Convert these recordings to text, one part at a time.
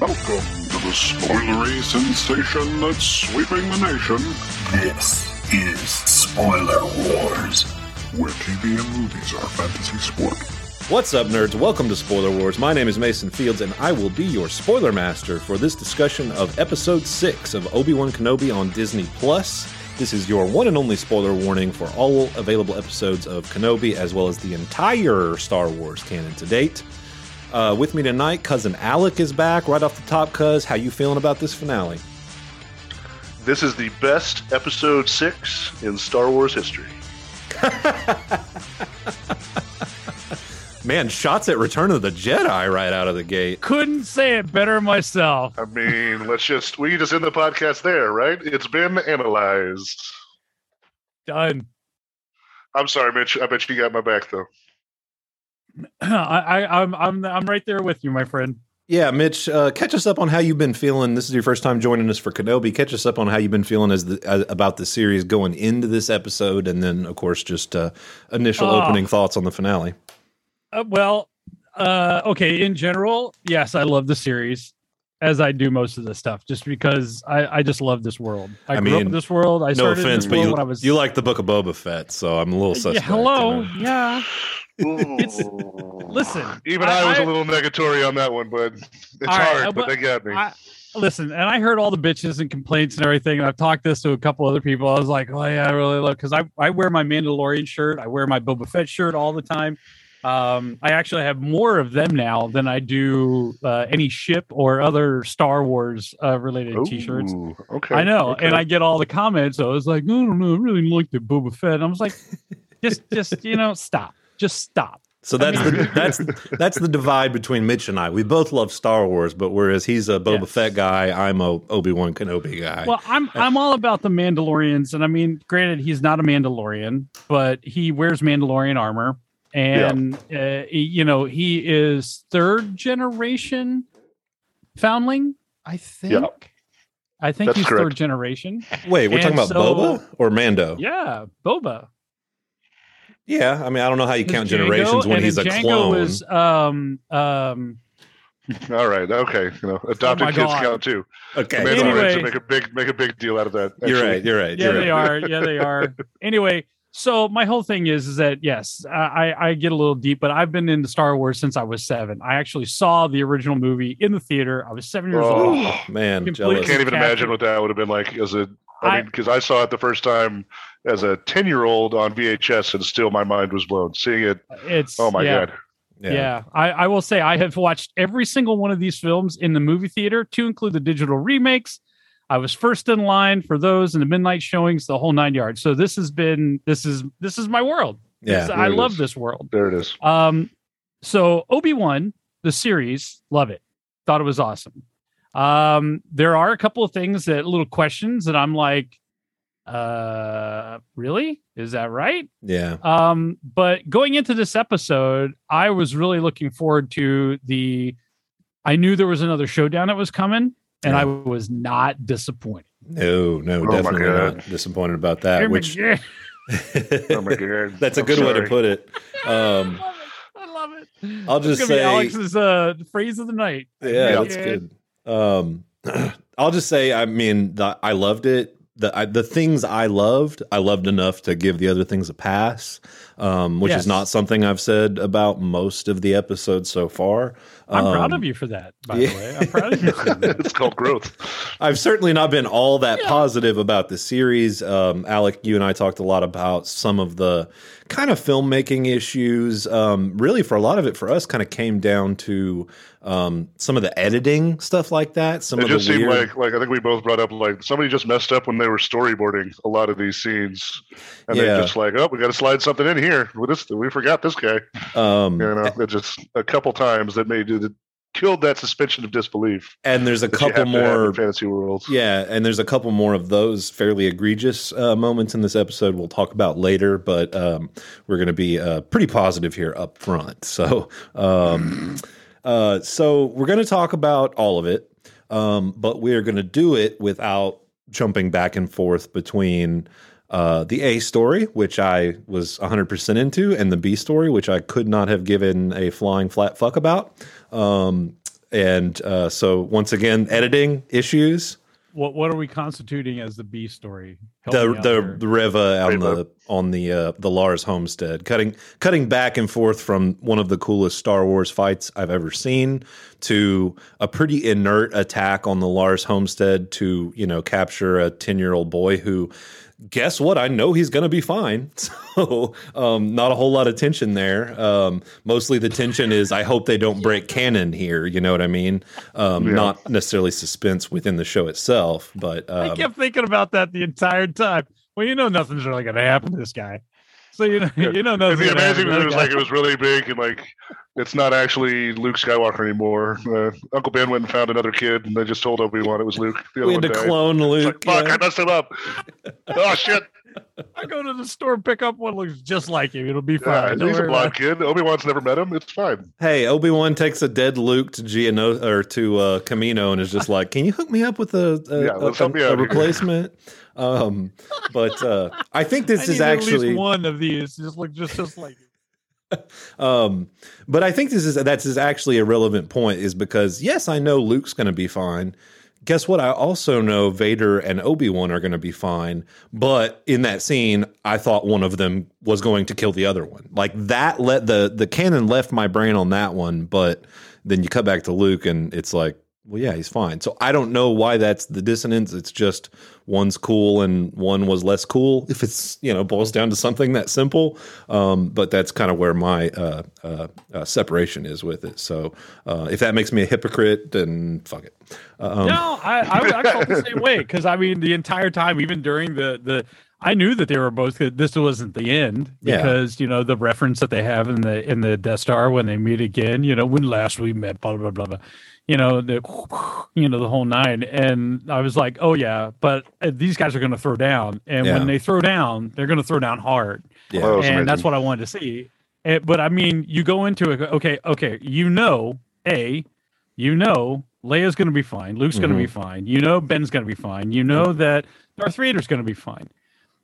Welcome to the spoilery sensation that's sweeping the nation. This is Spoiler Wars. Where TV and movies are fantasy sport. What's up, nerds? Welcome to Spoiler Wars. My name is Mason Fields, and I will be your spoiler master for this discussion of Episode 6 of Obi Wan Kenobi on Disney Plus. This is your one and only spoiler warning for all available episodes of Kenobi, as well as the entire Star Wars canon to date. Uh, with me tonight, cousin Alec is back. Right off the top, cuz, how you feeling about this finale? This is the best episode six in Star Wars history. Man, shots at Return of the Jedi right out of the gate. Couldn't say it better myself. I mean, let's just we just end the podcast there, right? It's been analyzed. Done. I'm sorry, Mitch. I bet you got my back though. I, I, I'm, I'm, I'm right there with you, my friend. Yeah, Mitch, uh, catch us up on how you've been feeling. This is your first time joining us for Kenobi. Catch us up on how you've been feeling as the, uh, about the series going into this episode, and then, of course, just uh, initial Oh. opening thoughts on the finale. Uh, well, uh, okay. In general, yes, I love the series, as I do most of the stuff, just because I, I just love this world. I, I grew up mean, in this world. I No offense, but you, I was. you like the Book of Boba Fett, so I'm a little suspect. yeah, hello. you know? Yeah. It's- listen, Even I- I, was I- a little negatory on that one, but it's hard. uh, but but they got me. I, listen, and I heard all the bitches and complaints and everything, and I've talked this to a couple other people. I was like, oh yeah, I really love because I I wear my Mandalorian shirt, I wear my Boba Fett shirt all the time. Um, I actually have more of them now than I do uh, any ship or other Star Wars uh, related T-shirts. Okay, I know, okay. and I get all the comments. So I was like, I don't know, I really like the Boba Fett. And I was like, just, just you know, stop, just stop. So that's the that's that's the divide between Mitch and I. We both love Star Wars, but whereas he's a Boba Yes. Fett guy, I'm a Obi Wan Kenobi guy. Well, I'm I'm all about the Mandalorians, and I mean, granted, he's not a Mandalorian, but he wears Mandalorian armor, and uh, you know he is third generation foundling. I think. Yeah. I think That's he's correct. third generation. Wait, we're and talking about so- Boba or Mando? Yeah, Boba. Yeah, I mean, I don't know how you count Jango, generations when and he's a Jango clone. Was, um, um, All right, okay. You know, adopted Oh kids God. count too. okay, Mandalorians Anyway. should make a big make a big deal out of that. you're right. You're right. yeah, you're they right. are. Yeah, they are. anyway, so my whole thing is, is that yes, I, I I get a little deep, but I've been into Star Wars since I was seven. I actually saw the original movie in the theater. I was seven years Oh. old. Oh, man, Completely jealous. can't even captured. imagine what that would have been like as a. I I- mean, because I saw it the first time as a ten-year-old on VHS, and still my mind was blown seeing it. It's Oh my yeah, god! Yeah, I, I will say I have watched every single one of these films in the movie theater to include the digital remakes. I was first in line for those and the midnight showings, the whole nine yards. So this has been this is this is my world. Yeah, This- I love is. this world. There it is. Um, so Obi Wan, the series, love it. Thought it was awesome. Um, there are a couple of things that little questions that I'm like, uh, really? Is that right? yeah. Um, but going into this episode, I was really looking forward to the. I knew there was another showdown that was coming, and Yeah. I was not disappointed. No, no, Oh definitely not disappointed about that. Which Yeah. Oh my god! that's a I'm good way to put it. Um, I love it. I love it. I'll just gonna say- Alec's uh, phrase of the night. yeah, Yeah. that's good. Um, I'll just say, I mean, the, I loved it. The I, the things I loved, I loved enough to give the other things a pass, um, which Yes. is not something I've said about most of the episodes so far. I'm proud Um, of you for that, by yeah. the way. I'm proud of you. It's called growth. I've certainly not been all that positive about the series. Um, Alec, you and I talked a lot about some of the kind of filmmaking issues. Um, really, for a lot of it, for us, kind of came down to um, some of the editing stuff like that. Some It of just the seemed weird, like like I think we both brought up like somebody just messed up when they were storyboarding a lot of these scenes, and Yeah. they're just like, oh, we got to slide something in here. With this, we forgot this guy. um, You know, it just a couple times that made it killed that suspension of disbelief. and there's a couple to more fantasy worlds. Yeah, and there's a couple more of those fairly egregious uh, moments in this episode we'll talk about later, but um, we're going to be uh, pretty positive here up front. So, um, uh, so we're going to talk about all of it, um, but we're going to do it without jumping back and forth between uh, the A story, which I was 100% into, and the B story, which I could not have given a flying flat fuck about. Um, and uh, so once again, editing issues. What what are we constituting as the B story? Help the the, the Reva on Reva. the on the uh, the Lars homestead, cutting cutting back and forth from one of the coolest Star Wars fights I've ever seen to a pretty inert attack on the Lars homestead to you know capture a ten year old boy who. Guess what? I know he's going to be fine. So, um, not a whole lot of tension there. Um, mostly the tension is I hope they don't break canon here. You know what I mean? Um, Yeah. Not necessarily suspense within the show itself, but um, I kept thinking about that the entire time. Well, you know nothing's really going to happen to this guy. So you know you know It'd nothing's be amazing if it was guy. like it was really big and like it's not actually Luke Skywalker anymore. Uh, Uncle Ben went and found another kid, and they just told Obi Wan it was Luke. The we other had to one died. clone It's Luke. like, fuck, yeah. I messed him up. oh shit! I go to the store and pick up one looks just like him. It'll be fine. Don't he's a worry blonde kid. Obi Wan's never met him. It's fine. Hey, Obi Wan takes a dead Luke to Geono or to uh, Kamino and is just like, "Can you hook me up with a a, Yeah, let's a- a replacement?" Um, but uh, I think this I is actually one of these. Just look just just like. Um, but I think this is that's is actually a relevant point, is because yes, I know Luke's going to be fine. Guess what? I also know Vader and Obi Wan are going to be fine. But in that scene, I thought one of them was going to kill the other one. Like that let the the canon left my brain on that one. But then you cut back to Luke, and it's like, well, yeah, he's fine. So I don't know why that's the dissonance. It's just one's cool and one was less cool. If it's you know boils down to something that simple, um, but that's kind of where my uh, uh, uh, separation is with it. So uh, if that makes me a hypocrite, then fuck it. Um, no, I, I I felt the same way because I mean the entire time, even during the the, I knew that they were both. This wasn't the end Yeah. because you know the reference that they have in the in the Death Star when they meet again. You know when last we met, blah blah blah blah. You know the you know the whole nine, and I was like, oh yeah, but uh, these guys are going to throw down, and Yeah. when they throw down, they're going to throw down hard yeah. Well, that and amazing. that's what I wanted to see. Eh, but I mean, you go into it. Okay, okay, you know, a, you know, Leia's going to be fine. Luke's going to be fine. You know, Ben's going to be fine. You know that Darth Vader's going to be fine.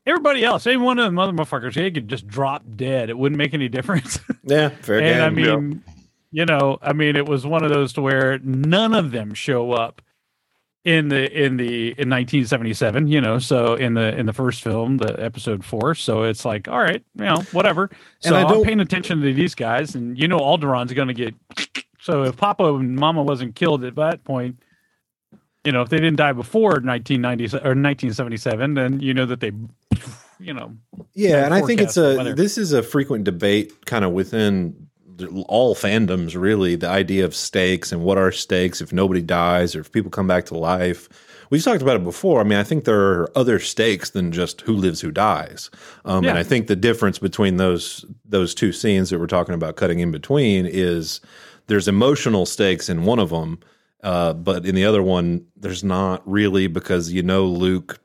Everybody else, any one of the motherfuckers, they could just drop dead. It wouldn't make any difference. yeah, fair game. and I game. mean, you know, I mean, it was one of those to where none of them show up in the in the in 1977. You know, so in the in the first film, the episode four. So it's like, all right, you know, whatever. So And I I'm paying attention to these guys, and you know, Alderaan's going to get. So if Papa and Mama wasn't killed at that point. You know, if they didn't die before 1990 or 1977, then you know that they, you know, Yeah, and I think it's a weather. this is a frequent debate kind of within all fandoms really the idea of stakes and what are stakes if nobody dies or if people come back to life. We've talked about it before. I mean, I think there are other stakes than just who lives, who dies. Um, And I think the difference between those those two scenes that we're talking about cutting in between is there's emotional stakes in one of them, uh, but in the other one, there's not really because you know Luke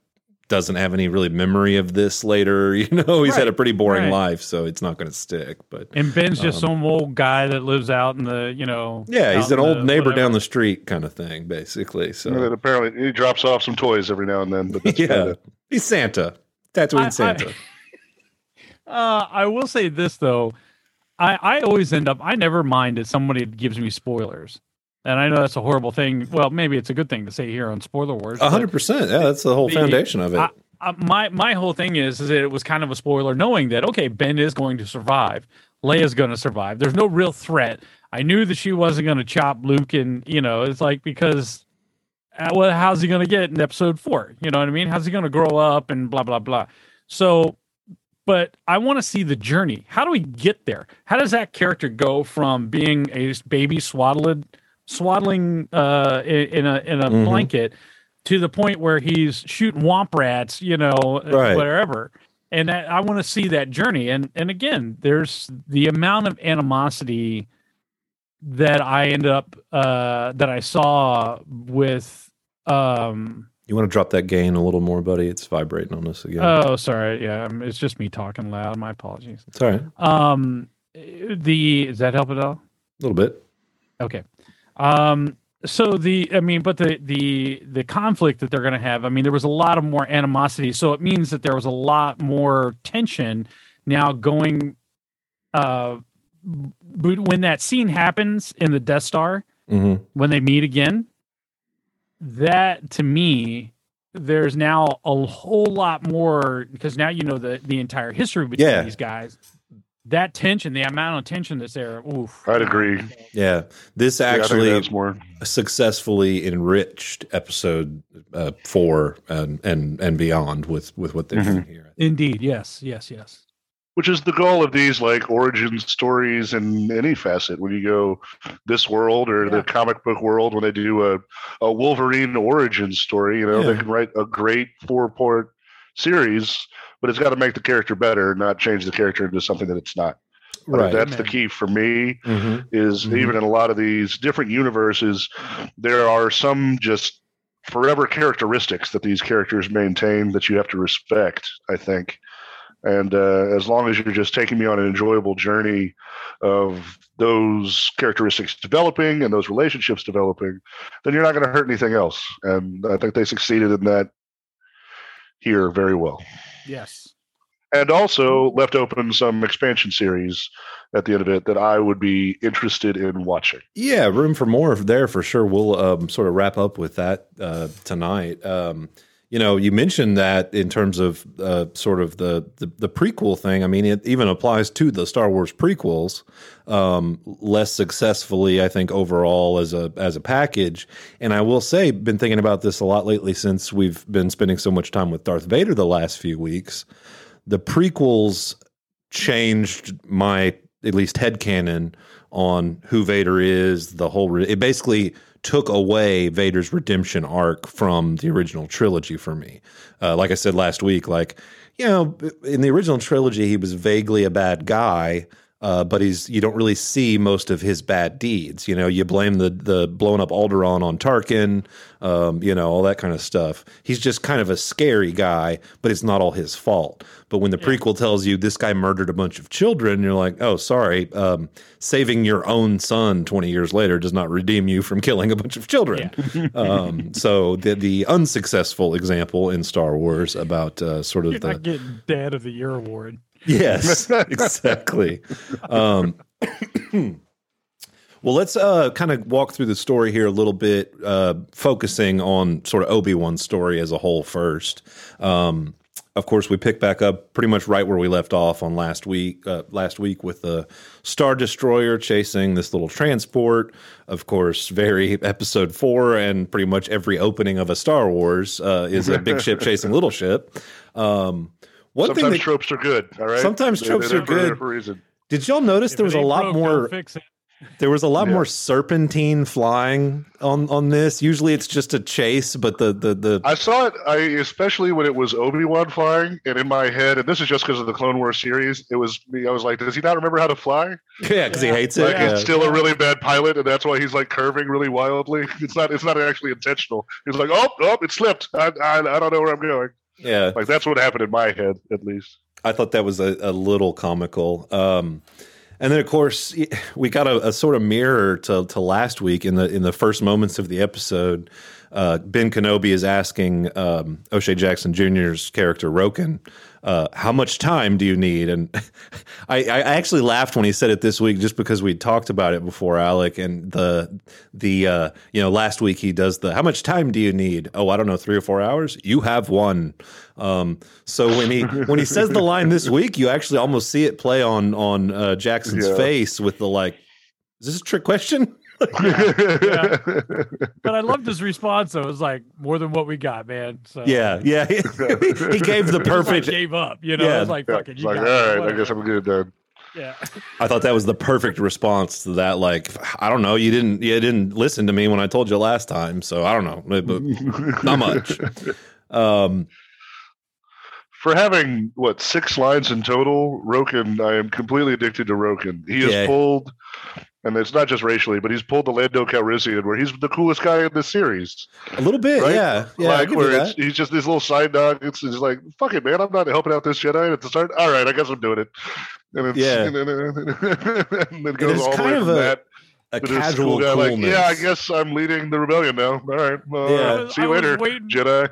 doesn't have any really memory of this later. You know, he's had a pretty boring right. life, so it's not going to stick. But and Ben's just some old guy that lives out in the, you know, Um, yeah, he's an old the neighbor down the street kind of thing, basically. So And then apparently he drops off some toys every now and then. But that's yeah, about it. he's Santa, Tatooine I- I- Santa. Uh, I will say this though, I I always end up I never mind if somebody gives me spoilers, and I know that's a horrible thing. Well, maybe it's a good thing to say here on Spoiler Wars. A hundred percent. Yeah, that's the whole the- foundation of it. I, I, my my whole thing is is that it was kind of a spoiler, knowing that okay, Ben is going to survive, Leia's going to survive. There's no real threat. I knew that she wasn't going to chop Luke, and you know, it's like because. Uh, well, how's he going to get in episode four? You know what I mean? How's he going to grow up and blah blah blah? So but I want to see the journey. How do we get there? How does that character go from being a baby swaddled, swaddling uh, in, in a in a Mhm. blanket to the point where he's shooting womp rats, you know, Right. wherever. And that, I want to see that journey. And and again, there's the amount of animosity that I ended up uh, that I saw with um you want to drop that gain a little more, buddy? It's vibrating on us again. oh sorry yeah um, it's just me talking loud my apologies right, a Um, the does that help at all? A little bit. Okay. Um, so the I mean, but the the the conflict that they're going to have. I mean, there was a lot of more animosity, so it means that there was a lot more tension now going. Uh, but when that scene happens in the Death Star hmm when they meet again, that to me, there's now a whole lot more because now you know the the entire history between Yeah. these guys. That tension, the amount of tension that's there, oof. I'd agree. Yeah, this Yeah, I think actually that's more. successfully enriched episode uh, four and and and beyond with with what they're doing here. Indeed, yes, yes, yes. which is the goal of these like origin stories in any facet when you go this world or Yeah. the comic book world when they do a, a wolverine origin story you know Yeah. they can write a great four part series but it's got to make the character better not change the character into something that it's not. I think Right. that's the key for me hmm is Mhm. even in a lot of these different universes there are some just forever characteristics that these characters maintain that you have to respect i think. And uh, as long as you're just taking me on an enjoyable journey of those characteristics developing and those relationships developing then you're not going to hurt anything else. And i think they succeeded in that here very well Yes. and also left open some expansion series at the end of it that I would be interested in watching. Yeah, room for more there for sure. We'll um, sort of wrap up with that uh, tonight. Um, you know, you mentioned that in terms of uh, sort of the, the the prequel thing. I mean, it even applies to the Star Wars prequels um, less successfully, I think, overall as a as a package. And I will say, been thinking about this a lot lately since we've been spending so much time with Darth Vader the last few weeks. The prequels changed my at least head headcanon on who Vader is, the whole re- it basically took away Vader's redemption arc from the original trilogy for me. Uh, like I said last week, like you know, in the original trilogy, he was vaguely a bad guy, uh, but he's you don't really see most of his bad deeds. You know, you blame the the blowing up Alderaan on Tarkin, um, you know, all that kind of stuff. He's just kind of a scary guy, but it's not all his fault. But when the prequel tells you this guy murdered a bunch of children, you're like, oh, sorry, um, saving your own son 20 years later does not redeem you from killing a bunch of children. um, so the the unsuccessful example in Star Wars about uh, sort of You're the not getting Dad of the Year award. Yes, exactly. Um, well, let's uh, kind of walk through the story here a little bit, uh, focusing on sort of Obi Wan's story as a whole first. Um, of course, we pick back up pretty much right where we left off on last week. Uh, last week with the Star Destroyer chasing this little transport. Of course, very episode four, and pretty much every opening of a Star Wars uh, is a big ship chasing little ship. Um, one Sometimes thing that, tropes are good. All right. Sometimes They- tropes they're are there good. for a reason. did y'all notice If there was a lot broke, more? fix it. There was a lot Yeah. more serpentine flying on on this. Usually, it's just a chase, but the the the I saw it. I especially when it was Obi Wan flying, and in my head, and this is just because of the Clone Wars series. It was me. I was like, does he not remember how to fly? yeah, because he Yeah. hates it. Like yeah. he's still a really bad pilot, and that's why he's like curving really wildly. It's not. It's not actually intentional. He's like, oh, oh, it slipped. I, I, I don't know where I'm going. Yeah. Like that's what happened in my head, at least. I thought that was a, a little comical. Um, and then, of course, we got a, a sort of mirror to, to last week in the in the first moments of the episode. Uh, ben Kenobi is asking um, O'Shea Jackson Jr.'s character Roken, uh, "How much time do you need?" And I, I actually laughed when he said it this week, just because we talked about it before, Alec. And the the uh, you know last week he does the "How much time do you need?" Oh, I don't know, three or four hours. You have one. Um, so when he when he says the line this week, you actually almost see it play on on uh, Jackson's Yeah. face with the like, "Is this a trick question?" But I loved his response. though. It was like more than what we got, man. So Yeah, yeah. he gave the He just, like, perfect. gave up. You know, Yeah. I was like, Yeah, fucking, it's you like, all got it, right, I whatever. guess I'm good then. Yeah. I thought that was the perfect response to that. Like, I don't know, you didn't you didn't listen to me when I told you last time, so I don't know, but not much. Um, For having what six lines in total, Roken, I am completely addicted to Roken. He has pulled, and it's not just racially, but he's pulled the Lando Calrissian, where he's the coolest guy in the series. a little bit, Right? yeah, yeah. Like where it's, he's just this little side dog. It's, it's like, fuck it, man. I'm not helping out this Jedi at the start. All right, I guess I'm doing it. And it's, Yeah. and then, and then it goes all the way from a- that A to casual cool guy, like, coolness. yeah, I guess I'm leading the rebellion now. All right, well, Yeah. uh, see you was later, waiting- Jedi.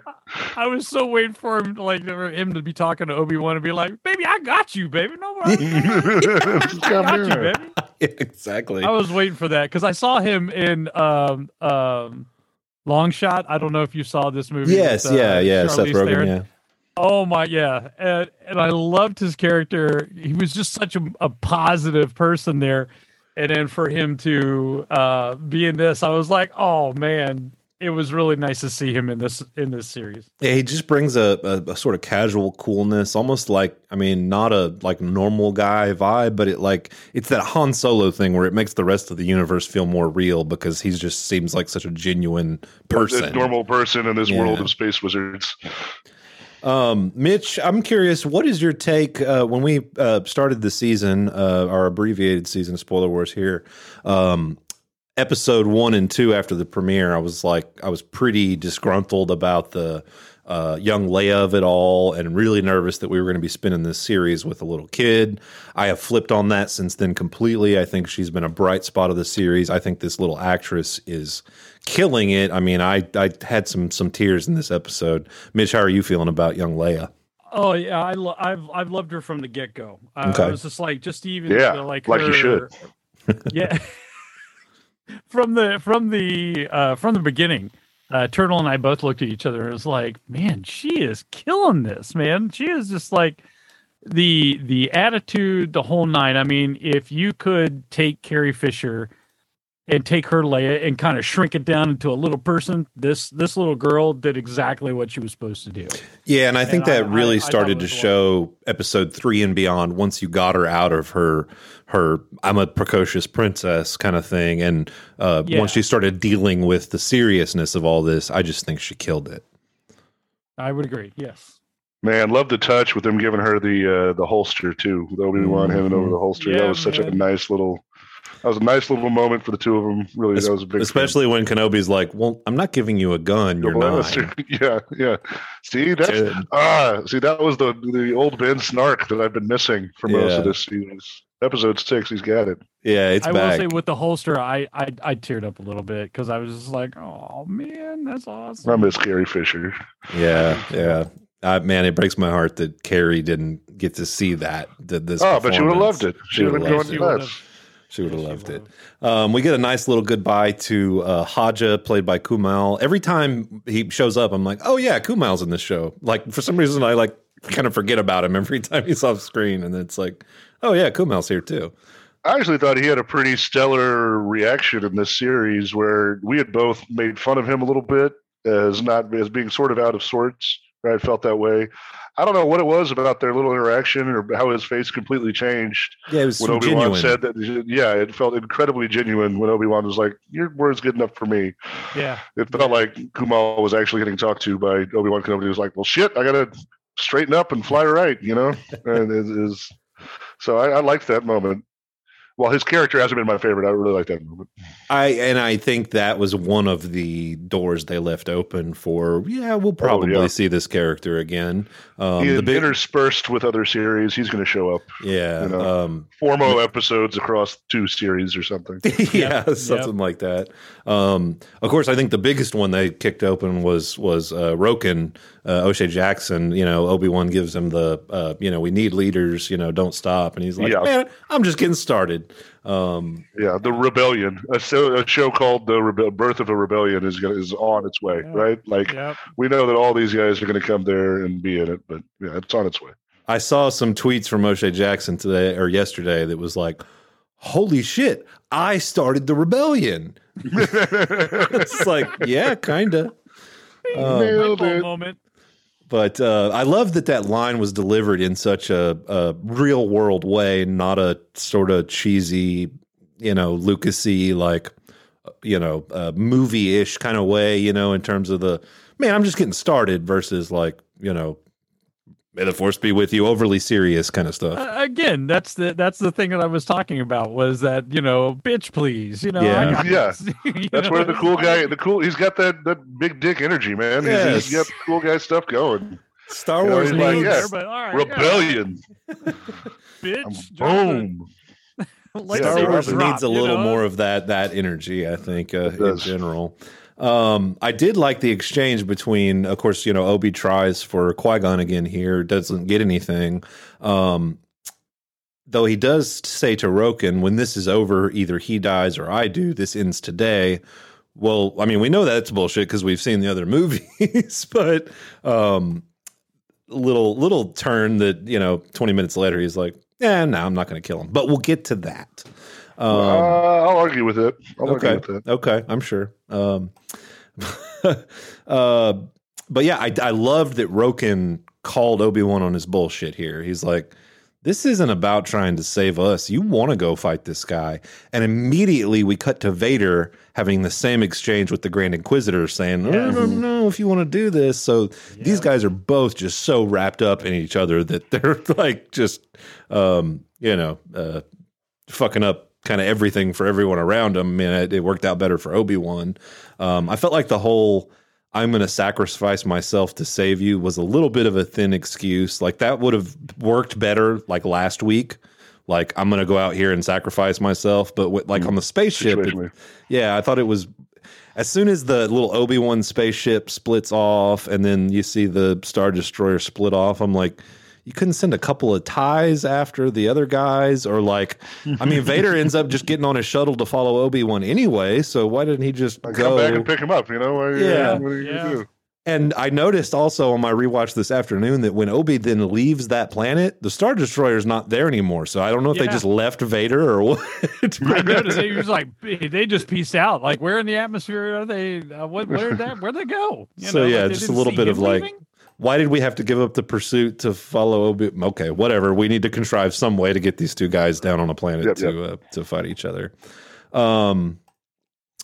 I was so waiting for him, like for him to be talking to Obi Wan and be like, "Baby, I got you, baby. No, I Just I got you, baby." exactly. I was waiting for that because I saw him in um um Long Shot. I don't know if you saw this movie. yes, with, uh, yeah, yeah. Seth Rogen, Theron. yeah. Oh my, yeah, and and I loved his character. He was just such a, a positive person there, and then for him to uh, be in this, I was like, oh man, it was really nice to see him in this in this series. Yeah, he just brings a, a, a sort of casual coolness, almost like I mean, not a like normal guy vibe, but it like it's that Han Solo thing where it makes the rest of the universe feel more real because he just seems like such a genuine A person. normal person in this Yeah. world of space wizards. Um, Mitch, I'm curious, what is your take uh, when we uh, started the season, uh, our abbreviated season of Spoiler Wars here? Um, episode one and two after the premiere, I was like, I was pretty disgruntled about the uh, young Leia of it all and really nervous that we were going to be spinning this series with a little kid. I have flipped on that since then completely. I think she's been a bright spot of the series. I think this little actress is killing it. I mean, I I had some some tears in this episode. Mitch, how are you feeling about young Leia? Oh yeah, I lo- I've I've loved her from the get go. Uh, Okay. I was just like, just even Yeah, to, like like you should. yeah, from the from the uh, from the beginning, uh, Turtle and I both looked at each other and was like, man, she is killing this, man. She is just like the the attitude, the whole nine. I mean, if you could take Carrie Fisher and take her Leia and kind of shrink it down into a little person, this this little girl did exactly what she was supposed to do. Yeah, and I think And I- that really I- I started it to was show episode three and beyond. Once you got her out of her her I'm a precocious princess kind of thing, and uh, Yeah. once she started dealing with the seriousness of all this, I just think she killed it. I would agree. Yes. Man, love the touch with them giving her the uh, the holster too. With Obi Wan handing over the holster. Yeah, that was such a nice little. That was a nice little moment for the two of them. Really, that was a big. Especially when Kenobi's like, "Well, I'm not giving you a gun. You're not." Yeah, yeah. See, that's Dude. ah. See, that was the the old Ben snark that I've been missing for most Yeah. of this season. Episode six, he's got it. Yeah, it's I back. will say with the holster, I I, I teared up a little bit because I was just like, oh man, that's awesome. I miss Carrie Fisher. yeah, yeah. Uh, man, it breaks my heart that Carrie didn't get to see that. th- This Oh, but she would have loved it. She She would have would've been loved going nuts. She would have Yes, she loved it. Um, we get a nice little goodbye to uh, Haja, played by Kumail. Every time he shows up, I'm like, oh yeah, Kumail's in this show. Like for some reason, I like kind of forget about him every time he's off screen, and it's like, oh yeah, Kumail's here too. I actually thought he had a pretty stellar reaction in this series, where we had both made fun of him a little bit as not as being sort of out of sorts. I felt that way. I don't know what it was about their little interaction or how his face completely changed Yeah, it was when so Obi Wan genuine. said that. Yeah, it felt incredibly genuine when Obi Wan was like, "Your word's good enough for me." Yeah. It felt like Kumail was actually getting talked to by Obi Wan Kenobi. He was like, "Well, shit, I gotta straighten up and fly right," you know. and it is so I, I liked that moment. While his character hasn't been my favorite, I really like that moment. I and I think that was one of the doors they left open for. Yeah, we'll probably Oh, yeah. see this character again. Um, He the big, interspersed with other series. He's going to show up. yeah, you know. um, Four more episodes across two series or something. yeah, Yep, something like that. Um, of course, I think the biggest one they kicked open was was uh, Roken, uh, O'Shea Jackson. You know, Obi Wan gives him the, uh, you know, we need leaders. You know, don't stop. And he's like, Yeah. man, I'm just getting started. Um, Yeah, the Rebellion, a, so, a show called the Rebe- Birth of a Rebellion, is gonna, is on its way. Yeah. Right, like Yep. we know that all these guys are going to come there and be in it, but yeah, it's on its way. I saw some tweets from O'Shea Jackson today or yesterday that was like, holy shit, I started the rebellion. it's like, yeah, kind of. Um, Nailed it. moment. But uh, I love that that line was delivered in such a, a real world way, not a sort of cheesy, you know, Lucasy like, you know, uh, movie ish kind of way. You know, in terms of the man, I'm just getting started versus like, you know, may the force be with you, overly serious kind of stuff. Uh, again, that's the that's the thing that I was talking about was that you know, bitch, please, you know, Yeah. I Yeah. You That's know, where the cool guy, the cool, he's got that that big dick energy, man. He's- Yes. he's got cool guy stuff going. Star You know, Wars he's like, needs yeah. But all right, Rebellion, yeah, bitch, boom. a Yeah, Star lightsaber Wars drop, needs a you little know? more of that that energy. I think uh, in general. Um, I did like the exchange between, of course, you know, Obi tries for Qui Gon again here, doesn't get anything. Um, though he does say to Roken, when this is over, either he dies or I do. This ends today. Well, I mean, we know that's bullshit because we've seen the other movies, but um, little little turn that you know, twenty minutes later, he's like, "Yeah, no, I'm not going to kill him." But we'll get to that. Um, uh, I'll argue with it. I'll okay, argue with it. okay, I'm sure. Um, uh, but yeah, I, I loved that Roken called Obi Wan on his bullshit here. He's like, this isn't about trying to save us. You want to go fight this guy. And immediately we cut to Vader having the same exchange with the Grand Inquisitor saying, I don't know if you want to do this. So these guys are both just so wrapped up in each other that they're like just, um, you know, uh, fucking up kind of everything for everyone around him. I mean, it, it worked out better for Obi Wan. Um, I felt like the whole I'm going to sacrifice myself to save you was a little bit of a thin excuse. Like that would have worked better like last week. Like I'm going to go out here and sacrifice myself, but with, like on the spaceship, it- yeah, I thought it was as soon as the little Obi Wan spaceship splits off, and then you see the Star Destroyer split off. I'm like, you couldn't send a couple of ties after the other guys, or like, I mean, Vader ends up just getting on his shuttle to follow Obi Wan anyway. So why didn't he just Like, go come back and pick him up. You know, What- Yeah. What are you Yeah. And I noticed also on my rewatch this afternoon that when Obi then leaves that planet, the Star Destroyer is not there anymore. So I don't know if they just left Vader or what. I noticed they was like they just pieced out. Like where in the atmosphere are they? Uh, what where that where they go? You So, know, yeah, they just a little bit him of, like, leaving? Why did we have to give up the pursuit to follow Obi? Okay, whatever. We need to contrive some way to get these two guys down on a planet Yep, to Uh, to fight each other. Um.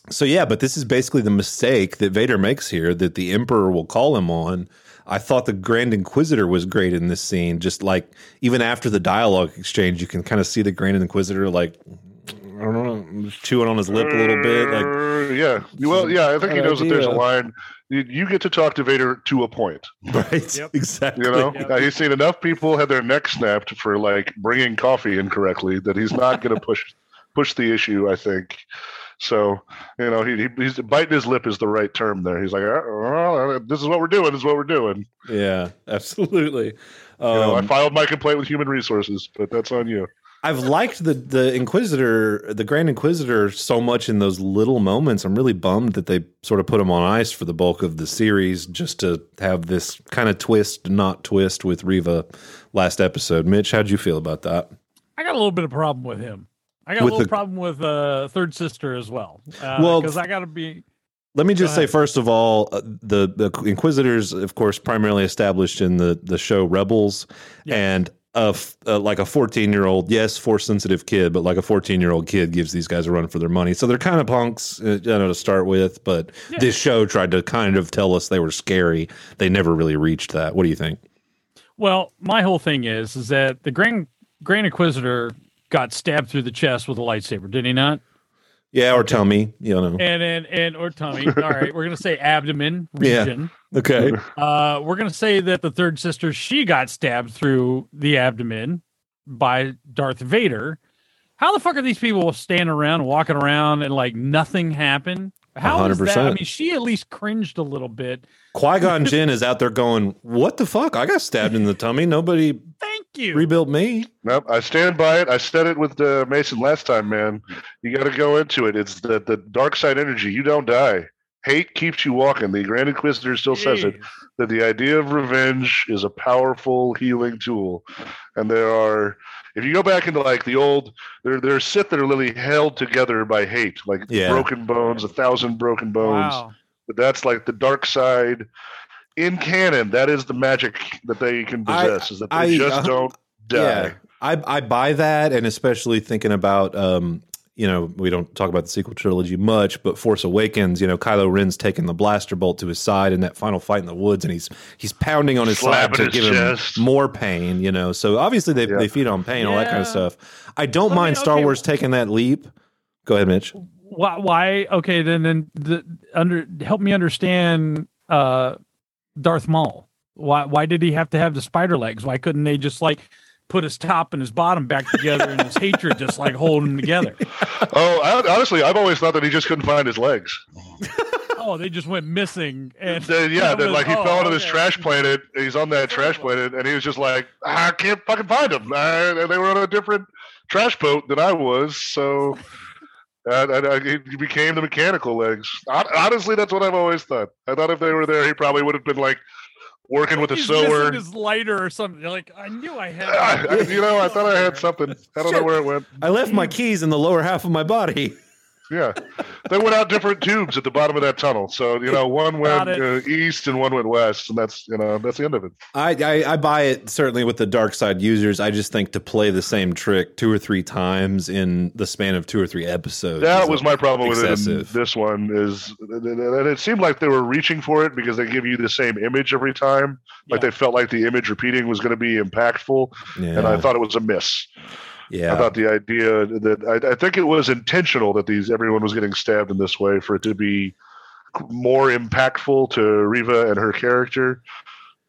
So yeah, but this is basically the mistake that Vader makes here that the Emperor will call him on. I thought the Grand Inquisitor was great in this scene. Just like even after the dialogue exchange, you can kind of see the Grand Inquisitor like I don't know, chewing on his lip a little bit. Like Uh, yeah. Well, yeah. I think he knows that there's a line. You, you get to talk to Vader to a point. right, Yep. exactly. You know, Yep. He's seen enough people have their neck snapped for like bringing coffee incorrectly that he's not going to push push the issue. I think. So you know, he, he he's biting his lip is the right term there. He's like, uh, well, this is what we're doing. This is what we're doing. Yeah, absolutely. You know, I Um, filed my complaint with Human Resources, but that's on you. I've liked the the Inquisitor, the Grand Inquisitor, so much in those little moments. I'm really bummed that they sort of put him on ice for the bulk of the series, just to have this kind of twist, not twist, with Reva last episode. Mitch, how'd you feel about that? I got a little bit of problem with him. I got With a little the- problem with uh, third sister as well. Uh, Well, because I got to be Let me just say, first of all, uh, the the Inquisitors, of course, primarily established in the the show Rebels, Yeah. and a f- uh, like a 14 year old, yes, force sensitive kid, but like a 14 year old kid gives these guys a run for their money. So they're kind of punks, uh, you know, to start with. But Yeah. this show tried to kind of tell us they were scary. They never really reached that. What do you think? Well, my whole thing is is that the Grand Grand Inquisitor got stabbed through the chest with a lightsaber, did he not? Yeah, or me, you know. And and and or tummy. All right, we're gonna say abdomen Yeah. Region. Okay. Uh, we're gonna say that the third sister she got stabbed through the abdomen by Darth Vader. How the fuck are these people standing around, walking around, and like nothing happened? How is that? I mean, she at least cringed a little bit. Qui Gon Jinn is out there going, "What the fuck? I got stabbed in the tummy. Nobody Thank you. rebuilt me." Nope, I stand by it. I said it with uh, Mason last time, man. You got to go into it. It's the the dark side energy. You don't die. Hate keeps you walking. The Grand Inquisitor still says it that the idea of revenge is a powerful healing tool, and there are. If you go back into like the old, there there are Sith that are literally held together by hate, like Yeah. broken bones, a thousand broken bones. Wow. But that's like the dark side. In canon, that is the magic that they can I- possess. is that they I- just uh, don't die. Yeah, I I buy that, and especially thinking about um, you know, we don't talk about the sequel trilogy much, but Force Awakens, you know, Kylo Ren's taking the blaster bolt to his side in that final fight in the woods, and he's he's pounding on his Slapping side to his give chest. him more pain, you know. So obviously they Yeah. they feed on pain, all that kind of stuff. I don't Well, I mind mean, Star okay. Wars taking that leap. Go ahead, Mitch. why why okay then then the under help me understand uh darth maul why why did he have to have the spider legs why couldn't they just like put his top and his bottom back together and his hatred just like holding them together Oh, I, honestly, I've always thought that he just couldn't find his legs. oh, they just went missing. And yeah, was- like he oh, fell into this trash planet. He's on that trash planet, and he was just like, I can't fucking find him. And they were on a different trash boat than I was, so uh, and, he became the mechanical legs. Honestly, that's what I've always thought. I thought if they were there, he probably would have been like working with a He's sewer. missing his lighter or something. You're like, I knew I had. I- I- you know, I thought I had something. I don't know where it went. I left my keys in the lower half of my body. Yeah, they went out different tubes at the bottom of that tunnel. So you know, one went uh, east and one went west, and that's you know that's the end of it. I, I I buy it certainly with the dark side users. I just think to play the same trick two or three times in the span of two or three episodes. That was my problem with it. This one is, and it seemed like they were reaching for it because they give you the same image every time. Like Yeah. they felt like the image repeating was going to be impactful, yeah, and I thought it was a miss. Yeah. I thought the idea that I, I think it was intentional that these everyone was getting stabbed in this way for it to be more impactful to Reva and her character.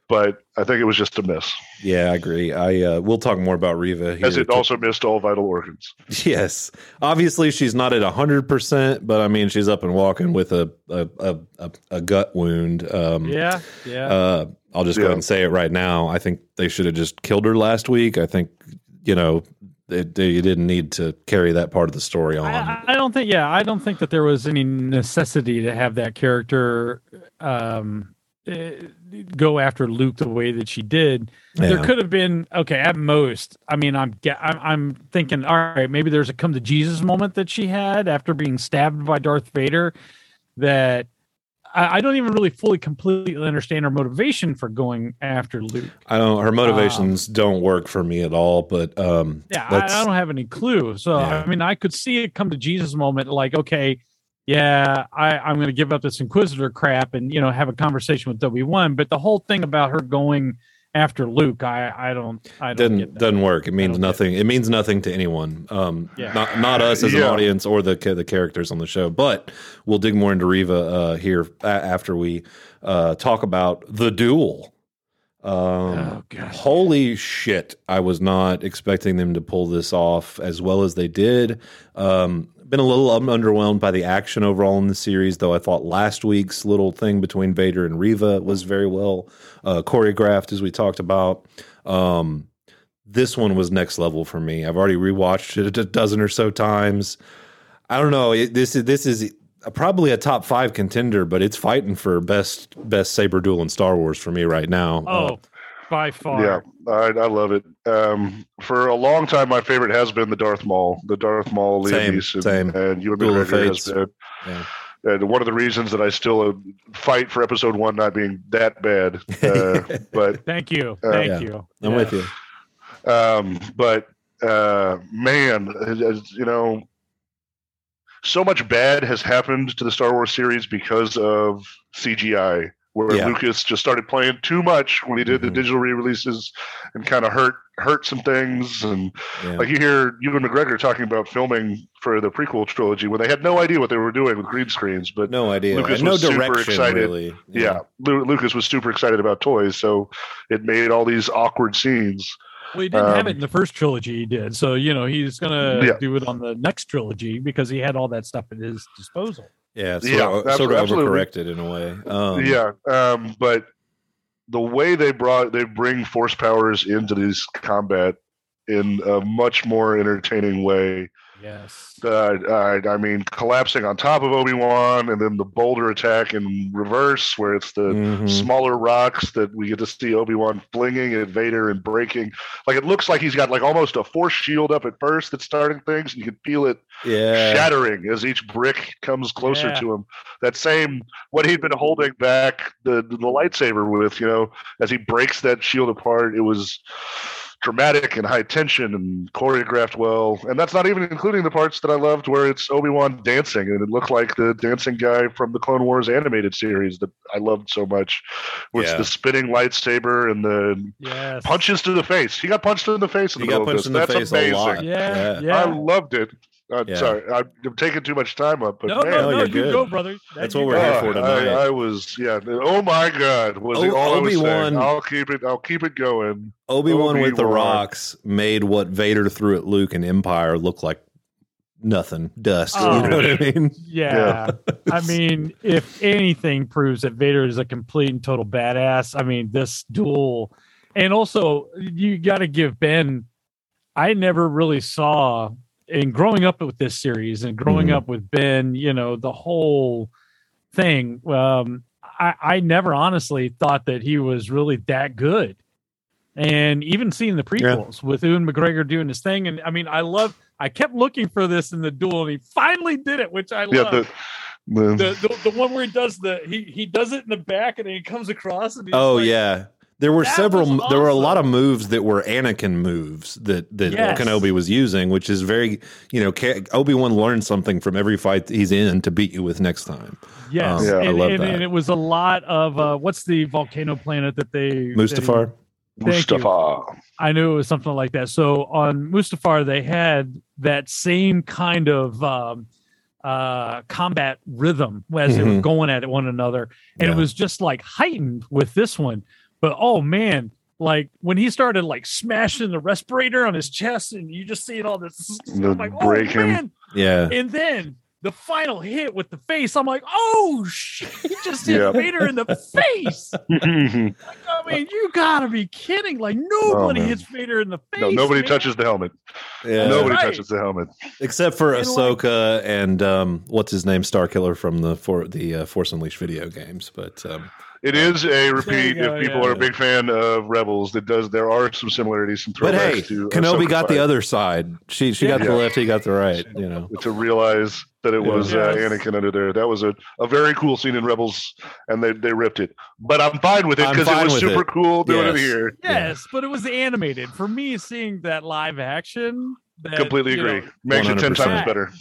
But I think it was just a miss, yeah, I agree. I uh, we'll talk more about Reva here. as it also missed all vital organs. Yes, obviously she's not at hundred percent, but I mean she's up and walking with a a a, a, a gut wound. Um, Yeah, yeah. Uh, I'll just go ahead and say it right now. I think they should have just killed her last week. I think you know they, they didn't need to carry that part of the story on. I, I don't think. Yeah, I don't think that there was any necessity to have that character um, eh, go after Luke the way that she did. There could have been okay at most. I mean, I'm I'm, I'm thinking, all right, maybe there's a come to Jesus moment that she had after being stabbed by Darth Vader. That I, I don't even really fully completely understand her motivation for going after Luke. I don't. Her motivations don't work for me at all. But um, Yeah, I, I don't have any clue. So Yeah. I mean, I could see it come to Jesus moment, like, okay, yeah, I, I'm going to give up this Inquisitor crap and you know have a conversation with W one. But the whole thing about her going after Luke, I, I don't, I don't doesn't get that. doesn't work. It means nothing. It means nothing to anyone. Um, Yeah. not not us as an audience or the the characters on the show. But we'll dig more into Reva uh, here after we uh, talk about the duel. Um, Oh, God. Holy shit! I was not expecting them to pull this off as well as they did. Um, been a little underwhelmed by the action overall in the series, though. I thought last week's little thing between Vader and Reva was very well uh, choreographed, as we talked about. Um, this one was next level for me. I've already rewatched it a dozen or so times. I don't know. It, this is this is probably a top five contender, but it's fighting for best best saber duel in Star Wars for me right now. Uh, Oh, by far. Yeah, I, I love it. Um, for a long time, my favorite has been the Darth Maul, the Darth Maul, Liam Same, Neeson, same. and Ewan Duel of McGregor has Fates. been. Yeah. And one of the reasons that I still uh, fight for Episode One not being that bad, uh, but Thank you. Uh, Thank yeah. you. I'm Yeah. with you. um, but uh, man, it- you know, so much bad has happened to the Star Wars series because of CGI. Where Yeah. Lucas just started playing too much when he did the Mhm. digital re-releases, and kind of hurt hurt some things. And Yeah. like you hear Ewan McGregor talking about filming for the prequel trilogy when they had no idea what they were doing with green screens. But no idea. Lucas and no was super excited. really. yeah, Lu- Lucas was super excited about toys, so it made all these awkward scenes. Well, he didn't have Um, it in the first trilogy. He did. So you know he's gonna Yeah. do it on the next trilogy because he had all that stuff at his disposal. Yeah, sort, Yeah, of, abso- sort of overcorrected in a way. Um, yeah, um, but the way they brought they bring force powers into these combat in a much more entertaining way. Yes. Uh, I, I mean, collapsing on top of Obi Wan, and then the boulder attack in reverse, where it's the mhm. smaller rocks that we get to see Obi Wan flinging at Vader and breaking. Like it looks like he's got like almost a force shield up at first that's starting things. And you can feel it yeah. shattering as each brick comes closer Yeah. to him. That same what he'd been holding back the the lightsaber with, you know, as he breaks that shield apart, it was dramatic and high tension and choreographed well. And that's not even including the parts that I loved where it's Obi-Wan dancing and it looked like the dancing guy from the Clone Wars animated series that I loved so much. With Yeah. the spinning lightsaber and the Yes. punches to the face. He got punched in the face in He the got middle of punched this. in the That's face amazing. a lot. Yeah. Yeah. Yeah. I loved it. I'm Yeah. sorry, I'm taking too much time up, but no, man, no, Oh, no, you're good. go, brother. That's You what we're here Ah, for tonight. I, I was, yeah. Oh my God, was the O- all I. Obi-Wan- I'll keep it. I'll keep it going. Obi Wan with the rocks made what Vader threw at Luke in Empire look like nothing, dust. Oh. you know what I mean? Yeah. I mean, if anything proves that Vader is a complete and total badass, I mean, this duel. And also, you got to give Ben, I never really saw, in growing up with this series and growing Mhm. up with Ben, you know, the whole thing, um, I, I never honestly thought that he was really that good. And even seeing the prequels with Ewan McGregor doing his thing. And I mean, I love, I kept looking for this in the duel and he finally did it, which I Yeah, love the, the, the, the the one where he does the he he does it in the back and then he comes across and he's Oh like, yeah. There were That several. was There were a lot of moves that were Anakin moves that that Yes. Kenobi was using, which is very, you know, Obi Wan learned something from every fight he's in to beat you with next time. yes Um, Yeah, I love and, that. and it was a lot of uh what's the volcano planet that they Mustafar. Thank you. Mustafa. I knew it was something like that. So on Mustafar, they had that same kind of um, uh, combat rhythm as they were Mhm. going at one another, and Yeah. it was just like heightened with this one. But oh man, like when he started like smashing the respirator on his chest, and you just seeing all this, The I'm like, oh breaking. man! Yeah. And then the final hit with the face, I'm like, oh shit! He just hit Yeah. Vader in the face. I mean, you gotta be kidding! Like nobody man. hits Vader in the face. no, nobody man. touches the helmet. Yeah. Nobody Right. touches the helmet. Except for And, like- Ahsoka and um, what's his name, Starkiller from the for the uh, Force Unleashed video games. But um, It is a repeat. go, if people yeah. are a big fan of Rebels, it does. There are some similarities and but hey, to Kenobi Ahsoka got the other side. She she got the Yeah. left, he got the right. You know. to realize that it was uh, Anakin under there. That was a, a very cool scene in Rebels, and they, they ripped it. But I'm fine with it because it was super it. cool doing Yes. it here. Yes, but it was animated. For me, seeing that live action, that, Completely agree. know, Makes it ten times better.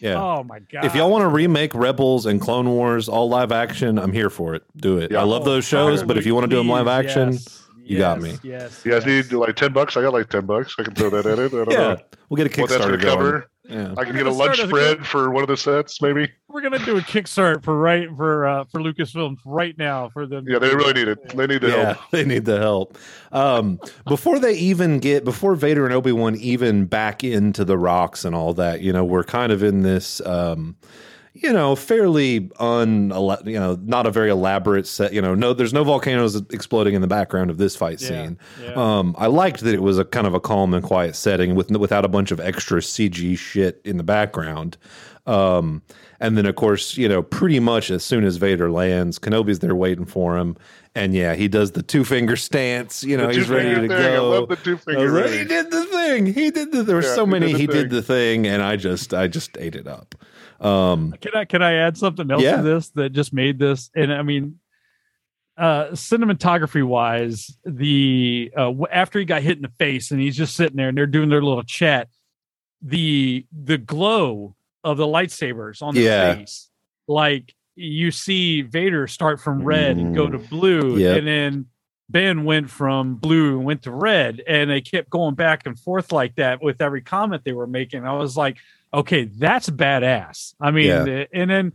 Yeah. Oh my god! If y'all want to remake Rebels and Clone Wars all live action, I'm here for it. Do it. Yeah. I love those shows, but if you want to do them live action, yes, you got me. Yes. You guys yes. need like ten bucks. I got like ten bucks. I can throw that at it. I don't yeah, know we'll get a Kickstarter going to going. cover. Yeah. I can get a lunch a- spread for one of the sets, maybe. We're gonna do a Kickstart for right for uh for Lucasfilms right now for them. Yeah, they really need it. They need the yeah, help. they need the help. Um, before they even get, before Vader and Obi Wan even back into the rocks and all that, you know, we're kind of in this, um, you know, fairly un, you know, not a very elaborate set. You know, no, there's no volcanoes exploding in the background of this fight Yeah, scene. yeah. Um, I liked that it was a kind of a calm and quiet setting with without a bunch of extra CG shit in the background. Um, and then of course, you know, pretty much as soon as Vader lands, Kenobi's there waiting for him. And yeah, he does the two finger stance. You know, he's ready to thing. I love the two finger like, he did the thing. He did the. There were Yeah, so he many. did the He did the thing, and I just, I just ate it up. Um, Can I can I add something else Yeah. to this that just made this? And I mean, uh, cinematography wise, the uh, after he got hit in the face and he's just sitting there and they're doing their little chat, the the glow of the lightsabers on the Yeah. face, like you see Vader start from red and go to blue, Yep. and then Ben went from blue and went to red, and they kept going back and forth like that with every comment they were making. I was like, okay, that's badass. I mean, Yeah. the- and then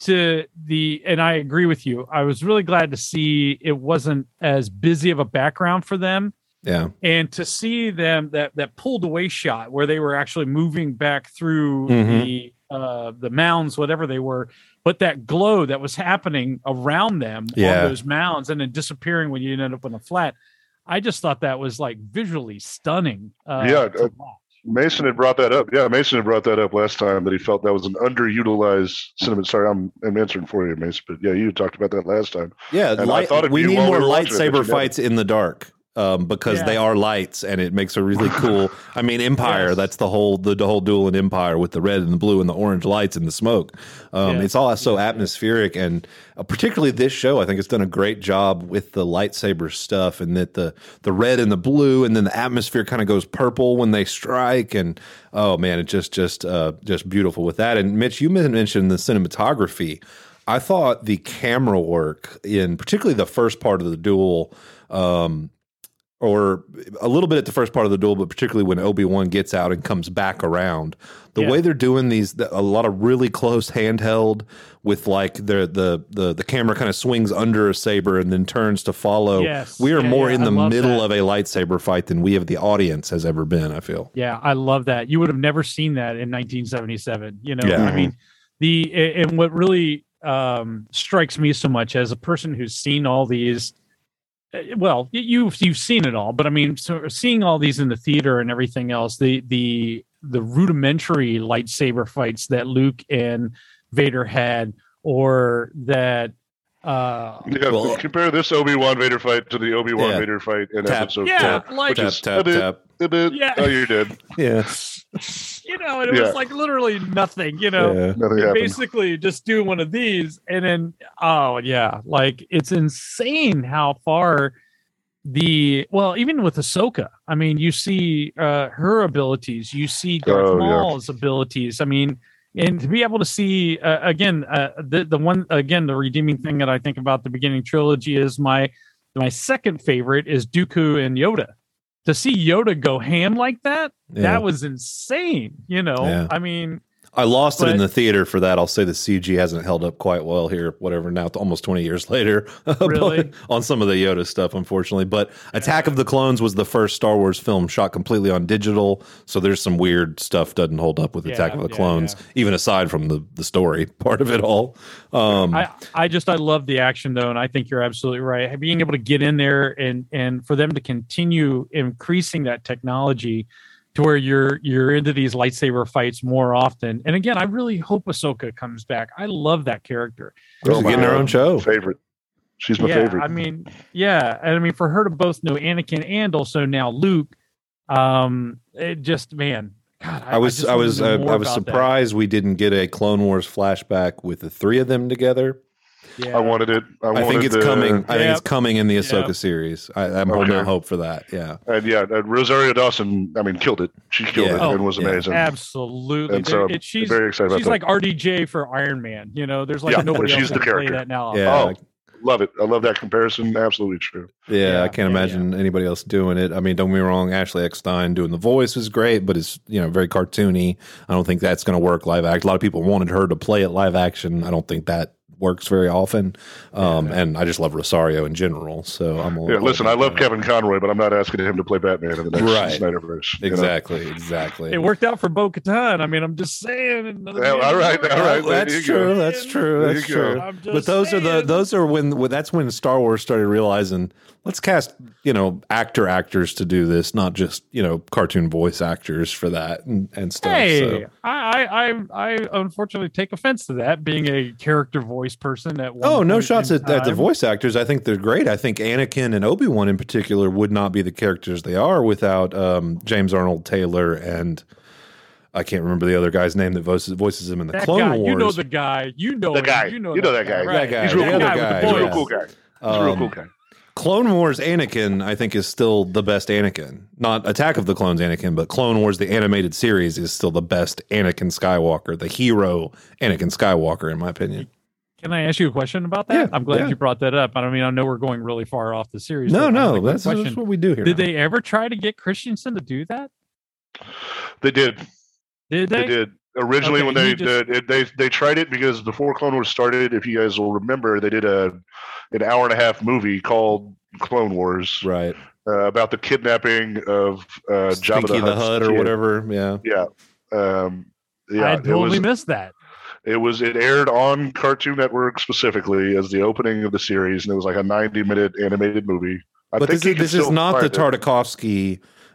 to the and I agree with you. I was really glad to see it wasn't as busy of a background for them yeah, and to see them that that pulled away shot where they were actually moving back through Mhm. the uh the mounds whatever they were but that glow that was happening around them Yeah. on those mounds and then disappearing when you ended up on a flat i just thought that was like visually stunning uh, Yeah, uh. Mason had brought that up. Yeah, Mason had brought that up last time that he felt that was an underutilized cinema. Sorry, I'm, I'm answering for you, Mason, but yeah, you talked about that last time. yeah. And I thought we need more were watching it, lightsaber fights in the dark. Um, because Yeah. they are lights, and it makes a really cool. I mean, Empire. Yes. That's the whole the, the whole duel in Empire with the red and the blue and the orange lights and the smoke. Um, Yes. It's all so atmospheric, and uh, particularly this show, I think it's done a great job with the lightsaber stuff, and that the the red and the blue, and then the atmosphere kind of goes purple when they strike, and oh man, it's just just uh, just beautiful with that. And Mitch, you mentioned the cinematography. I thought the camera work in particularly the first part of the duel. Um, or a little bit at the first part of the duel, but particularly when Obi Wan gets out and comes back around. The Yeah. way they're doing these, the- a lot of really close handheld with like the the the the camera kind of swings under a saber and then turns to follow. Yes. We are Yeah, more yeah, in the middle that. of a lightsaber fight than we have the audience has ever been. I feel. Yeah, I love that. You would have never seen that in 1977. You know. I mean, the and what really um, strikes me so much as a person who's seen all these. Uh, Well, you've you've seen it all, but I mean, so seeing all these in the theater and everything else, the the the rudimentary lightsaber fights that Luke and Vader had, or that uh Yeah, Well- compare this Obi Wan Vader fight to the Obi Wan Yeah. Vader fight in Tap. episode yeah, four. like Which Tap is tap a bit- tap. a bit- Yeah. Oh, you did. Yeah. you know, and it Yeah. was like literally nothing, you know. yeah. Nothing basically just do one of these and then oh yeah like it's insane how far the well even with Ahsoka I mean you see uh her abilities you see Darth Oh, yeah. Maul's abilities I mean and to be able to see uh, again uh, the the one again the redeeming thing that I think about the beginning trilogy is my my second favorite is Dooku and Yoda to see Yoda go ham like that Yeah. that was insane you know Yeah. I mean I lost it in the theater for that. I'll say the CG hasn't held up quite well here, whatever, now almost 20 years later. Really? on some of the Yoda stuff, unfortunately. But Attack of the Clones was the first Star Wars film shot completely on digital. So there's some weird stuff doesn't hold up with Yeah, Attack of the yeah, Clones, even aside from the, the story part of it all. Um, I, I just I love the action though, and I think you're absolutely right. Being able to get in there and and for them to continue increasing that technology to where you're you're into these lightsaber fights more often. And again, I really hope Ahsoka comes back. I love that character. She's Oh my getting her own show. Favorite. She's my yeah, favorite. I mean, yeah, and I mean for her to both know Anakin and also now Luke, um, it just man, God, I was just I, was uh, I was about that. surprised we didn't get a Clone Wars flashback with the three of them together. Yeah. I wanted it. I, I, wanted think it's the- coming. I think it's coming in the Ahsoka Yep. series. I, I'm holding Okay. out hope for that. Yeah. And yeah, and Rosario Dawson. I mean, killed it. She killed Yeah. it Oh, and was yeah. amazing. Absolutely, And so There- it, she's very excited about she's that. like RDJ for Iron Man. You know, there's like Yeah, nobody she's else the that can play that now. Yeah. Oh, love it. I love that comparison. Absolutely true. Yeah, Yeah, I can't yeah, imagine anybody else doing it. I mean, don't get me wrong, Ashley Eckstein doing the voice was great, but it's you know very cartoony. I don't think that's going to work live act. A lot of people wanted her to play it live action. I don't think that works very often. Um, and I just love Rosario in general. So I'm a Yeah, listen, I love uh, Kevin Conroy, but I'm not asking him to play Batman in the next Right. Snyderverse. you know? Exactly, exactly. It worked out for Bo Katan. I mean, I'm just saying. Yeah, all right, all right. Well, that's there you true. That's true. That's true. But those are the those are when when- that's when Star Wars started realizing let's cast you know actor actors to do this, not just you know cartoon voice actors for that and, and stuff. Hey, so. I, I, I, I unfortunately take offense to that being a character voice person at one Oh, no shots at, at the voice actors. I think they're great. I think Anakin and Obi Wan in particular would not be the characters they are without um, James Arnold Taylor and I can't remember the other guy's name that voices voices him in the That Clone guy, Wars. you know the guy. You know The him, guy. You know, You know that guy. right. That guy. He's real cool. other with the guy, He's a real cool guy. He's a real Um, cool guy. Clone Wars Anakin, I think, is still the best Anakin. Not Attack of the Clones Anakin, but Clone Wars, the animated series, is still the best Anakin Skywalker, the hero Anakin Skywalker, in my opinion. Can I ask you a question about that? Yeah, I'm glad yeah. you brought that up. I mean, I know we're going really far off the series. No, but I have a no, that's, that's what we do here. Did now. they ever try to get Christensen to do that? They did. Did They they? did. Originally, Okay, when they just- did, it, they they tried it because before Clone Wars started, if you guys will remember, they did a an hour and a half movie called Clone Wars right? uh, about the kidnapping of uh, Jabba Stinky the Hutt's Hut or kid. whatever. Yeah. Yeah, um, yeah. I totally was missed that. it was it aired on Cartoon Network specifically as the opening of the series, and it was like a ninety minute animated movie. I but think this is, this is not the find it.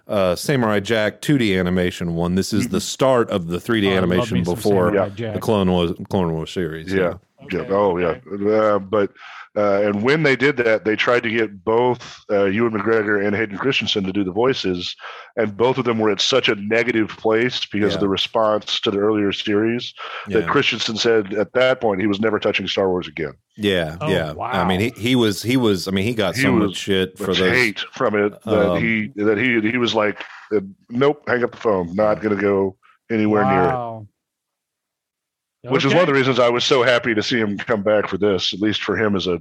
Tartakovsky uh, Samurai Jack 2D animation one. This is the start of the 3D Oh, animation before Yeah. The Clone Wars Clone Wars series. Yeah. Yeah. Oh, yeah. Uh, but uh, and when they did that, they tried to get both uh, Ewan McGregor and Hayden Christensen to do the voices, and both of them were at such a negative place because Yeah. of the response to the earlier series that Christensen said at that point he was never touching Star Wars again. Yeah, Oh, yeah. I mean, he, he was he was. I mean, he got He so was much shit for Much those. hate from it that Um, he that he he was like, uh, nope, hang up the phone, not going to go anywhere near it. Wow. which is one of the reasons I was so happy to see him come back for this, at least for him as a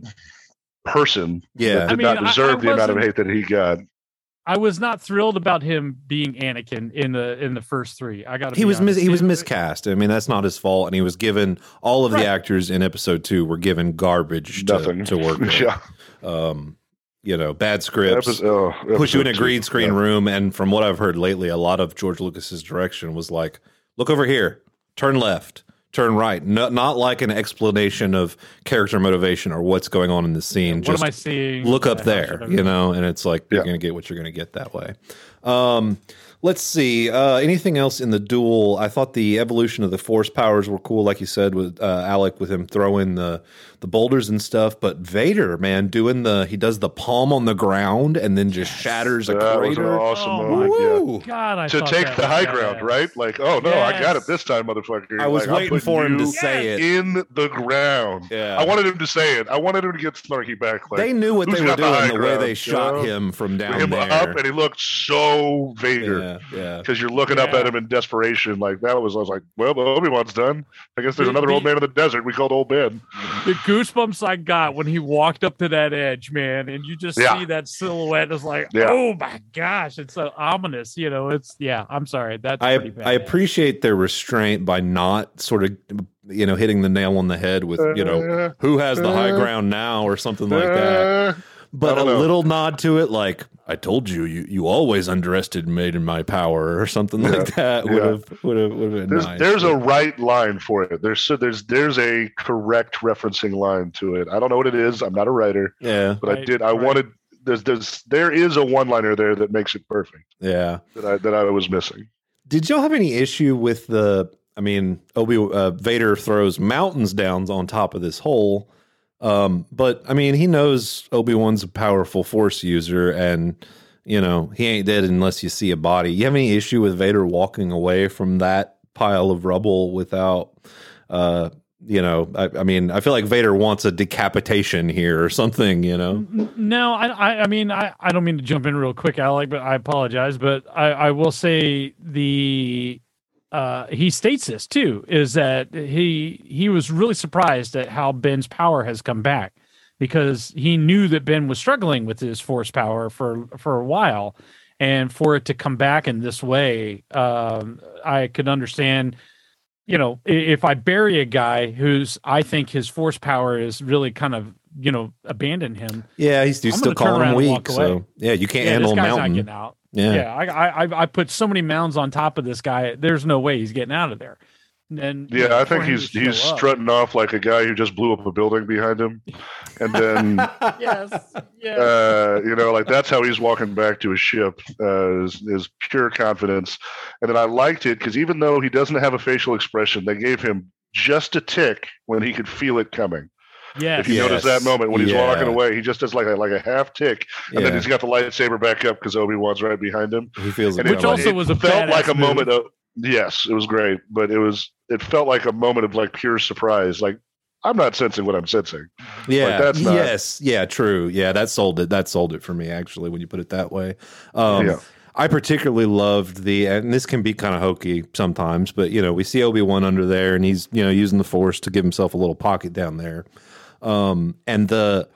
person. Yeah. that did I mean, not deserve I the amount of hate that he got. I was not thrilled about him being Anakin in the in the first three. I got he was mis- he was miscast. I mean, that's not his fault, and he was given all of Right. the actors in episode two were given garbage to, Nothing to work with. yeah. Um, you know, bad scripts. Episode- oh, push you in a green two. screen Yeah. room, and from what I've heard lately, a lot of George Lucas's direction was like, "Look over here, turn left, turn right." No, not like an explanation of character motivation or what's going on in the scene. What just am I seeing? look up Yeah, there, you know, and it's like you're going to get what you're going to get that way. Um, let's see. Uh, anything else in the duel? I thought the evolution of the force powers were cool, like you said with uh, Alec, with him throwing the the boulders and stuff. But Vader, man, doing the he does the palm on the ground and then just shatters a That was an crater. awesome Oh moment. yeah. Woo! God, I to take that the high badass. ground, right? Like, oh no, I got it this time, motherfucker. I was Like, waiting for him to say it. in the ground. Yeah. I wanted him to say it. I wanted him to get snarky back. Like, they knew what they were got the doing the way ground, they you shot know? him from down him there. up, and he looked so Vader. yeah, yeah. Because you're looking up at him in desperation, like that was. I was like, "Well, Obi Wan's done. I guess there's The- another the- old man in the desert we called Old Ben." The goosebumps I got when he walked up to that edge, man, and you just Yeah. see that silhouette. It's like, Yeah. oh my gosh, it's so ominous. You know, it's yeah. I'm sorry, that's I bad. I appreciate their restraint by not sort of you know hitting the nail on the head with you know Uh, who has the high uh, ground now or something like that. But a know. little nod to it, like I told you, you you always underestimated my power or something like that would yeah. have would have would have been There's nice. there's a right line for it. There's so there's there's a correct referencing line to it. I don't know what it is. I'm not a writer, yeah but I did. I right. wanted. There's there's there is a one liner there that makes it perfect yeah. that I that I was missing. Did y'all have any issue with the? I mean, Obi uh, Vader throws mountains down on top of this hole, um, but I mean, he knows Obi Wan's a powerful Force user, and you know he ain't dead unless you see a body. You have any issue with Vader walking away from that pile of rubble without? Uh, you know, I, I mean, I feel like Vader wants a decapitation here or something. You know, No, I, I, I mean, I, I don't mean to jump in real quick, Alec, but I apologize. But I, I will say the, uh, he states this too, is that he he was really surprised at how Ben's power has come back because he knew that Ben was struggling with his force power for for a while, and for it to come back in this way, um, I could understand you know, if I bury a guy who's I think his force power is really kind of you know abandon him. yeah, he's, he's still calling him weak. So yeah, you can't Yeah, handle this a guy's not mountain. getting out. Yeah. Yeah, I, I I- I put so many mounds on top of this guy. There's no way he's getting out of there. And you Yeah, know, I think he's he's show up- strutting off like a guy who just blew up a building behind him, and then Yes, yes. uh, you know, like that's how he's walking back to his ship, uh, is, is pure confidence. And then I liked it because even though he doesn't have a facial expression, they gave him just a tick when he could feel it coming. Yes. If you notice that moment when he's Yeah. walking away, he just does like a like a half tick, and then he's got the lightsaber back up because Obi Wan's right behind him. He feels And it it, Which also it was a felt like badass a moment of yes, it was great, but it was it felt like a moment of like pure surprise. Like I'm not sensing what I'm sensing. yeah, that's not- yes, yeah, true. Yeah, that sold it. That sold it for me actually when you put it that way. Um, Yeah. I particularly loved the, and this can be kind of hokey sometimes, but you know, we see Obi Wan under there, and he's you know using the Force to give himself a little pocket down there, um, and the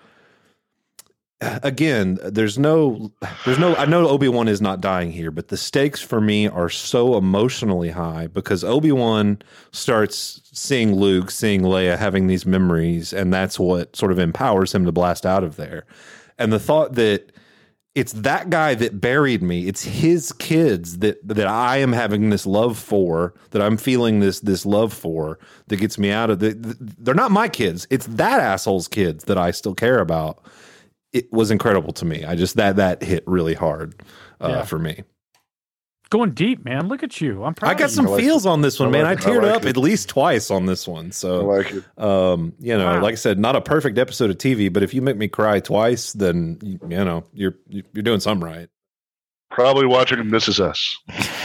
again, there's no, there's no. I know Obi Wan is not dying here, but the stakes for me are so emotionally high because Obi Wan starts seeing Luke, seeing Leia, having these memories, and that's what sort of empowers him to blast out of there. And the thought that it's that guy that buried me. It's his kids that that I am having this love for, that I'm feeling this this love for, that gets me out of the. They're not my kids. It's that asshole's kids that I still care about. It was incredible to me. I just that that hit really hard uh, Yeah. for me. Going deep, man. Look at you. I'm proud. I got of some you. like feels on this one, I man. like I it. I teared like up it. at least twice on this one. I So, like it. um, you know, Wow. like I said, not a perfect episode of TV, but if you make me cry twice, then you you know you're you're doing something right. Probably watching Mrs. S.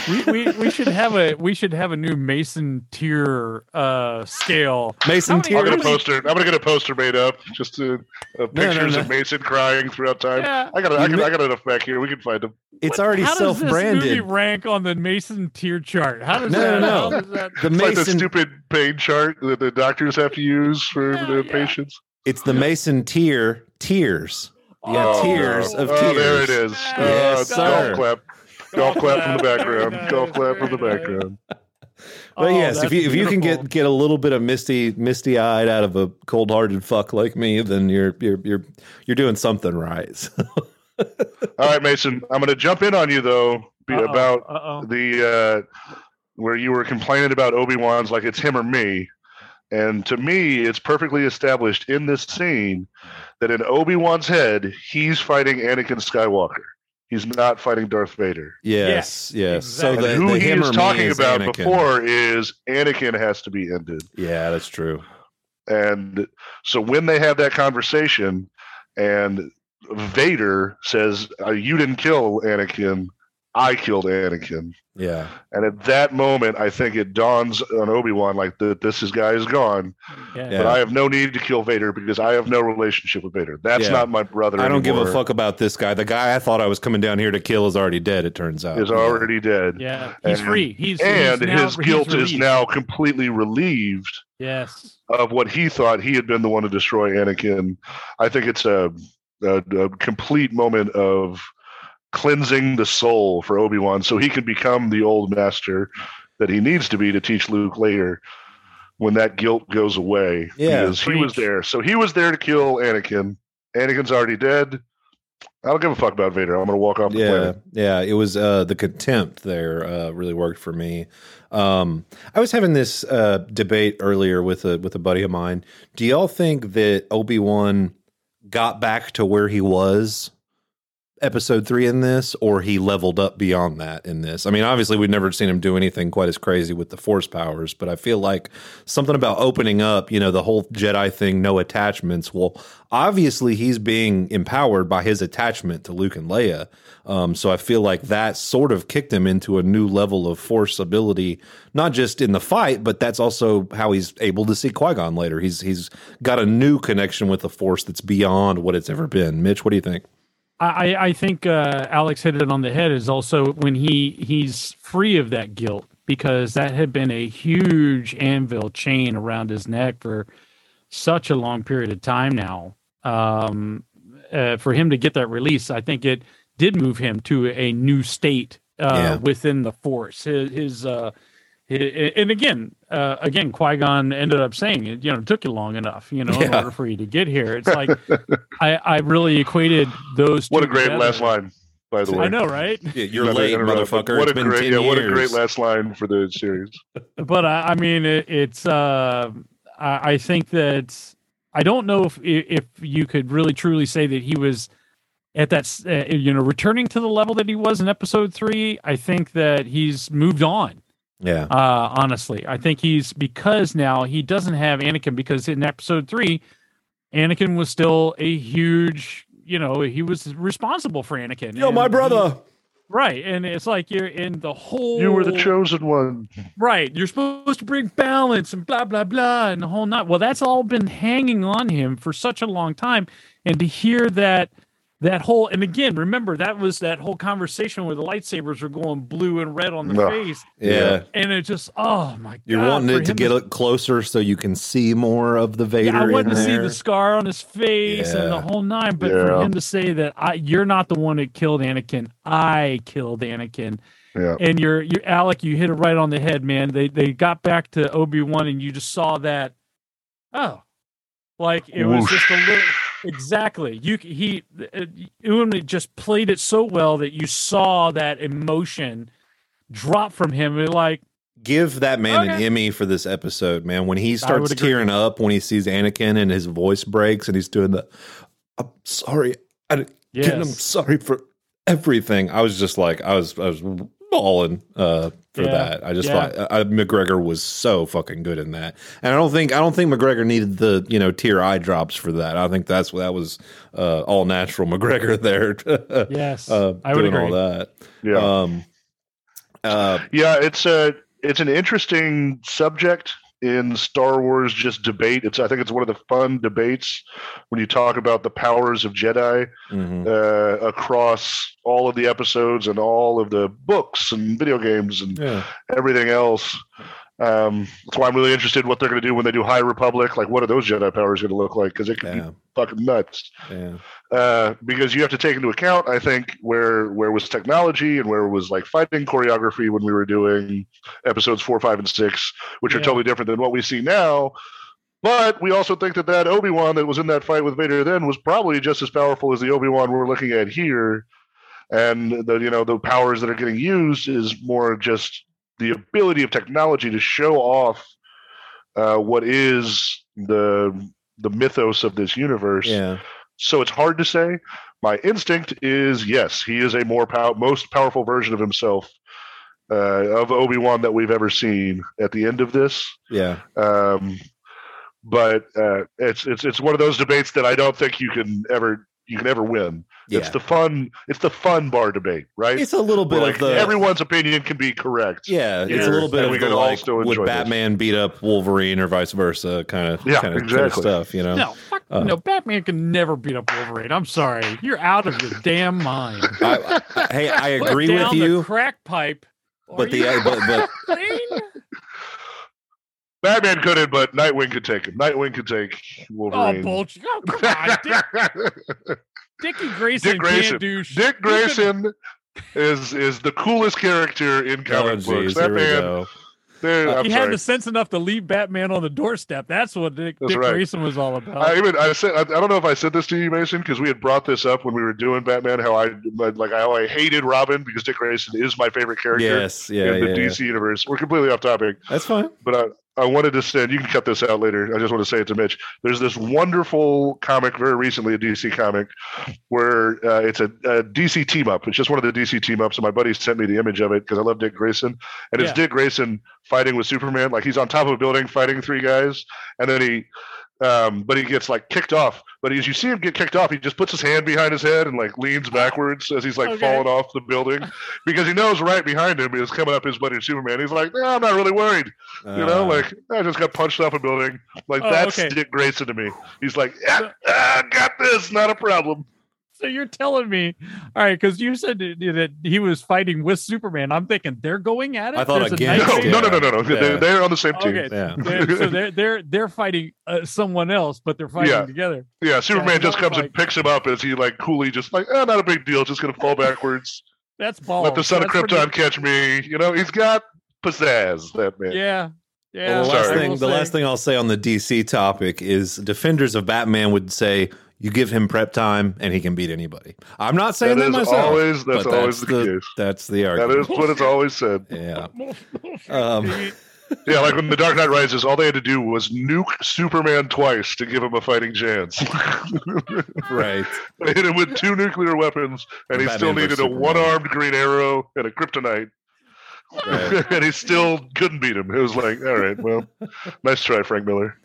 we, we we should have a we should have a new Mason tier uh scale. Mason How Tier. I'm gonna poster. I'm gonna get a poster made up, just to, uh, pictures no. of Mason crying throughout time. Yeah. I got. I You got. ma- I got enough back here. We can find them. It's What- already how does this movie self-branded. rank on the Mason tier chart? How does No, that? no, how no. does that- The It's like the stupid pain chart that the doctors have to use for Yeah, the yeah. patients. it's the Mason tier tiers. Yeah, Oh, tears no. of oh, tears. There it is. Yes, uh, sir. Golf clap. Golf clap from the background. nice, Golf clap from the background. But Oh, yes, if that's you if you can get get a little bit of misty misty eyed out of a cold hearted fuck like me, then you're you're you're you're doing something right. So, All right, Mason. I'm going to jump in on you though be Uh-oh, about uh-oh. the uh, where you were complaining about Obi Wan's like it's him or me, and to me, it's perfectly established in this scene that in Obi Wan's head, he's fighting Anakin Skywalker. He's not fighting Darth Vader. yes, yes. So exactly. the, who the he him is talking is about Anakin. before is Anakin has to be ended. Yeah, that's true. And so when they have that conversation, and Vader says, uh, "You didn't kill Anakin, I killed Anakin." Yeah, And at that moment, I think it dawns on Obi Wan like that this is guy is gone, Yeah. Yeah. but I have no need to kill Vader because I have no relationship with Vader. That's Yeah. not my brother. I don't give a fuck about this guy. The guy I thought I was coming down here to kill is already dead. It turns out Is already dead, Yeah, he's And- free. He's and he's now- his he's guilt is now completely relieved Yes. of what he thought he had been the one to destroy Anakin. I think it's a, a, a complete moment of cleansing the soul for Obi Wan, so he can become the old master that he needs to be to teach Luke later. When that guilt goes away, Yeah. because he was there. So he was there to kill Anakin. Anakin's already dead. I don't give a fuck about Vader. I'm going to walk off the yeah planet. yeah it was uh the contempt there uh really worked for me um i was having this uh debate earlier with a with a buddy of mine do y'all think that obi-wan got back to where he was episode three in this or he leveled up beyond that in this? I mean obviously we've never seen him do anything quite as crazy with the force powers but i feel like something about opening up you know the whole jedi thing no attachments. Well obviously he's being empowered by his attachment to luke and leia. Um, so i feel like that sort of kicked him into a new level of force ability not just in the fight but that's also how he's able to see qui-gon later. He's he's got a new connection with the force that's beyond what it's ever been. Mitch what do you think I, I think uh, Alec hit it on the head. Is also when he he's free of that guilt because that had been a huge anvil chain around his neck for such a long period of time now. Um, uh, for him to get that release, I think it did move him to a new state uh, Yeah. within the Force. His, his uh, hi- and again, uh, again, Qui Gon ended up saying, it, you know, it took you long enough, you know, in order for you to get here. It's like I, I really equated those. What a great together. last line, by the way. I know, right? Yeah, you're Not to late, interrupt, motherfucker. What It's a been great, 10 yeah, what a great last line for the series. but I, I mean, it, it's. Uh, I, I think that I don't know if if you could really truly say that he was at that uh, you know returning to the level that he was in episode three. I think that he's moved on. Yeah. Uh, honestly, I think he's because now he doesn't have Anakin because in episode three, Anakin was still a huge. You know, he was responsible for Anakin. Yo, and my he- brother. right? And it's like you're in the whole. You were the chosen one. Right. You're supposed to bring balance and blah, blah, blah, and the whole night. Well, that's all been hanging on him for such a long time. And to hear that, that whole, and again, remember, that was that whole conversation where the lightsabers were going blue and red on the Ugh. face. Yeah. And it just, oh my God. You're wanting it to get it closer so you can see more of the Vader. Yeah, I wanted to see the scar on his face and the whole nine, but for him to say that I, you're not the one that killed Anakin, I killed Anakin, Yeah. and you're you Alec, you hit it right on the head, man. They they got back to Obi Wan, and you just saw that. Oh, like it was just a little exactly. You he uh, just played it so well that you saw that emotion drop from him. And like Give that man an Emmy for this episode, man. When he starts tearing up when he sees Anakin and his voice breaks and he's doing the I'm sorry. I yes, him sorry for everything. I was just like I was I was bawling uh for Yeah. that. I just Yeah. thought uh, McGregor was so fucking good in that. And I don't think I don't think McGregor needed the, you know, tear eye drops for that. I think that's that was uh all natural McGregor there. yes, uh, I would doing agree. all that. Yeah. Um uh Yeah, it's a it's an interesting subject in Star Wars just debate. It's I think it's one of the fun debates when you talk about the powers of Jedi mhm. uh, across all of the episodes and all of the books and video games and yeah. everything else. Um, that's why I'm really interested in what they're going to do when they do High Republic. Like, what are those Jedi powers going to look like? Because it could Yeah, be fucking nuts. yeah, Uh, because you have to take into account, I think, where where was technology and where was like fighting choreography when we were doing episodes four, five, and six, which are totally different than what we see now. But we also think that that Obi Wan that was in that fight with Vader then was probably just as powerful as the Obi Wan we're looking at here, and the you know the powers that are getting used is more just the ability of technology to show off uh, what is the the mythos of this universe. yeah. So it's hard to say. My instinct is yes, he is a more pow- most powerful version of himself uh, of Obi Wan that we've ever seen at the end of this. Yeah, Um, but uh, it's it's it's one of those debates that I don't think you can ever you can ever win. yeah. It's the fun it's the fun bar debate, right? It's a little bit Where, of like, the everyone's opinion can be correct. Yeah, it's a little bit and of we the can all like still would enjoy this. Batman beat up Wolverine or vice versa kind of Yeah, kind of, exactly. stuff, you know. No, fuck, Uh, no. Batman can never beat up Wolverine. I'm sorry, you're out of your damn mind. I, I, hey, I Put agree down with the you, crack pipe. but the you but, but insane? Batman couldn't, but Nightwing could take him. Nightwing could take oh Wolverine. bullshit! Oh come on, Dick, Dickie Grayson, Dick Grayson. can't do sh- Dick Grayson is is the coolest character in oh comic jeez, books. here That man, Uh, he sorry. had the sense enough to leave Batman on the doorstep. That's what Dick, That's Dick right. Grayson was all about. I even I said I, I don't know if I said this to you, Mason, because we had brought this up when we were doing Batman. How I like how I hated Robin because Dick Grayson is my favorite character Yes, yeah, in the yeah, yeah. DC universe. We're completely off topic, That's fine. but I. Wanted to send. You can cut this out later. I just want to say it to Mitch. There's this wonderful comic, very recently a DC comic, where uh, it's a, a DC team up. It's just one of the DC team ups, and my buddy sent me the image of it because I love Dick Grayson, and it's Yeah. Dick Grayson fighting with Superman. Like he's on top of a building fighting three guys, and then he, um, but he gets like kicked off. But as you see him get kicked off, he just puts his hand behind his head and like leans backwards as he's like Okay. falling off the building because he knows right behind him is coming up his buddy Superman. He's like, no, I'm not really worried. You know, Uh, like I just got punched off a building. Like Oh, that's okay. Dick Grayson to me. He's like, yeah, I got this, not a problem. So you're telling me, all right? Because you said that that he was fighting with Superman. I'm thinking they're going at it. I thought There's a No, Yeah. no, no, no, no, no. Yeah. They're, they're on the same team. Okay, yeah. They're- so they're they're they're fighting uh, someone else, but they're fighting Yeah. together. Yeah, Superman Yeah, just comes was and picks him up as he like coolly just like, oh, not a big deal, just gonna fall backwards. That's balls. Let the son of That's pretty- Krypton catch me. You know, he's got pizzazz. That man. Yeah, yeah. Well, the last Sorry. thing, the last thing I'll say on the DC topic is defenders of Batman would say you give him prep time and he can beat anybody. I'm not saying That that, is myself. always that's but always the, the case. that's the argument. is what it's always said. yeah. Um, Yeah, like when the Dark Knight Rises, all they had to do was nuke Superman twice to give him a fighting chance. right. They hit him with two nuclear weapons, and he Batman still needed a one-armed Green Arrow and a Kryptonite, Right. and he still couldn't beat him. It was like, all right, well, nice try, Frank Miller.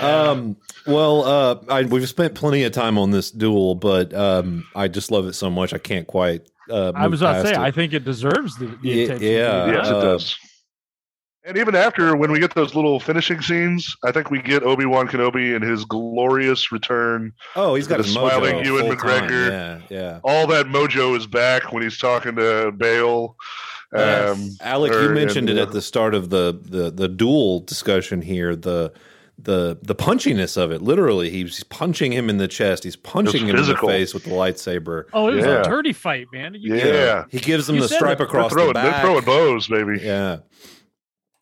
Um, well, uh, I, we've spent plenty of time on this duel, but um, I just love it so much I can't quite. Uh, I was about to say, it. I think it deserves the, the Yeah, attention. yeah. to be Yes, it Uh, does. And even after, when we get those little finishing scenes, I think we get Obi Wan Kenobi in his glorious return. oh, he's got the his smiling mojo Ewan full time. McGregor. Yeah, yeah. All that mojo is back when he's talking to Bail. Um, Alec, you mentioned and, it at the start of the the the duel discussion here. The the the punchiness of it. Literally, he's punching him in the chest. He's punching him physical. in the face with the lightsaber. Oh, it was Yeah. a dirty fight, man. You Yeah. can't- he gives him You the stripe it. They're across throwing, the they're throwing bows, baby. Yeah,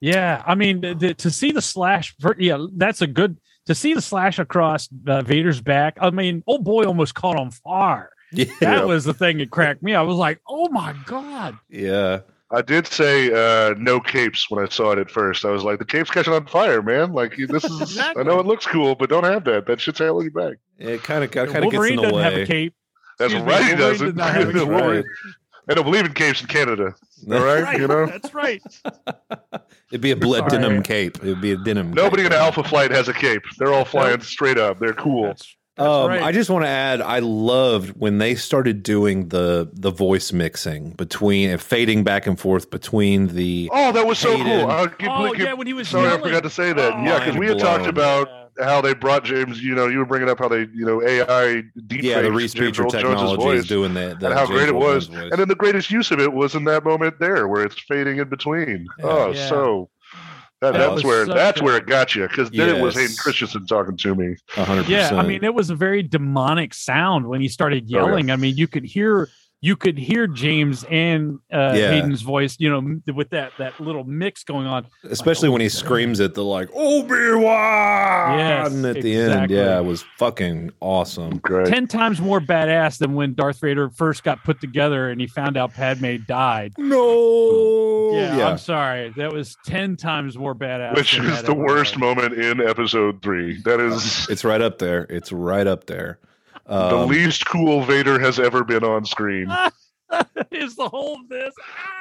Yeah, I mean, th- th- to see the slash, yeah, that's a good. To see the slash across uh, Vader's back, I mean, oh boy, almost caught on fire. yeah, That was the thing that cracked me. I was like, oh my god. yeah. I did say uh, no capes when I saw it at first. I was like, the cape's catching on fire, man. Like this is. Exactly. I know it looks cool, but don't have that. That shit's holding you back. It kind of kind of gets in the doesn't way. have a cape. That's Excuse me, right. he doesn't. does not have a cape. Wolverine- I don't believe in capes in Canada. All right, Right, you know. that's right. It'd be a ble- Sorry. denim cape. It'd be a denim. Nobody cape. in Alpha Flight has a cape. They're all flying straight up. They're cool. That's, that's Um, right. I just want to add, I loved when they started doing the the voice mixing between and fading back and forth between the. Oh, that was so Hayden. cool. I oh completely- yeah, when he was Sorry, I forgot to say that. Oh, yeah, because we had mind talked blown. about how they brought James. You know, you were bringing up how they, you know, AI deep Yeah, the fakes Reese James Beecher Earl Jones's technology voice, is doing that. and how great it was. And then the greatest use of it was in that moment there, where it's fading in between. Yeah. Oh, Yeah. so That, That that's was where such that's a- where it got you because then it was Yes. Hayden Christensen talking to me. A hundred Yeah, I mean, it was a very demonic sound when he started Oh, yeah. yelling. I mean, you could hear you could hear James and uh, Yeah. Hayden's voice, you know, with that that little mix going on. especially when he screams at the like Obi Wan Yes, at the end. Yeah, it was fucking awesome. Great. Ten times more badass than when Darth Vader first got put together and he found out Padme died. No, Yeah, yeah, I'm sorry. That was ten times more badass. Which than is that the worst was. moment in episode three. That is it's right up there. It's right up there. The Um, least cool Vader has ever been on screen. is the whole of this.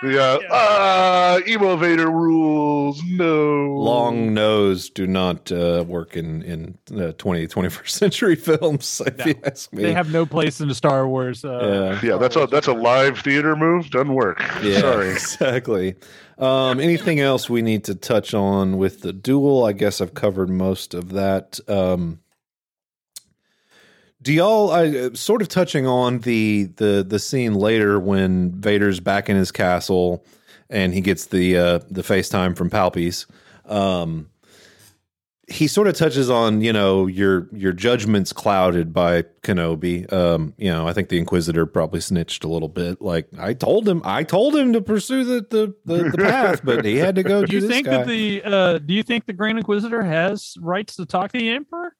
Yeah. Ah, emo Vader rules. No. long nose do not uh, work in in uh, 20 21st century films. If No. you ask me, They have no place in the Star Wars. Uh, Yeah. Yeah, that's a that's a live theater move. Doesn't work. Yeah, Sorry. exactly. Um, anything else we need to touch on with the duel? I guess I've covered most of that. Um, do y'all I, uh, sort of touching on the the the scene later when Vader's back in his castle and he gets the uh, the FaceTime from Palpies. Um, he sort of touches on you know your your judgment's clouded by Kenobi. Um, you know, I think the Inquisitor probably snitched a little bit. Like I told him, I told him to pursue the the, the, the path, but he had to go. Do you this think guy. that the uh, do you think the Grand Inquisitor has rights to talk to the Emperor?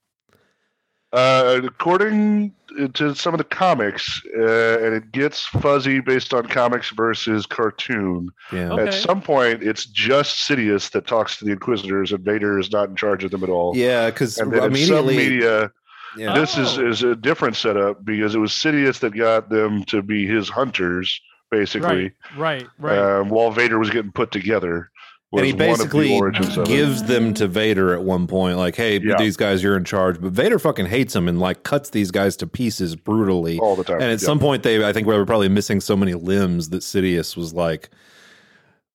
Uh, according to some of the comics, uh, and it gets fuzzy based on comics versus cartoon. yeah, Okay. At some point, it's just Sidious that talks to the Inquisitors, and Vader is not in charge of them at all. yeah, because And in some immediately, media, yeah, this is, Oh. is a different setup because it was Sidious that got them to be his hunters, basically, Right, right, right. um, while Vader was getting put together. And he the basically it. gives them to Vader at one point, like, "Hey, Yeah. these guys, you're in charge." But Vader fucking hates them and like cuts these guys to pieces brutally. all the time. And at Yeah. some point, they, I think, we were probably missing so many limbs that Sidious was like,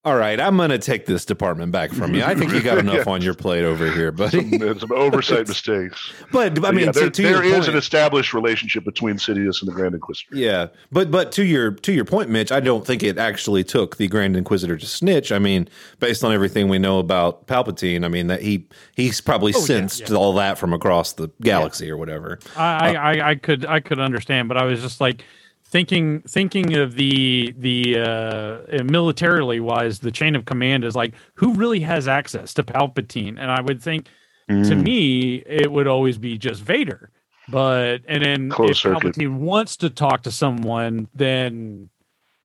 "All right, I'm going to take this department back from you. I think you got enough on your plate over here." But, some, uh, some oversight mistakes. but I mean, yeah, to, there, to there your is point, an established relationship between Sidious and the Grand Inquisitor. Yeah, but but to your to your point, Mitch, I don't think it actually took the Grand Inquisitor to snitch. I mean, based on everything we know about Palpatine, I mean that he he's probably Oh, sensed yeah. all that from across the galaxy or whatever. I, I, uh, I, I could I could understand, but I was just like thinking thinking of the the uh, militarily wise, the chain of command is like who really has access to Palpatine, and I would think to Mm. me it would always be just Vader. But and then Closed if circuit. Palpatine wants to talk to someone, then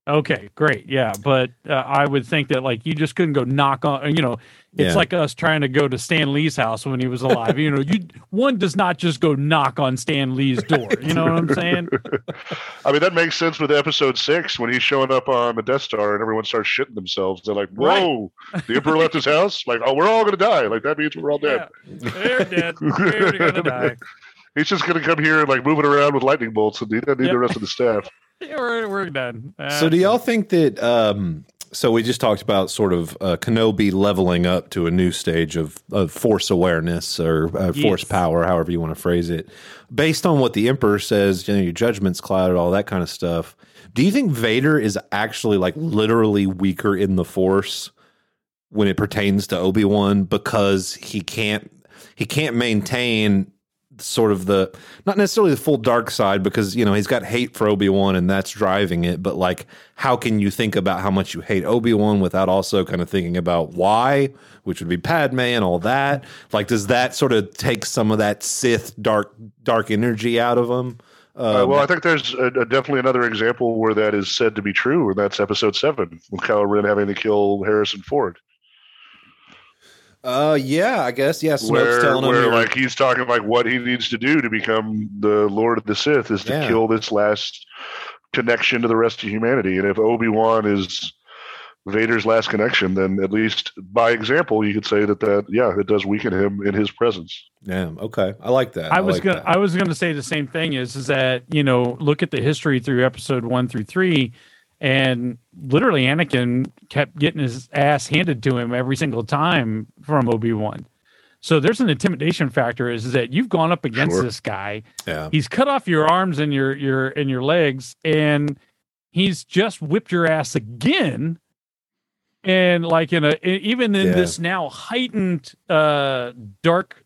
okay, great, yeah. But uh, I would think that like you just couldn't go knock on, you know, it's Yeah. like us trying to go to Stan Lee's house when he was alive. you know, you one does not just go knock on Stan Lee's door. You know what I'm saying? I mean, that makes sense with episode six when he's showing up on the Death Star and everyone starts shitting themselves. They're like, whoa, the Emperor left his house? Like, oh, we're all going to die. Like, that means we're all dead. Yeah, they're dead. They're gonna die. He's just going to come here and like moving around with lightning bolts and he doesn't need Yep. the rest of the staff. Yeah, we're, we're done. Uh, So do y'all think that? Um, so we just talked about sort of uh, Kenobi leveling up to a new stage of, of force awareness or uh, force Yes. power, however you want to phrase it, based on what the Emperor says. You know, your judgment's clouded, all that kind of stuff. Do you think Vader is actually like literally weaker in the Force when it pertains to Obi Wan because he can't he can't maintain sort of the not necessarily the full dark side because you know he's got hate for Obi-Wan and that's driving it but like how can you think about how much you hate Obi-Wan without also kind of thinking about why which would be Padme and all that like does that sort of take some of that Sith dark dark energy out of him Uh, Um, well, I think there's a, a definitely another example where that is said to be true, and that's episode seven with Kylo Ren having to kill Harrison Ford. Uh yeah I guess yeah Snoke's where, telling him where you're- like he's talking like what he needs to do to become the Lord of the Sith is to Yeah. kill this last connection to the rest of humanity. And if Obi Wan is Vader's last connection, then at least by example, you could say that that yeah, it does weaken him in his presence. yeah okay I like that I was like gonna that. I was gonna say the same thing is is that you know look at the history through episode one through three, and literally Anakin kept getting his ass handed to him every single time from Obi Wan. So there's an intimidation factor is that you've gone up against Sure. this guy. yeah He's cut off your arms and your your and your legs, and he's just whipped your ass again. and like in a even in Yeah. this now heightened uh dark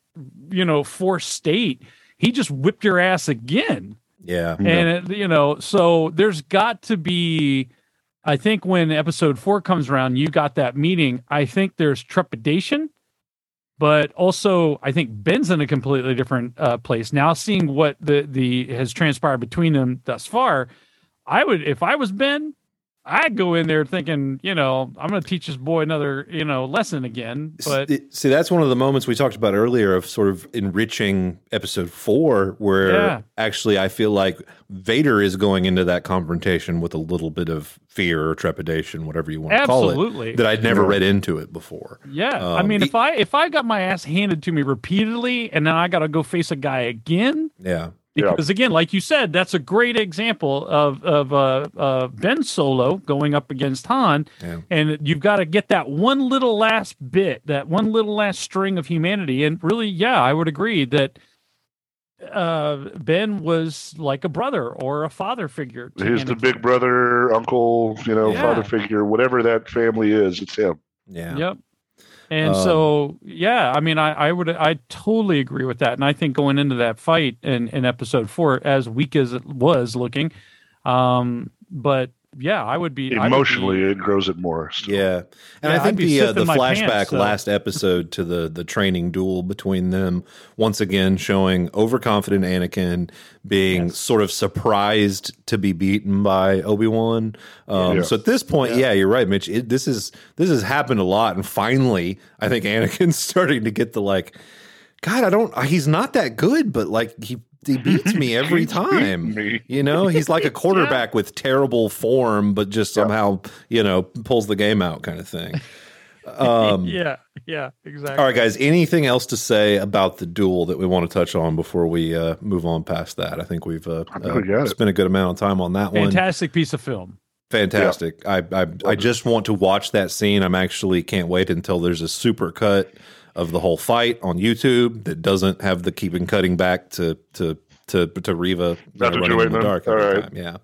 you know force state he just whipped your ass again Yeah. and it, you know so there's got to be i think when episode four comes around you got that meeting i think there's trepidation but also i think ben's in a completely different uh, place now seeing what the the has transpired between them thus far i would if i was ben i'd go in there thinking you know i'm going to teach this boy another you know lesson again but see, that's one of the moments we talked about earlier of sort of enriching episode four, where Yeah. actually I feel like Vader is going into that confrontation with a little bit of fear or trepidation, whatever you want to call Absolutely. it, that I'd never read into it before. Yeah, I Um, mean, the- if I if I got my ass handed to me repeatedly, and then I got to go face a guy again, Yeah. Yeah. because again, like you said, that's a great example of of uh, uh, Ben Solo going up against Han, Yeah. and you've got to get that one little last bit, that one little last string of humanity, and really, yeah, I would agree that uh, Ben was like a brother or a father figure. to He's the big brother, uncle, you know, Yeah. father figure, whatever that family is. It's him. Yeah. Yep. And Um, so, yeah, I mean, I, I would, I totally agree with that. And I think going into that fight in, in episode four, as weak as it was looking, um, but yeah, I would be I would be- Emotionally, it grows it more. still. Yeah, and Yeah, I think the uh, the flashback pants, so- last episode to the the training duel between them once again showing overconfident Anakin being Yes. sort of surprised to be beaten by Obi Wan. Um, Yeah. So at this point, yeah, you're right, Mitch. It, this is this has happened a lot, and finally, I think Anakin's starting to get the like. God, I don't. He's not that good, but like he he beats me every time. me. You know, he's like a quarterback with terrible form, but just somehow, you know, pulls the game out kind of thing. Um, yeah, yeah, exactly. All right, guys, anything else to say about the duel that we want to touch on before we uh, move on past that? I think we've uh, think we got uh, spent a good amount of time on that one. Fantastic piece of film. Fantastic. I, I I just want to watch that scene. I'm actually can't wait until there's a super cut of the whole fight on YouTube that doesn't have the keeping cutting back to to to to Reva you know, running in the dark All right. time. Yeah.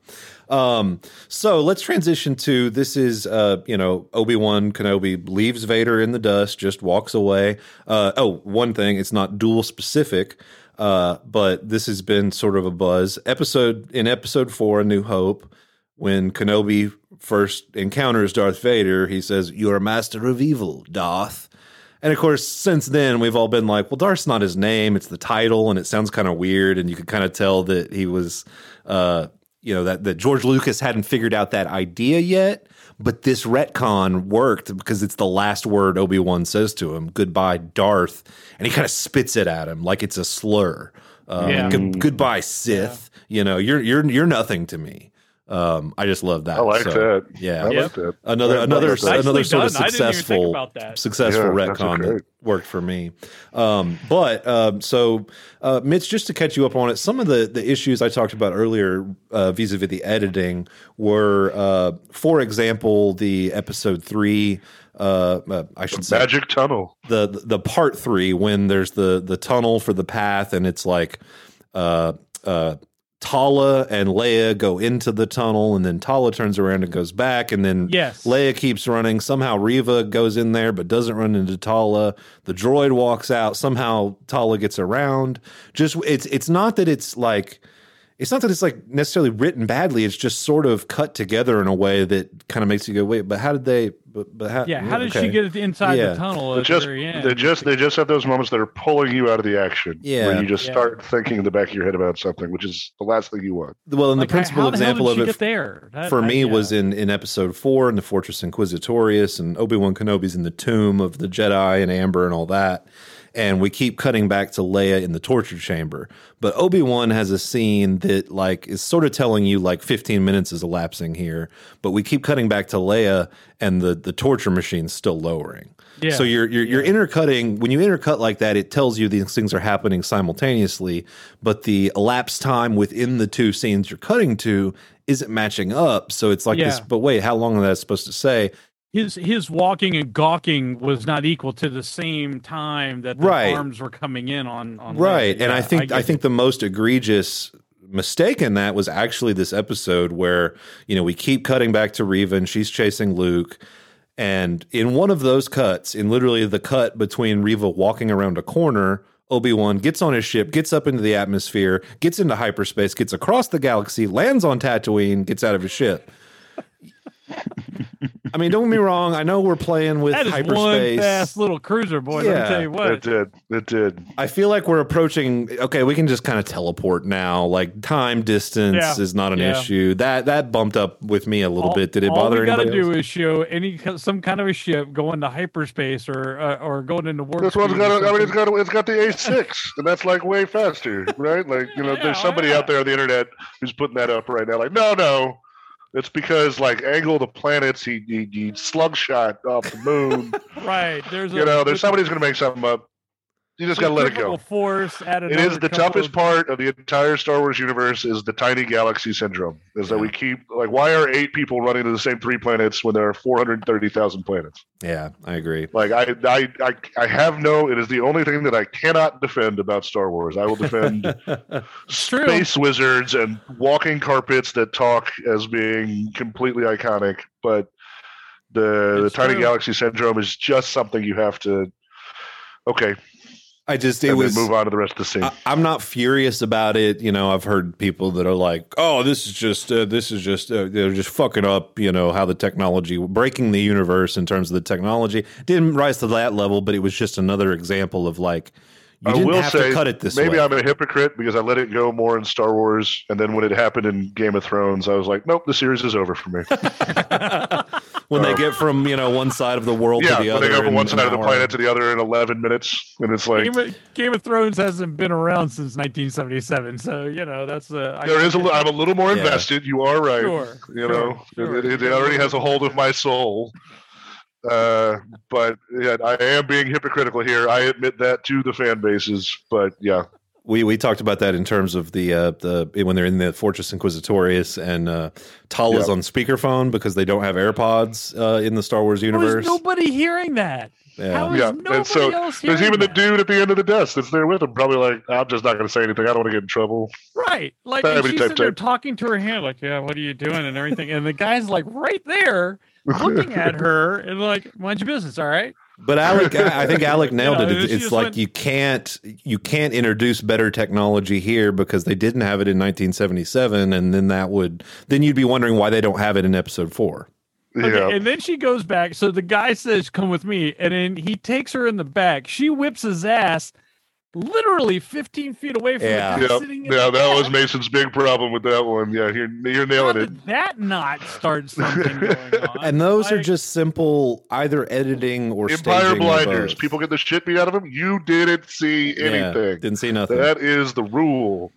Um, so let's transition to this is uh, you know, Obi-Wan Kenobi leaves Vader in the dust, just walks away. Uh, oh, one thing, it's not duel specific, uh, but this has been sort of a buzz. Episode in episode four, A New Hope, when Kenobi first encounters Darth Vader, he says, You're a master of evil, Darth. And of course, since then, we've all been like, well, Darth's not his name, it's the title, and it sounds kind of weird. And you could kind of tell that he was, uh, you know, that, that George Lucas hadn't figured out that idea yet. But this retcon worked because it's the last word Obi Wan says to him, goodbye, Darth. And he kind of spits it at him like it's a slur. Uh, Yeah. good- goodbye, Sith. You know, you're, you're, you're nothing to me. Um, I just love that. I like So, that. Yeah. I Yep. like that. Another Yeah, another that's another Nicely sort of done. I didn't even think successful successful Yeah, retcon that worked for me. Um, but um, so uh, Mitch, just to catch you up on it, some of the the issues I talked about earlier uh, vis-a-vis the editing were, uh, for example, the episode three. Uh, uh, I should say Magic tunnel. the the part three when there's the the tunnel for the path and it's like uh uh Tala and Leia go into the tunnel and then Tala turns around and goes back and then Yes. Leia keeps running. Somehow Reva goes in there but doesn't run into Tala. The droid walks out. Somehow Tala gets around. Just it's it's not that it's like it's not that it's like necessarily written badly. It's just sort of cut together in a way that kind of makes you go, wait, but how did they? But, but how? Yeah, how did okay. she get inside Yeah. the tunnel They at just the very end? they just they just have those moments that are pulling you out of the action. Yeah. Where you just Yeah. start thinking in the back of your head about something, which is the last thing you want. Well, and Like, the principal how the hell example did of it there That- for I- me yeah. was in in episode four in the Fortress Inquisitorius, and Obi Wan Kenobi's in the tomb of the Jedi and Amber and all that. And we keep cutting back to Leia in the torture chamber, but Obi Wan has a scene that like is sort of telling you like 15 minutes is elapsing here, but we keep cutting back to Leia, and the the torture machine's still lowering. Yeah. So you're you're, you're intercutting when you intercut like that, it tells you these things are happening simultaneously, but the elapsed time within the two scenes you're cutting to isn't matching up. So it's like this. But wait, how long is that supposed to say? His his walking and gawking was not equal to the same time that the Right. arms were coming in on on Right, Leia. and I think I, get think the most egregious mistake in that was actually this episode where you know we keep cutting back to Reva and she's chasing Luke. And in one of those cuts, in literally the cut between Reva walking around a corner, Obi Wan gets on his ship, gets up into the atmosphere, gets into hyperspace, gets across the galaxy, lands on Tatooine, gets out of his ship. I mean, don't get me wrong. I know we're playing with That is one hyperspace. fast little cruiser, boy. Let me Yeah. tell you what. It did. It did. I feel like we're approaching. Okay, we can just kind of teleport now. Like time distance Yeah. is not an Yeah. issue. That that bumped up with me a little All- bit. Did it all bother we gotta anybody? do is show any some kind of a ship going to hyperspace or uh, or going into warp. This one's got. A, I mean, it's something. got. A, it's got the A6, and that's like way faster, right? Like you know, Yeah, there's somebody yeah. out there on the internet who's putting that up right now. Like, no, no, it's because like angle of the planets. He he, he slug shot off uh, the moon. right. There's you a, know, there's somebody's gonna make something up. You just gotta let it go. Force. Add It is the toughest of- part of the entire Star Wars universe is the tiny galaxy syndrome. Is that we keep like why are eight people running to the same three planets when there are 430,000 planets? Yeah, I agree. Like I, I, I, I have no. It is the only thing that I cannot defend about Star Wars. I will defend true. space wizards and walking carpets that talk as being completely iconic. But the, the tiny true. galaxy syndrome is just something you have to. Okay, I just it was. move on to the rest of the scene. I, I'm not furious about it. You know, I've heard people that are like, "Oh, this is just uh, this is just uh, they're just fucking up." You know how the technology breaking the universe in terms of the technology didn't rise to that level, but it was just another example of like you I didn't will have say to cut it this maybe way. I'm a hypocrite because I let it go more in Star Wars, and then when it happened in Game of Thrones, I was like, nope, the series is over for me. when they get from you know one side of the world yeah, to the when other, they go from one side of the hour. planet to the other in 11 minutes, and it's like Game of, Game of Thrones hasn't been around since 1977, so you know that's uh, I- there is a. li- I'm a little more Yeah. invested. You are right. Sure, you sure, know, sure. It, it, it already has a hold of my soul. Uh, but yeah, I am being hypocritical here. I admit that to the fan bases. But yeah, We we talked about that in terms of the uh, the when they're in the Fortress Inquisitorius and uh, Tala's Yeah. on speakerphone because they don't have AirPods uh, in the Star Wars How is universe. nobody hearing that? Yeah. How is yeah. nobody And so else there's hearing even the dude at the end of the desk that's there with him, probably like, I'm just not going to say anything. I don't want to get in trouble. Right. Like and she's type sitting there type. talking to her hand, like, yeah, what are you doing? And everything. And the guy's like right there looking at her and like, mind your business, all right? But Alec, I I think Alec nailed Yeah, it. It's, it's like went- you can't you can't introduce better technology here because they didn't have it in 1977, and then that would then you'd be wondering why they don't have it in Episode Four. Okay, Yeah. And then she goes back. So the guy says, Come with me. And then he takes her in the back. She whips his ass literally 15 feet away from Yeah. the guy Yeah, sitting in yeah, the that was. Mason's big problem with that one. Yeah, you're, you're How nailing it. that not start something going on? And those are just simple either editing or Empire blinders. both. People get the shit beat out of them. You didn't see Yeah, anything. didn't see nothing. That is the rule.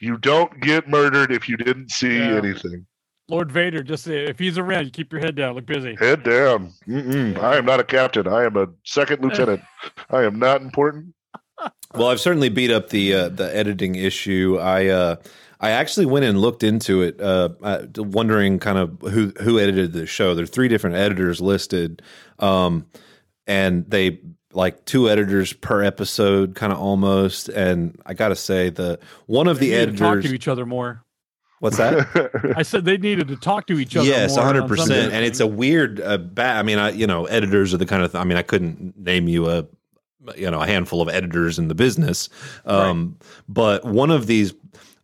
You don't get murdered if you didn't see Yeah. anything. Lord Vader, just uh, if he's around, you keep your head down, look busy. Head down. Mm-mm. I am not a captain. I am a second lieutenant. I am not important. Well, I've certainly beat up the uh, the editing issue. I uh, I actually went and looked into it, uh, uh, wondering kind of who who edited the show. There are three different editors listed, um, and they like two editors per episode, kind of almost. And I got to say, the one of the They need to talk to each other more. What's that? I said they needed to talk to each other. yes, one hundred percent. And it's a weird, uh, ba- I mean, I you know, editors are the kind of. Th- I mean, I couldn't name you a you know a handful of editors in the business, um, but one of these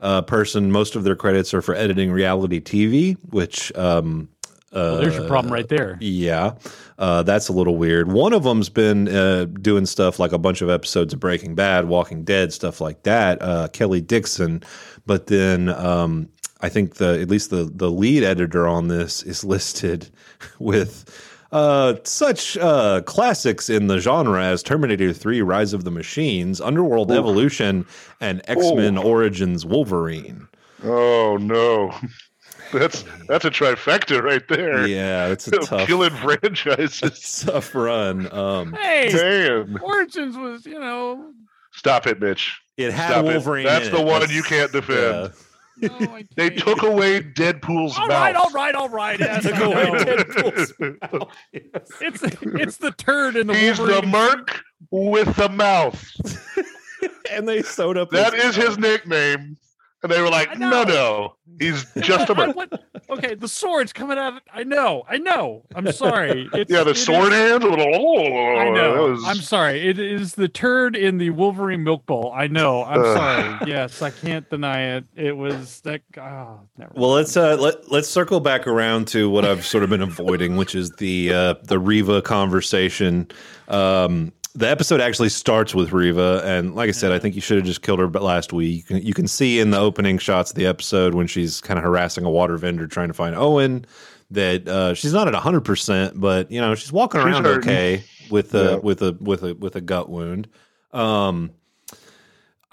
uh, person, most of their credits are for editing reality TV, which. Um, Well, there's your problem right there. yeah, uh, that's a little weird. One of them's been uh, doing stuff like a bunch of episodes of Breaking Bad, Walking Dead, stuff like that. Uh, Kelly Dixon, but then um, I think the at least the the lead editor on this is listed with uh, such uh, classics in the genre as Terminator 3: Rise of the Machines, Underworld Evolution, and X Men Origins Wolverine. oh no. That's that's a trifecta right there. Yeah, it's a Of tough, Killing franchises. tough run. Um, Hey, Damn. Origins was, you know, Stop it, Mitch. It had Stop it. Wolverine. That's in the it. one That's- you can't defend. yeah. No, They took away Deadpool's All mouth. right, all right, all right. Yes, Took away. Deadpool's mouth. Yes. It's it's the turd in the He's the Wolverine. merc with the mouth. and they sewed up. That is his nickname. And they were like, no, no. He's just a merc. went, okay, the sword's coming out. I know, I know. I'm sorry. It's, Yeah, the it sword is- hand. I I know. I'm sorry. It is the turd in the Wolverine milk bowl. I know. I'm Ugh. sorry. Yes, I can't deny it. It was that. Oh, never Well, let's uh, let let's circle back around to what I've sort of been avoiding, which is the uh, the Reva conversation. Um, the episode actually starts with Reva, and like I said, I think you should have just killed her. But last week, you can, you can see in the opening shots of the episode when she's kind of harassing a water vendor trying to find Owen that uh, she's not at hundred percent, but you know she's walking around hurting. okay with a Yeah. with a with a with a gut wound. Um,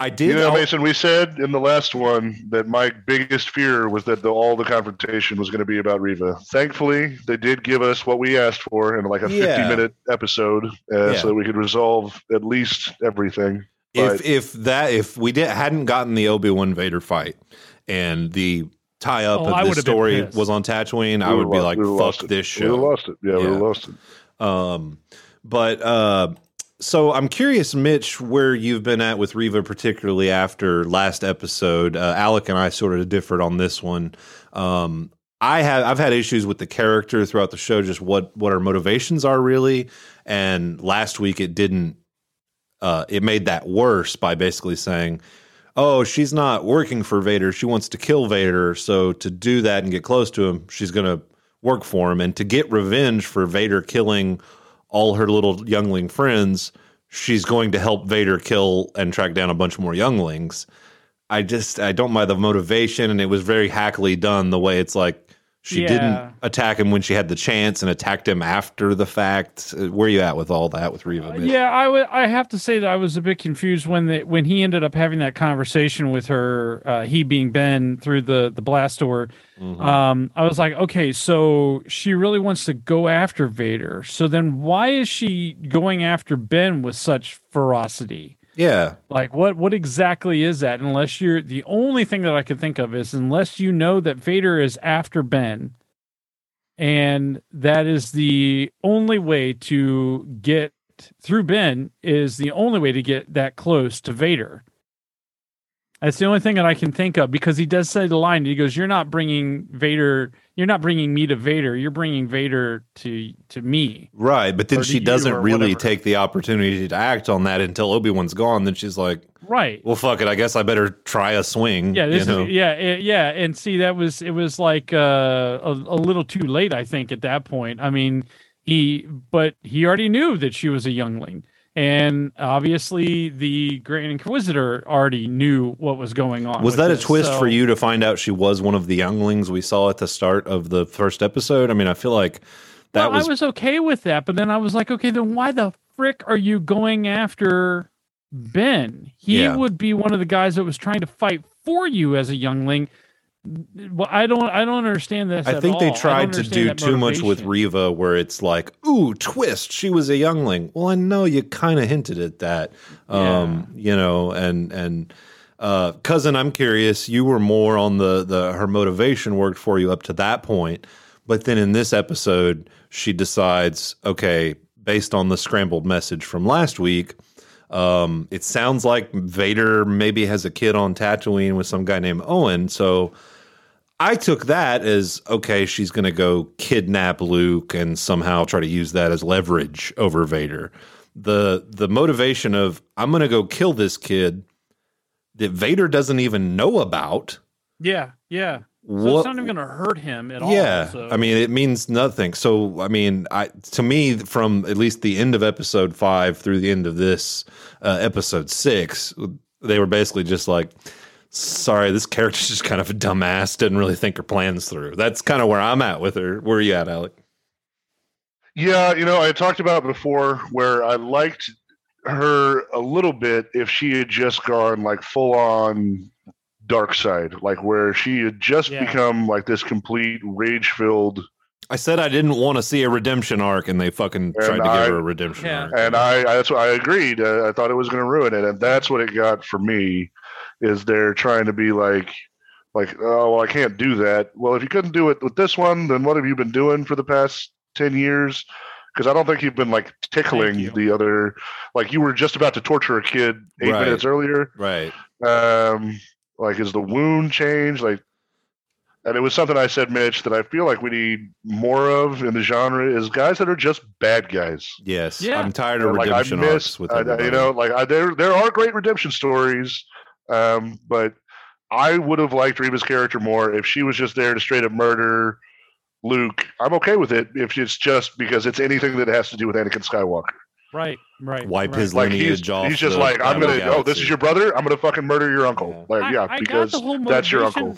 I did. You know, al- Mason, we said in the last one that my biggest fear was that the, all the confrontation was going to be about Reva. Thankfully, they did give us what we asked for in like a Yeah. 50 minute episode uh, Yeah. so that we could resolve at least everything. if But- if that if we did hadn't gotten the Obi Wan Vader fight and the tie up Oh, of the would've story was on Tatooine, I We would would've be like, we would've "Fuck lost it. this We would have show." lost it. Yeah, we Yeah. have lost it. Um, but uh, so I'm curious, Mitch, where you've been at with Reva, particularly after last episode. Uh, Alec and I sort of differed on this one. Um, I have I've had issues with the character throughout the show, just what what her motivations are really. And last week it didn't. Uh, it made that worse by basically saying, "Oh, she's not working for Vader. She wants to kill Vader. So to do that and get close to him, she's going to work for him. And to get revenge for Vader killing all her little youngling friends, she's going to help Vader kill and track down a bunch more younglings. I just I don't buy the motivation, and it was very hackily done. The way it's like she Yeah. didn't attack him when she had the chance, and attacked him after the fact. Uh, Where you at with all that with Reva? Mitch? Yeah, I would. I have to say that I was a bit confused when the when he ended up having that conversation with her. Uh, he being Ben through the the blast door. Mhm. Um, I was like, okay, so she really wants to go after Vader. So then, why is she going after Ben with such ferocity? Yeah, Like, what what exactly is that? Unless you're the only thing that I can think of is unless you know that Vader is after Ben, and that is the only way to get through Ben is the only way to get that close to Vader. That's the only thing that I can think of because he does say the line. He goes, "You're not bringing Vader. You're not bringing me to Vader. You're bringing Vader to to me." right. But then she doesn't really whatever. take the opportunity to act on that until Obi Wan's gone. Then she's like, Right. "Well, fuck it. I guess I better try a swing." Yeah, this you know? is, yeah, it- yeah, and see that was it was like uh, a a little too late, I think, at that point. I mean, he but he already knew that she was a youngling, and obviously the Grand Inquisitor already knew what was going on. Was that a twist so- for you to find out she was one of the younglings we saw at the start of the first episode? I mean, I feel like that well, was, I was okay with that, but then I was like, okay, then why the frick are you going after Ben? He Yeah. would be one of the guys that was trying to fight for you as a youngling. Well, I don't, I don't understand this. I think they all. I tried to do too much with. Reva, where it's like, "Ooh, twist! She was a youngling." Well, I know you kind of hinted at that, um, you know, and and uh, cousin, I'm curious. You were more on the the her motivation worked for you up to that point, but then in this episode, she decides, okay, based on the scrambled message from last week. Um, it sounds like Vader maybe has a kid on Tatooine with some guy named Owen. So I took that as okay, she's going to go kidnap Luke and somehow try to use that as leverage over Vader. The the motivation of I'm going to go kill this kid that Vader doesn't even know about. Yeah, yeah. So What it's not even going to hurt him at all. yeah, so- I mean, it means nothing. So, I mean, I to me, from at least the end of episode five through the end of this uh, episode six, they were basically just like, "Sorry, this character's just kind of a dumbass. Didn't really think her plans through." That's kind of where I'm at with her. Where are you at, Alec? Yeah, you know, I talked about before where I liked her a little bit if she had just gone like full on dark side, like where she had just Yeah. become like this complete rage filled. I said I didn't want to see a redemption arc, and they fucking tried to I- give her a redemption Yeah. arc. And I, I that's what I agreed. Uh, I thought it was going to ruin it, and that's what it got for me. Is they're trying to be like, like, oh, well, I can't do that. Well, if you couldn't do it with this one, then what have you been doing for the past ten years? Because I don't think you've been like tickling the other. Like you were just about to torture a kid eight Right. minutes earlier. Right. Um, like, is the wound changed? Like, and it was something I said, Mitch, that I feel like we need more of in the genre is guys that are just bad guys. Yes, Yeah. I'm tired of like I redemption miss, arcs with I- I- you know, like I, there there are great redemption stories, um, but I would have liked Reva's character more if she was just there to straight up murder Luke. I'm okay with it if it's just because it's anything that has to do with Anakin Skywalker. Right, right. Wipe right. his Like he's, lineage off. he's just like I'm gonna. Oh, this is your brother. I'm gonna fucking murder your uncle. Yeah. Like I- yeah, I got because the whole that's your uncle.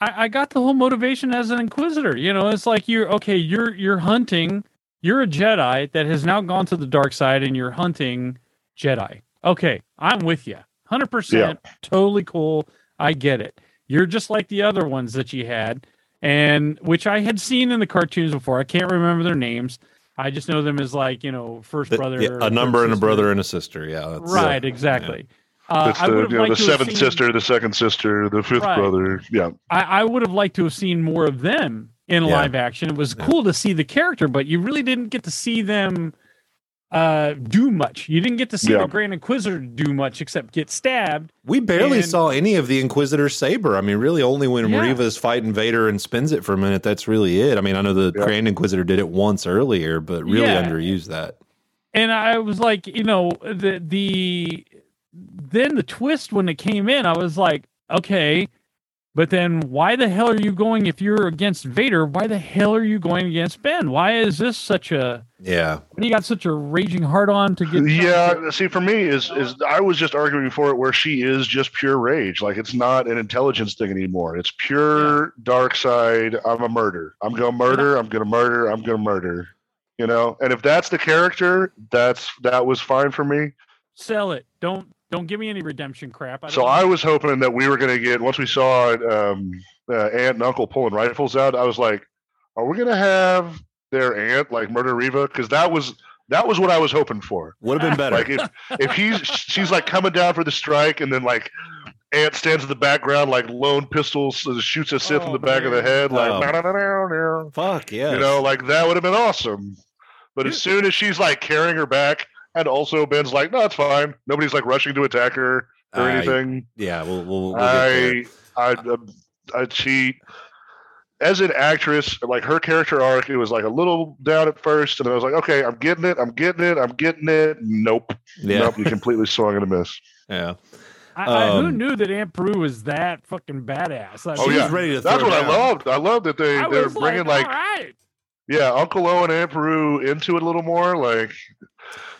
I, I got the whole motivation as an inquisitor. You know, it's like you're okay. You're you're hunting. You're a Jedi that has now gone to the dark side, and you're hunting Jedi. Okay, I'm with you. Hundred percent, totally cool. I get it. You're just like the other ones that you had, and which I had seen in the cartoons before. I can't remember their names. I just know them as like you know first The- brother, yeah, a number and a brother and a sister. Yeah, that's, Right, exactly. Uh, It's I the, would have you know, the liked to have seventh seen- sister, the second sister, the fifth Right. brother. Yeah, I, I would have liked to have seen more of them in Yeah. live action. It was Yeah. cool to see the character, but you really didn't get to see them uh, do much. You didn't get to see Yeah. the Grand Inquisitor do much except get stabbed. We barely And- saw any of the Inquisitor saber. I mean, really, only when Yeah. Reva's fighting Vader and spins it for a minute. That's really it. I mean, I know the Yeah. Grand Inquisitor did it once earlier, but really Yeah. underused that. And I was like, you know, the the then the twist when it came in, I was like, okay, but then why the hell are you going if you're against Vader? Why the hell are you going against Ben? Why is this such a Yeah, When you got such a raging hard on to get yeah. See, for me, is is I was just arguing for it where she is just pure rage. Like it's not an intelligence thing anymore. It's pure dark side. I'm a murder. I'm gonna murder. I'm gonna murder. I'm gonna murder. You know, and if that's the character, that's that was fine for me. sell it. Don't don't give me any redemption crap. I So don't I was hoping that we were going to get once we saw um, uh, aunt and uncle pulling rifles out. I was like, are we going to have their aunt like murder Reva? Because that was that was what I was hoping for. would have been better. Like if if he's she's like coming down for the strike, and then like aunt stands in the background like lone pistols uh, shoots a Sith in Oh, the back of the head, like Oh. Fuck yeah. you know, like that would have been awesome. But as soon as she's like carrying her back. And also, Ben's like, no, it's fine. Nobody's like rushing to attack her or I- anything. yeah, we'll we'll, we'll get there. I, I, um, I, she, as an actress, like her character arc, it was like a little down at first, and then I was like, okay, I'm getting it, I'm getting it, I'm getting it. Nope, Yeah, nope, you completely swung and a miss. yeah. I, I, who um, knew that Aunt Beru was that fucking badass? I Oh She mean, was yeah, ready to that's throw what I loved. I loved that they I they're bringing like, all right. yeah, Uncle Owen and Aunt Beru into it a little more. Like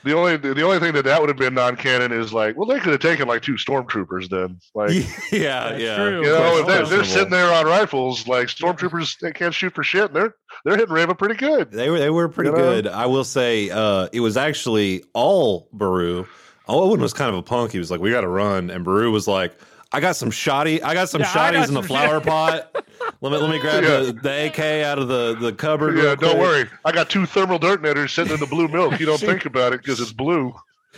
the only the only thing that that would have been non canon is like, well, they could have taken like two stormtroopers then, like. yeah, yeah. true. You know, if they're, they're sitting there on rifles, like stormtroopers, they can't shoot for shit. And they're they're hitting Reva pretty good. They were they were pretty You know? good. I will say uh, it was actually all Beru. Owen was kind of a punk. He was like, "We got to run," and Beru was like, "I got some shoddy. I got some Yeah, I got in the some flower shit." pot. Let me let me grab Yeah. the, the AK out of the the cupboard. Yeah, real don't quick." worry. I got two thermal dirt detonators sitting in the blue milk. You don't She- think about it because it's blue,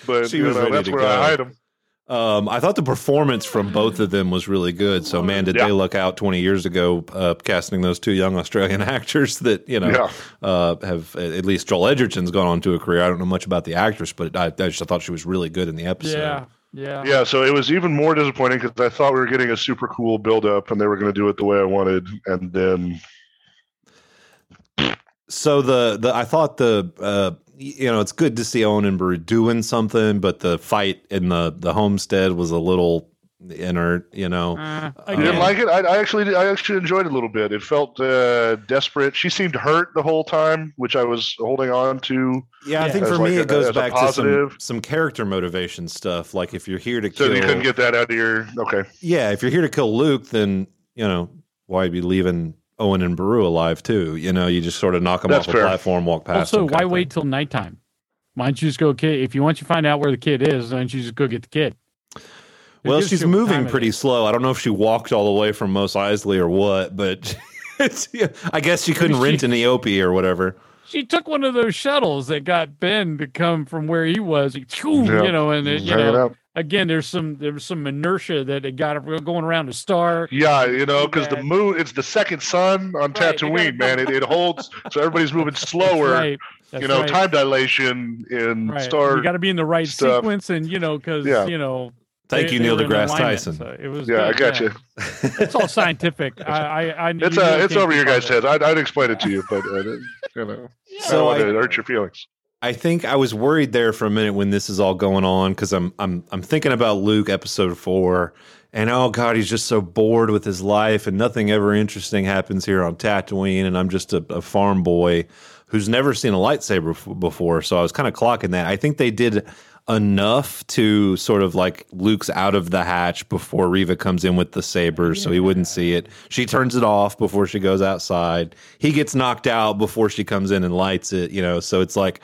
but She you was know ready that's to where go. I hide them. Um, I thought the performance from both of them was really good. So, man, did Yeah. they look out 20 years ago uh, casting those two young Australian actors that, you know, Yeah. uh, have at least Joel Edgerton's gone on to a career. I don't know much about the actress, but I, I just thought she was really good in the episode. Yeah, yeah, Yeah, so it was even more disappointing because I thought we were getting a super cool build up and they were going to do it the way I wanted, and then So the the I thought the uh you know it's good to see Owen and Beru doing something, but the fight in the the homestead was a little inert. You know, Uh, You you didn't again, like it. I, I actually I actually enjoyed it a little bit. It felt uh, desperate. She seemed hurt the whole time, which I was holding on to. yeah. I think for like me a- it goes as a back to some some character motivation stuff. Like if you're here to So kill, you couldn't get that out of your okay. yeah, if you're here to kill Luke, then you know why be leaving Owen and Beru alive too? You know, you just sort of knock them That's off fair. a platform, walk past. also, them why kind wait till nighttime? Why don't you just go, kid? If you want to find out where the kid is, why don't you just go get the kid? Who Well, she's shit moving pretty slow. I don't know if she walked all the way from Mos Eisley or what, but it's, yeah, I guess she couldn't She- rent an eopie or whatever. She took one of those shuttles that got Ben to come from where he was. He, choo, Yeah. You know, and it, you Hanging know, out. again, there's some there was some inertia that it got her going around the star. Yeah, you know, because the moon, it's the second sun on Right, you gotta Tatooine, man. It, it holds, so everybody's moving That's slower. right. That's you know, right. time dilation in Right. Star. you got to be in the right stuff. sequence, and you know, because Yeah. you know, Thank They- you, they Neil were deGrasse Tyson. so it was Yeah, I got yeah. you. It's all scientific. I, I, I It's uh, it's over your guys' heads. I'd, I'd explain it to you, but uh, you know, I So don't want I- to hurt your feelings. I think I was worried there for a minute when this is all going on because I'm I'm I'm thinking about Luke episode four, and oh god, he's just so bored with his life, and nothing ever interesting happens here on Tatooine, and I'm just a, a farm boy who's never seen a lightsaber f- before. So I was kind of clocking that. I think they did enough to sort of like Luke's out of the hatch before Reva comes in with the saber, so he wouldn't see it. She turns it off before she goes outside. He gets knocked out before she comes in and lights it. You know, so it's like.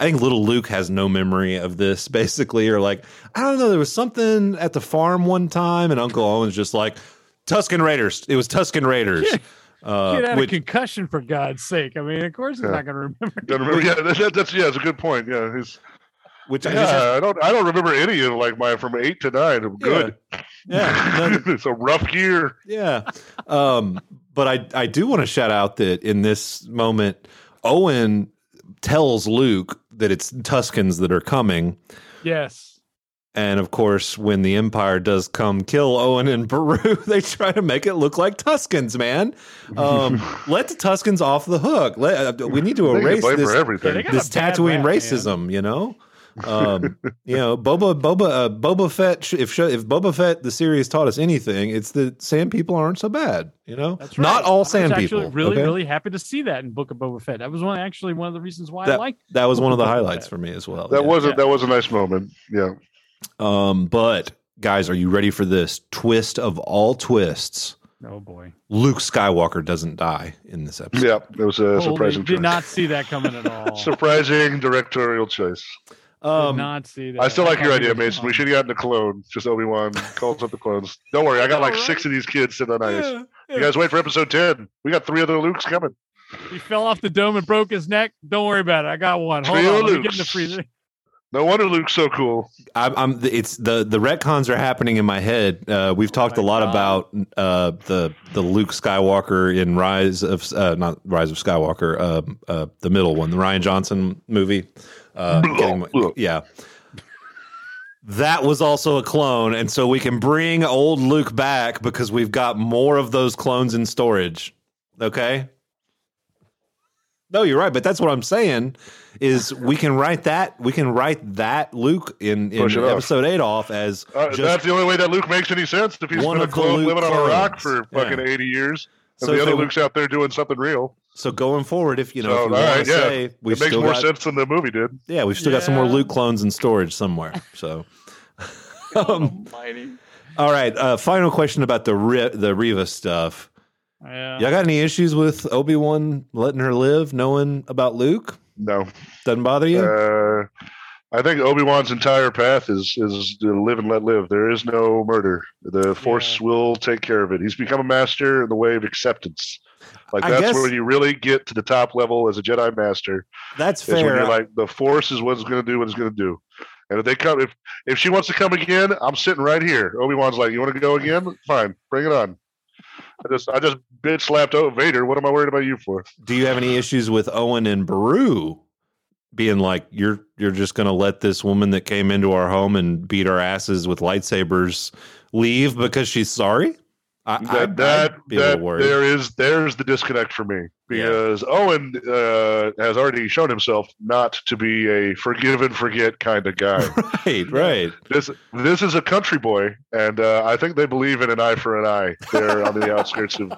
I think little Luke has no memory of this, basically, or like, I don't know, there was something at the farm one time, and Uncle Owen's just like, Tusken Raiders. It was Tusken Raiders. Uh, Kid had which- a concussion for God's sake. I mean, of course he's Yeah. not going to remember. Don't remember, yeah, that, that- that's yeah, it's a good point. Yeah, he's, which I yeah, just- I don't I don't remember any of like my from eight to nine. I'm good. Yeah, it's a rough year. yeah. Um, but I I do want to shout out that in this moment, Owen tells Luke that it's Tuskens that are coming. Yes. And of course, when the Empire does come kill Owen and Beru, they try to make it look like Tuskens, man. Um, let the Tuskens off the hook. Let, uh, we need to erase this, for everything. Yeah, they got this a bad Tatooine rap, man. racism, you know? Um, you know, Boba Boba uh, Boba Fett. If sh- if Boba Fett the series taught us anything, it's that sand people aren't so bad. You know, That's not all I was sand actually people. Really, okay? really happy to see that in Book of Boba Fett. That was one actually one of the reasons why I That, liked. that was one of the Boba highlights Fett. for me as well. That yeah. was a, Yeah. that was a nice moment. Yeah. Um, but guys, are you ready for this twist of all twists? Oh boy. Luke Skywalker doesn't die in this episode. Yeah, it was a Holy- surprising did choice. not see that coming at all. surprising directorial choice. Did Um, not see that. I still like your idea, was Mason. We should have gotten a clone. Just Obi Wan calls up the clones. Don't worry, I got like All right. six of these kids sitting on ice. yeah, You guys wait for episode ten. We got three other Lukes coming. He fell off the dome and broke his neck. Don't worry about it. I got one. Hold Trio on. Let me get in the Lukes. freezer. No wonder Luke's so cool. I'm, I'm. It's the the retcons are happening in my head. Uh, we've talked a lot God. about uh, the the Luke Skywalker in Rise of uh, not Rise of Skywalker, uh, uh, the middle one, the Rian Johnson movie. Uh, getting yeah. That was also a clone, and so we can bring old Luke back because we've got more of those clones in storage. Okay. No, you're right, but that's what I'm saying is we can write that we can write that Luke in, in it off. episode eight off as Uh, just that's the only way that Luke makes any sense. If he's one been a clone living on a rock for fucking Yeah. eighty years, and So the other they- Luke's out there doing something real. So going forward. If you know, so, if all we want right, to yeah, say we've it makes more got, sense than the movie did. yeah, we've still got some more Yeah. Luke clones in storage somewhere. So, um, all right. Uh, final question about the Ri- the Reva stuff. Yeah. Y'all got any issues with Obi Wan letting her live, knowing about Luke? No, Doesn't bother you? uh, I think Obi Wan's entire path is is to live and let live. There is no murder. The Force Yeah. will take care of it. He's become a master in the way of acceptance. Like I that's guess- where you really get to the top level as a Jedi master. That's Is when you're like the Force is what's going to do what it's going to do. And if they come, if if she wants to come again, I'm sitting right here. Obi Wan's like, you want to go again? Fine, bring it on. I just I just bitch slapped oh, Vader. What am I worried about you for? Do you have any issues with Owen and Beru being like you're you're just going to let this woman that came into our home and beat our asses with lightsabers leave because she's sorry? I, that I'd- that, I'd be a little that worried. there is there's the disconnect for me because Owen uh, has already shown himself not to be a forgive and forget kind of guy. right, right. this this is a country boy, and uh, I think they believe in an eye for an eye. There on the outskirts of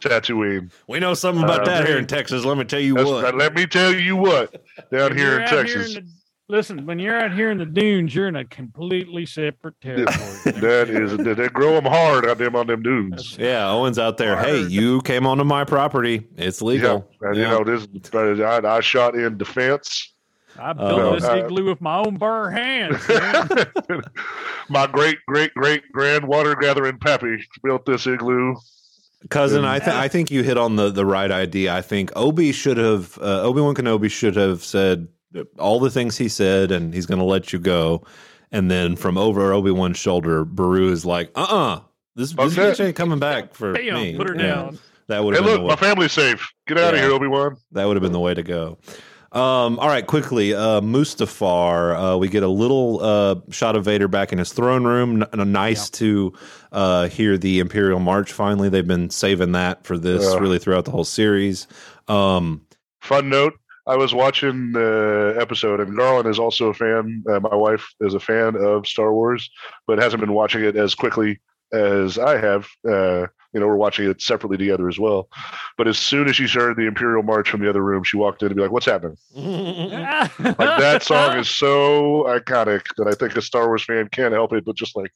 Tatooine. We know something about Uh, that here in Texas. Let me tell you what. Let me tell you what, down here in out Texas, in the- listen, when you're out here in the dunes, you're in a completely separate territory. that is they, they grow them hard out them on them dunes. Yeah, Owen's out there. Hey, you came onto my property. It's legal. Yeah, and Yeah. you know this. I, I shot in defense. I built Uh, this uh, igloo with my own bare hands. My great great great grand water gathering pappy built this igloo. cousin i th- i think you hit on the the right idea i think obi should have uh, obi-wan kenobi should have said all the things he said and he's going to let you go and then from over obi-wan's shoulder beru is like uh-uh this, Fuck this that. bitch ain't coming back for Bam, me put her Yeah, down. that would Hey, have been look, the my way, family's safe. Get out Yeah. of here, Obi Wan. that would have been the way to go Um, all right, quickly, uh, Mustafar. Uh, we get a little uh, shot of Vader back in his throne room. N- nice to uh, hear the Imperial March. Finally, they've been saving that for this Yeah. really throughout the whole series. Um, Fun note: I was watching the episode, and Garland is also a fan. Uh, my wife is a fan of Star Wars, but hasn't been watching it as quickly as I have. Uh, you know, we're watching it separately together as well. But as soon as she heard the Imperial March from the other room, she walked in and be like, "What's happening?" Like that song is so iconic that I think a Star Wars fan can't help it but just like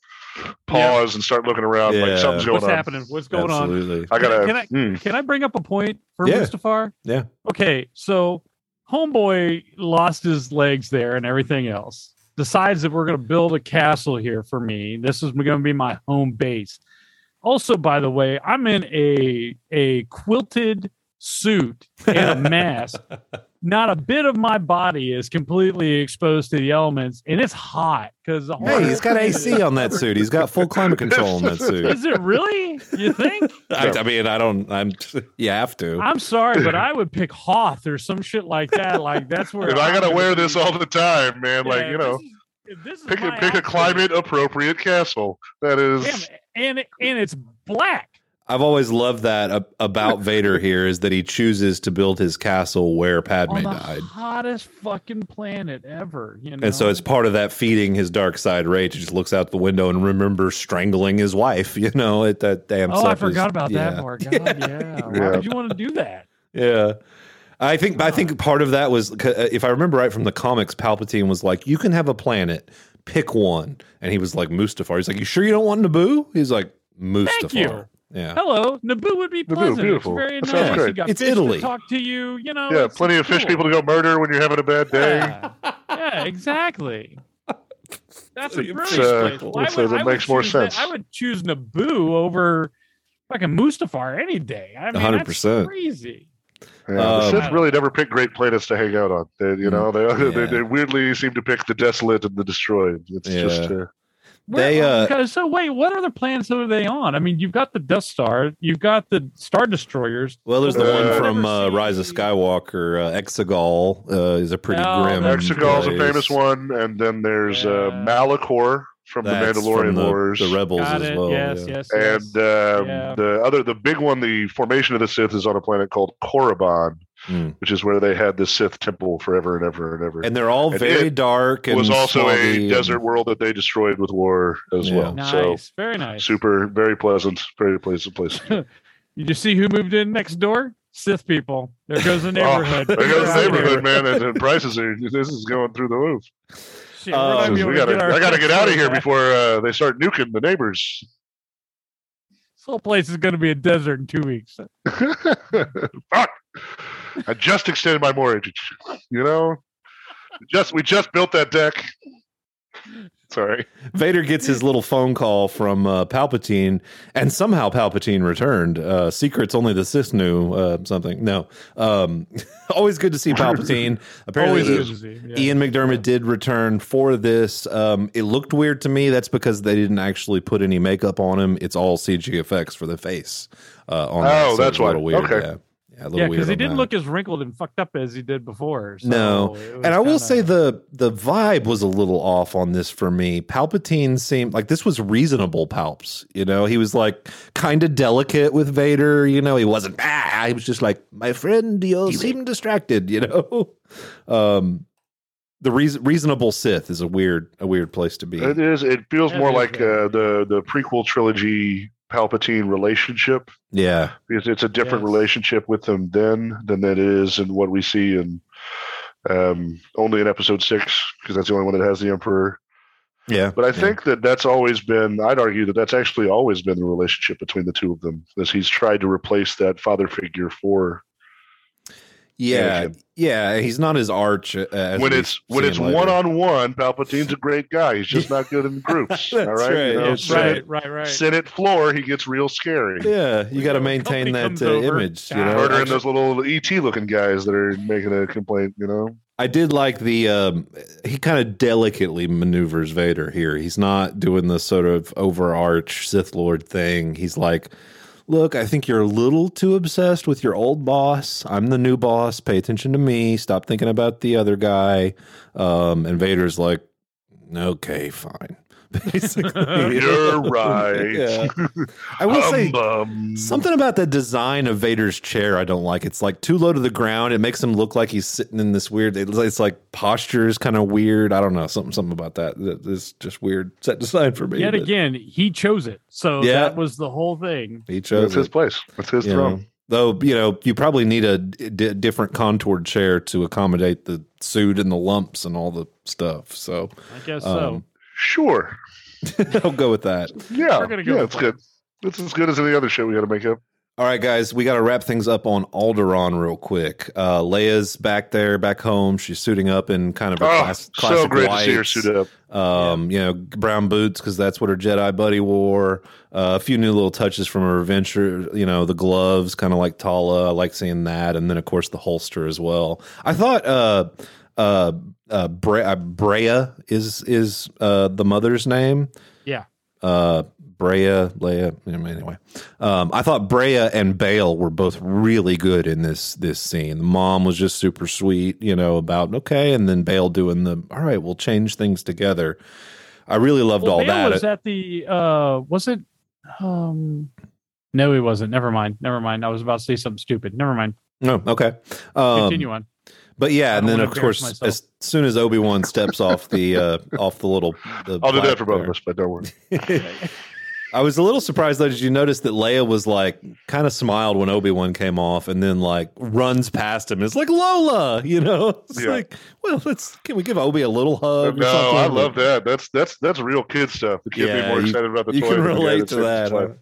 pause and start looking around Yeah. like something's going What's on. What's happening? What's going on? I gotta. Can I- hmm. Can I bring up a point for Yeah. Mustafar? Yeah. Okay, so homeboy lost his legs there and everything else. Decides that we're going to build a castle here for me. This is going to be my home base. Also, by the way, I'm in a a quilted suit and a mask. Not a bit of my body is completely exposed to the elements, and it's hot because Hey, he's got AC on that suit. He's got full climate control on that suit. Is it really? You think? I, I mean, I don't. I'm. You have to. I'm sorry, but I would pick Hoth or some shit like that. Like that's where If I gotta wear be. this all the time, man, Yeah, like you know, this is- this is pick a my pick a climate appropriate castle. That is. damn, and and it's black. I've always loved that ab- about Vader here is that he chooses to build his castle where Padme on the died. hottest fucking planet ever. You know, And so it's part of that feeding his dark side rage. He just looks out the window and remembers strangling his wife, you know, at that damn Oh, I stuff is- forgot about yeah. that part. God, yeah. Why Yeah. would you want to do that? Yeah. I think I think part of that was uh, if I remember right from the comics, Palpatine was like, "You can have a planet, pick one," and he was like Mustafar. He's like, "You sure you don't want Naboo?" He's like, "Mustafar." You. Yeah, Hello, Naboo would be Naboo, pleasant. beautiful. It's very That nice. sounds great. You got It's fish to Italy. talk to you. You know, yeah, it's- plenty it's of fish cool. people to go murder when you're having a bad day. Yeah, yeah exactly. That's a It's, brilliant uh, place. Why it's, would- uh, that I would makes more choose that- sense. I would choose Naboo over fucking Mustafar any day. I mean, 100%. that's crazy. Yeah, the Um, Sith really never pick great planets to hang out on. They, you know, they, Yeah. they they weirdly seem to pick the desolate and the destroyed. It's just Yeah. uh, They, uh, so wait, what other planets are they on? I mean, you've got the Death Star, you've got the Star Destroyers. Well, there's the Uh, one from uh, Rise of Skywalker. Uh, Exegol uh, is a pretty Oh, grim. that's- Exegol's a famous one, and then there's uh, Malachor from That's the Mandalorian from the, Wars. the Rebels Got as it. well. yes, yeah. yes, yes. and um, Yeah. the other, the big one, the formation of the Sith is on a planet called Korriban, Mm. which is where they had the Sith temple forever and ever and ever. And they're all And very dark. it And was also a and- desert world that they destroyed with war as Yeah. well. nice, So very nice. super, very pleasant, very pleasant place. You just see who moved in next door? Sith people. There goes the Oh, neighborhood. there goes the neighborhood, man, and, and prices are. This is going through the roof. Shit, we're Uh, not gonna be we gotta, get I gotta get out of here back. before uh, they start nuking the neighbors. This whole place is going to be a desert in two weeks. Fuck! I just extended my mortgage. You know, just we just built that deck. Sorry. Vader gets his little phone call from uh, Palpatine, and somehow Palpatine returned. Uh, secrets only the Sith knew. Uh, something. No. Um, always good to see Palpatine. Apparently, Always good to see. Yeah. Ian McDiarmid did return for this. Um, it looked weird to me. That's because they didn't actually put any makeup on him. It's all CG effects for the face. Uh, on that, Oh, so that's it's a little why. weird. Okay. Yeah, yeah, a little Yeah, because he didn't that. look as wrinkled and fucked up as he did before. so No, it was and I will say kinda- the the vibe was a little off on this for me. Palpatine seemed like this was reasonable Palps. You know, he was like kind of delicate with Vader. You know, he wasn't. Ah, he was just like my friend. You seem distracted. You know, um, the reason reasonable Sith is a weird a weird place to be. It is. It feels It more like uh, the the prequel trilogy Palpatine relationship Yeah, because it's a different Yes. relationship with them then than that is in what we see in um, only in Episode Six because that's the only one that has the Emperor. yeah. But I yeah. think that that's always been. I'd argue that that's actually always been the relationship between the two of them, as he's tried to replace that father figure for yeah, Anakin. yeah. He's not as arch uh, as when it's when it's one on one. Palpatine's a great guy. He's just not good in groups. all That's right, right, You know, Senate, right, right, right. Senate floor, he gets real scary. Yeah, you got to maintain that uh, image. You know, Murdering Actually- those little ET looking guys that are making a complaint. You know. I did like the um, he kind of delicately maneuvers Vader here. He's not doing the sort of overarch Sith Lord thing. He's like, look, I think you're a little too obsessed with your old boss. I'm the new boss. Pay attention to me. Stop thinking about the other guy. Um, and Vader's like, okay, fine. Basically, You're right. yeah. I will say Humbum. something about the design of Vader's chair I don't like. It's like too low to the ground. It makes him look like he's sitting in this weird. It's like, it's posture is kind of weird. I don't know something something about that. That- It's just weird set design for me. Yet but again, he chose it. So Yeah. that was the whole thing. he That's chose his it. place. That's his you throne. know. Though you know, you probably need a d- different contoured chair to accommodate the suit and the lumps and all the stuff. So I guess so. Um, Sure. I'll go with that. Yeah. We're gonna go yeah, with it's good. It's as good as any other shit we got to make up. All right, guys, we got to wrap things up on Alderaan real quick. Uh, Leia's back there, back home. She's suiting up in kind of a Oh, class, so classic great to see her suit up. Um, you know, brown boots because that's what her Jedi buddy wore. Uh, a few new little touches from her adventure. You know, the gloves, kind of like Tala. I like seeing that, and then of course the holster as well. I thought uh, uh, uh, Bre- uh, Breha is is uh, the mother's name. Yeah. Uh, Breha, Leia. Anyway, um, I thought Breha and Bail were both really good in this this scene. The mom was just super sweet, you know, about okay, and then Bail doing the all right, we'll change things together. I really loved Well, all Bail that. was at the uh was it um no he wasn't. Never mind. Never mind. I was about to say something stupid. Never mind. no, okay. Um, Continue on. But yeah, and then of course, myself. as soon as Obi Wan steps off the uh, off the little, the I'll do that for both of us, but don't worry. I was a little surprised though. Did you notice that Leia was like kind of smiled when Obi Wan came off, and then like runs past him? It's like Lola, you know. It's Yeah. like, well, let's can we give Obi a little hug? no? I love that. That's that's that's real kid stuff. The kid Yeah, being more you- excited about the You toy can the guy relate to that.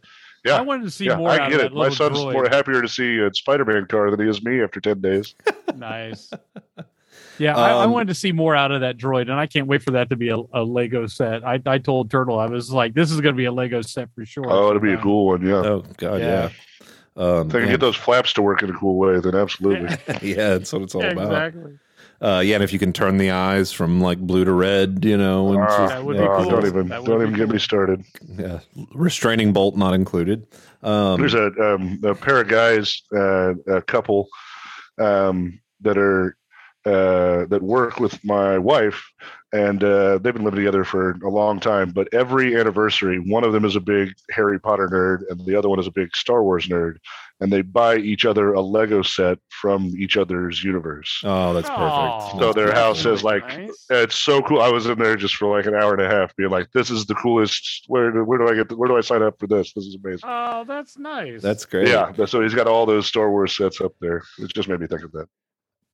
His huh? life. Yeah. I wanted to see Yeah, more I out get of it. that My little son's droid. more happier to see a Spider-Man car than he is me after ten days. nice. Yeah, I, I Um, wanted to see more out of that droid, and I can't wait for that to be a, a Lego set. I, I told Turtle I was like, "This is going to be a Lego set for sure." Oh, it'll be a cool one. Yeah, Oh God, yeah. Yeah. Um, if they can yeah. get those flaps to work in a cool way, then absolutely. yeah, that's what it's all Yeah, about. exactly. Uh, yeah, and if you can turn the eyes from like blue to red, you know, and Ah, just- That would yeah, be cool. Don't even That would don't be even get me started. yeah, restraining bolt not included. Um, There's a, um, a pair of guys, uh, a couple um, that are uh, that work with my wife, and uh, they've been living together for a long time. But every anniversary, one of them is a big Harry Potter nerd, and the other one is a big Star Wars nerd, and they buy each other a Lego set from each other's universe. oh, that's perfect. Aw. So their perfect. house is like Nice. it's so cool. I was in there just for like an hour and a half, being like, "This is the coolest. Where do, where do I get? The, where do I sign up for this? This is amazing." Oh, that's nice. That's great. Yeah, so he's got all those Star Wars sets up there. It just made me think of that.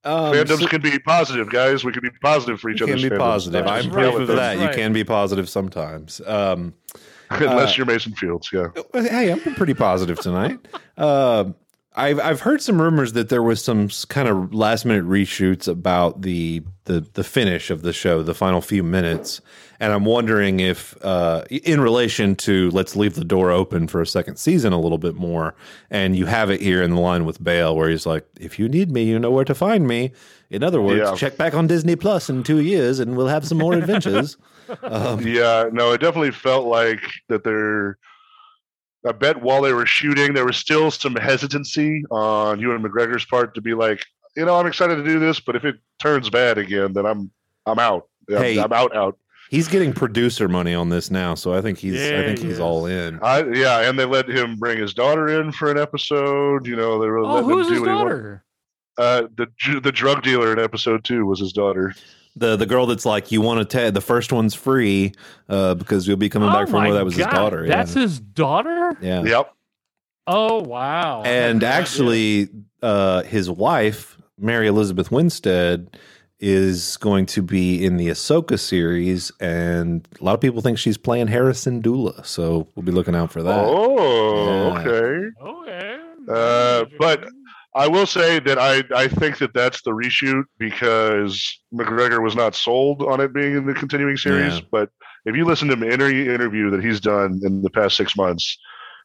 Um, Fandoms so- can be positive, guys. We can be positive for each other. can be fandoms. positive. That's I'm right, proof of that's that. You can be positive sometimes. Um, Unless uh, you're Mason Fields, yeah. Hey, I'm pretty positive tonight. uh, I've I've heard some rumors that there was some kind of last minute reshoots about the the the finish of the show, the final few minutes, and I'm wondering if, uh, in relation to let's leave the door open for a second season a little bit more, and you have it here in the line with Bail, where he's like, "If you need me, you know where to find me." In other words, Yeah. check back on Disney Plus in two years, and we'll have some more adventures. Um, Yeah, no, it definitely felt like that they're. I bet while they were shooting, there was still some hesitancy on Ewan McGregor's part to be like, you know, I'm excited to do this, but if it turns bad again, then I'm I'm out. I'm, Hey. I'm out, out. he's getting producer money on this now, so I think he's I think he's is. all in. I yeah, and they let him bring his daughter in for an episode. You know, they were Oh, letting who's him his do what he wanted. daughter? Uh, the the drug dealer in episode two was his daughter. The the girl that's like you want to take the first one's free uh, because you'll be coming back Oh for more. my That was his daughter. That's yeah. his daughter. yeah. Yep. Oh wow! And no actually, uh, his wife Mary Elizabeth Winstead is going to be in the Ahsoka series, and a lot of people think she's playing Hera Syndulla. So we'll be looking out for that. Oh, Yeah. okay. okay. Uh, but I will say that I, I think that that's the reshoot because McGregor was not sold on it being in the continuing series. Yeah. But if you listen to any interview that he's done in the past six months,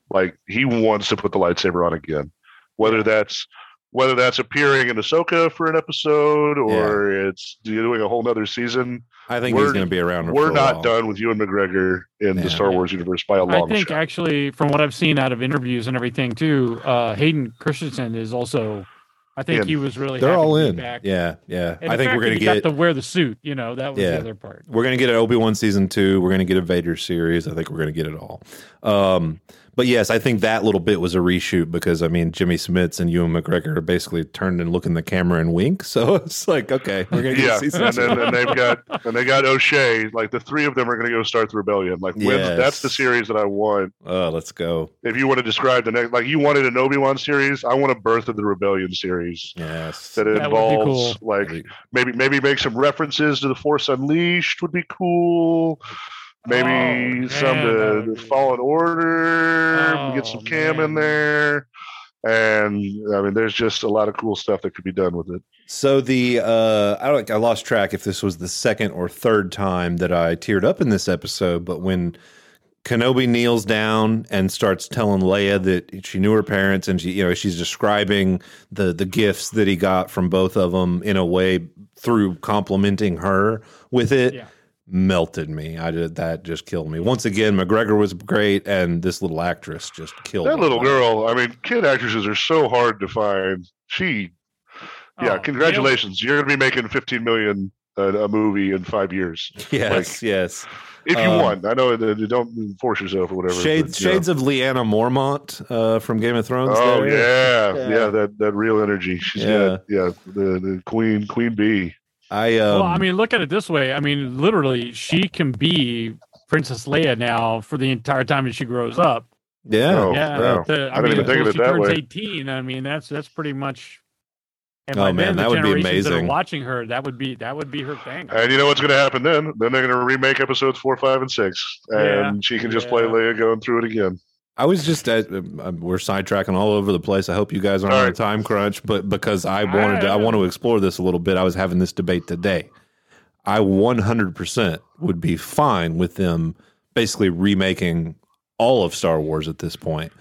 like he wants to put the lightsaber on again, whether that's whether that's appearing in Ahsoka for an episode or it's doing a whole nother season. I think We're- he's going to be around. We're for a not while. done with Ewan McGregor in Yeah. the Star Wars universe by a long shot. I think shot. actually, from what I've seen out of interviews and everything too, uh, Hayden Christensen is also. I think In. he was really. They're happy all to be in. Back. Yeah, yeah. And I the think fact we're going to he get got to wear the suit. You know, that was Yeah. the other part. we're going to get an Obi Wan season two. We're going to get a Vader series. I think we're going to get it all. Um, but yes, I think that little bit was a reshoot because I mean Jimmy Smits and Ewan McGregor basically turned and look in the camera and wink. So it's like okay, we're going to get yeah, season and then and they've got and they got O'Shea. Like the three of them are going to go start the rebellion. Like when, that's the series that I want. Oh, let's go. If you want to describe the next, like you wanted an Obi Wan series, I want a Birth of the Rebellion series Yes. that That involves cool. like maybe maybe make some references to the Force Unleashed would be cool. Maybe Oh, some man, to that would the be- Fallen Order. we get some Oh, Cal in there, and I mean, there's just a lot of cool stuff that could be done with it. So the uh, I don't think I lost track if this was the second or third time that I teared up in this episode, but when Kenobi kneels down and starts telling Leia that she knew her parents and she you know she's describing the the gifts that he got from both of them in a way through complimenting her with it. Yeah. Melted me. I did that. Just killed me. Once again, McGregor was great, and this little actress just killed That me. little girl, I mean, kid actresses are so hard to find. She, yeah, Oh, congratulations. You're going to be making 15 million a, a movie in five years. Yes, yes. If you Um, want. I know that you don't force yourself or whatever. Shades but, you know. shades of Lyanna Mormont uh, from Game of Thrones. Oh there. yeah. Yeah. yeah, That that real energy. She's Yeah. got yeah the, the queen queen bee. I um, well, I mean, look at it this way. I mean, literally, she can be Princess Leia now for the entire time that she grows up. yeah, Oh, yeah, wow. the- I didn't even think until of it she that turns way. eighteen. I mean, that's that's pretty much. And Oh, man, then, the that would be generations that are amazing. watching her, that would be that would be her thing. And you know what's going to happen then? Then they're going to remake episodes four, five, and six, and Yeah. she can just play Leia going through it again. I was just uh, uh, we're sidetracking all over the place. I hope you guys aren't on a time crunch, but because I wanted to, I want to explore this a little bit. I was having this debate today. I 100% would be fine with them basically remaking all of Star Wars at this point.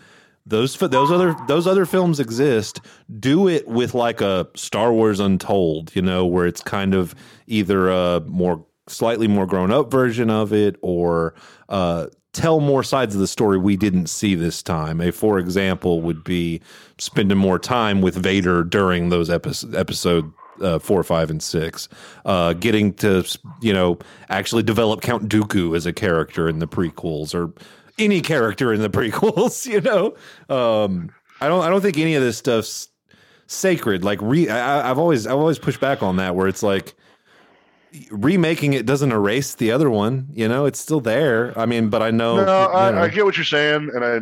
Those those other those other films exist. Do it with like a Star Wars Untold, you know, where it's kind of either a more slightly more grown up version of it or uh, tell more sides of the story we didn't see this time. A for example would be spending more time with Vader during those episodes episode uh, four, five, and six. Uh, getting to you know actually develop Count Dooku as a character in the prequels, or any character in the prequels. You know, um, I don't. I don't think any of this stuff's sacred. Like re, I, I've always I've always pushed back on that, where it's like remaking it doesn't erase the other one. You know, it's still there. I mean, but I know. no, you know. I, I get what you're saying, and I,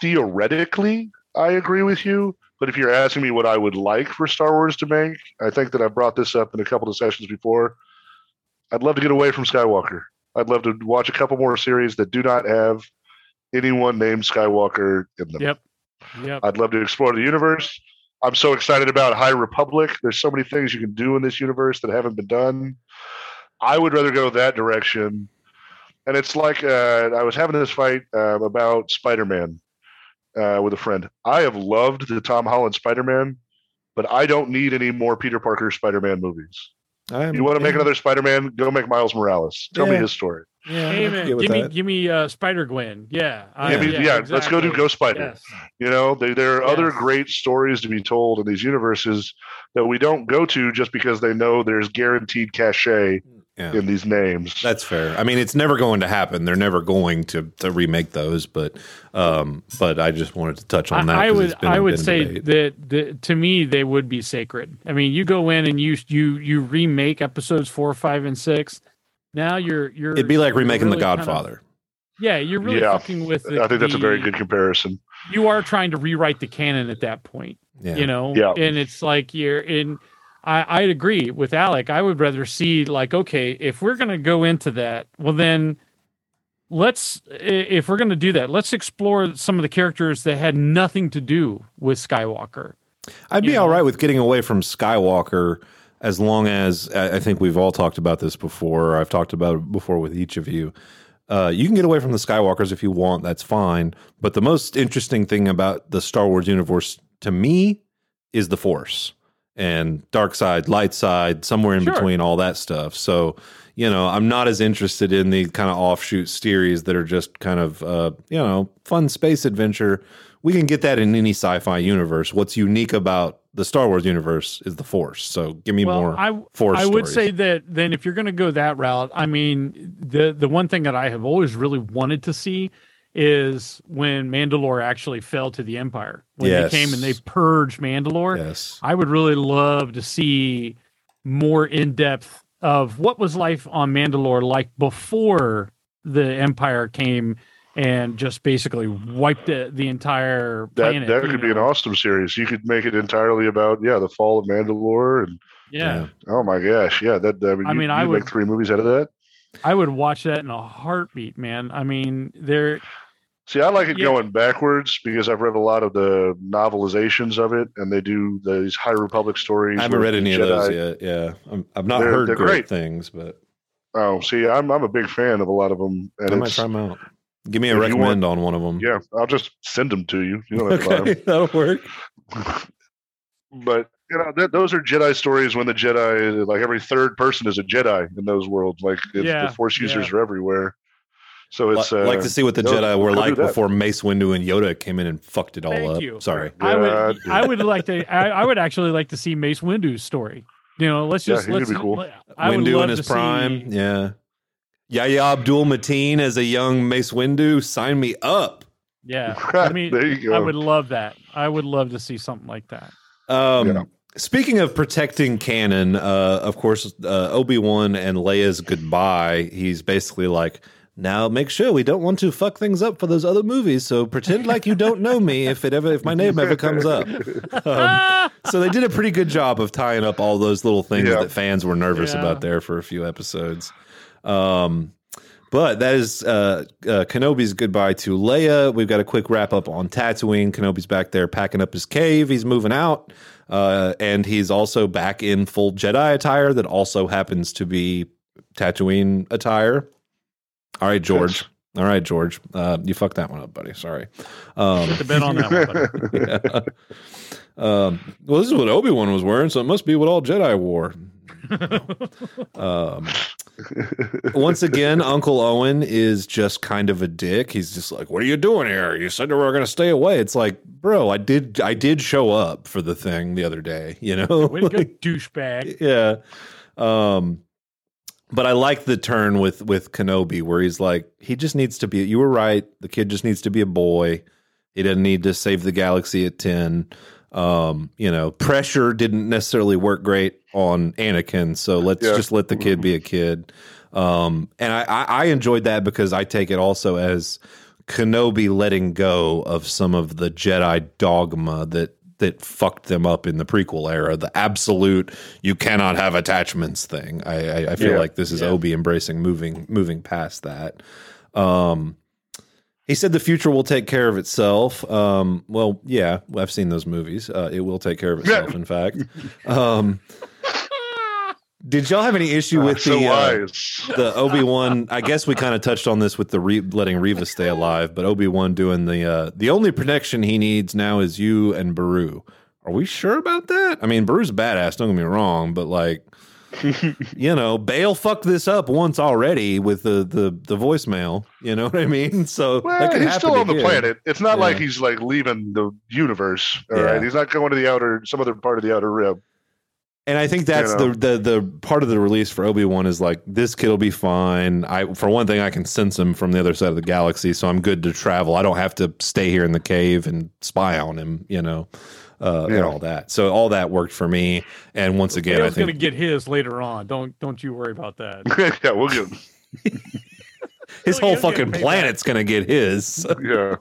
theoretically, I agree with you. But if you're asking me what I would like for Star Wars to make, I think that I brought this up in a couple of sessions before. I'd love to get away from Skywalker. I'd love to watch a couple more series that do not have anyone named Skywalker in them. Yep. Yep. I'd love to explore the universe. I'm so excited about High Republic. There's so many things you can do in this universe that haven't been done. I would rather go that direction. And it's like uh, I was having this fight uh, about Spider Man uh, with a friend. I have loved the Tom Holland Spider Man, but I don't need any more Peter Parker Spider Man movies. I'm- You want to make yeah, another Spider Man? Go make Miles Morales. Tell me his story. Yeah, Hey I man, give me give me uh, Spider Gwen. Yeah. I- Yeah, I mean, yeah, let's go do exactly. Ghost Spider. Yes. You know, they, there are other great stories to be told in these universes that we don't go to just because they know there's guaranteed cachet Yeah. in these names. That's fair. I mean, it's never going to happen. They're never going to, to remake those, but um, but I just wanted to touch on that. I, I 'cause would been- I would say debate. that to me they would be sacred. I mean, you go in and you you you remake episodes four, five, and six. Now you're you're it'd be like remaking really The kind of- Godfather. yeah, you're really Yeah. fucking with. The, I think that's a very good comparison. You are trying to rewrite the canon at that point. yeah. you know Yeah. and it's like you're in I, I'd agree with Alec. I would rather see like, okay, if we're gonna go into that, well then let's if we're gonna do that, let's explore some of the characters that had nothing to do with Skywalker. I'd be you all know? right with getting away from Skywalker as long as I think we've all talked about this before. I've talked about it before with each of you. Uh, you can get away from the Skywalkers if you want. That's fine. But the most interesting thing about the Star Wars universe to me is the Force and dark side, light side, somewhere in Sure. between all that stuff. So, you know, I'm not as interested in the kind of offshoot series that are just kind of, uh, you know, fun space adventure. We can get that in any sci-fi universe. What's unique about the Star Wars universe is the Force. So, give me well, more I Force. I would stories. say that then if you're going to go that route, I mean the the one thing that I have always really wanted to see is when Mandalore actually fell to the Empire when Yes. they came and they purged Mandalore. yes, I would really love to see more in depth of what was life on Mandalore like before the Empire came and just basically wiped the, the entire That planet. that you could be an awesome series. You could make it entirely about yeah the fall of Mandalore and Yeah. oh my gosh yeah that I mean, I you, mean, you I make three movies out of that. I would watch that in a heartbeat, man. I mean, there See, I like it Yeah. going backwards because I've read a lot of the novelizations of it, and they do these High Republic stories. I haven't read the any of those Jedi. yet. Yeah, I'm, I've not They're- heard they're great great. things, but Oh, see, I'm I'm a big fan of a lot of them, and I might try them out. Give me a if you recommend on one of them. yeah, I'll just send them to you. You don't have to buy okay, that'll work. but you know, th- those are Jedi stories when the Jedi, like every third person, is a Jedi in those worlds. Like it's, Yeah, the Force users yeah. are everywhere. So Li- it's uh, like to see what the Jedi were like before Mace Windu and Yoda came in and fucked it all Thank up. you. Sorry. I would dude. I would like to I, I would actually like to see Mace Windu's story. You know, let's just yeah, could let's be cool. I would Windu love in his to prime. see- Yeah. Yahya Abdul Mateen as a young Mace Windu. Sign me up. Yeah. I mean there you go. I would love that. I would love to see something like that. Um, Yeah. Speaking of protecting canon, uh, of course, uh, Obi Wan and Leia's goodbye. He's basically like, now make sure we don't want to fuck things up for those other movies. So pretend like you don't know me if it ever if my name ever comes up. Um, so they did a pretty good job of tying up all those little things Yeah. that fans were nervous Yeah. about there for a few episodes. Um, but that is uh, uh, Kenobi's goodbye to Leia. We've got a quick wrap up on Tatooine. Kenobi's back there packing up his cave. He's moving out. Uh, and he's also back in full Jedi attire that also happens to be Tatooine attire. All right, George. All right, George. Uh, you fucked that one up, buddy. Sorry. Um, Put the bet on that one. buddy. yeah. Um, well, this is what Obi Wan was wearing, so it must be what all Jedi wore. um, once again, Uncle Owen is just kind of a dick. He's just like, "What are you doing here? You said we were going to stay away." It's like, bro, I did, I did show up for the thing the other day. You know, Way to go, Like, douchebag. yeah. Um, but I like the turn with with Kenobi where he's like, he just needs to be. You were right. The kid just needs to be a boy. He doesn't need to save the galaxy at ten. Um, you know, pressure didn't necessarily work great on Anakin, so let's Yeah. just let the kid be a kid. Um, and I, I, enjoyed that because I take it also as Kenobi letting go of some of the Jedi dogma that that fucked them up in the prequel era. The absolute you cannot have attachments thing. I, I, I feel Yeah. like this is Yeah. Obi embracing moving moving past that. Um, he said the future will take care of itself. Um, well, yeah, I've seen those movies. Uh, it will take care of itself. in fact, um, did y'all have any issue with so the uh, the Obi Wan. I guess we kind of touched on this with the re- letting Reva stay alive, but Obi Wan doing the uh, the only protection he needs now is you and Beru. Are we sure about that? I mean, Beru's a badass. Don't get me wrong, but like, you know, Bail fucked this up once already with the the the voicemail. You know what I mean? So Well, he's still on the planet. It's not Yeah. like he's like leaving the universe. All right, Yeah. he's not going to the outer, some other part of the outer rim. And I think that's You know? the, the the part of the release for Obi Wan is like this kid will be fine. I for one thing I can sense him from the other side of the galaxy, so I'm good to travel. I don't have to stay here in the cave and spy on him, you know, uh, and all that. So all that worked for me. And once again, I Bail's think gonna get his later on. Don't don't you worry about that. yeah, we'll get. his He'll whole fucking planet's gonna get his. Yeah.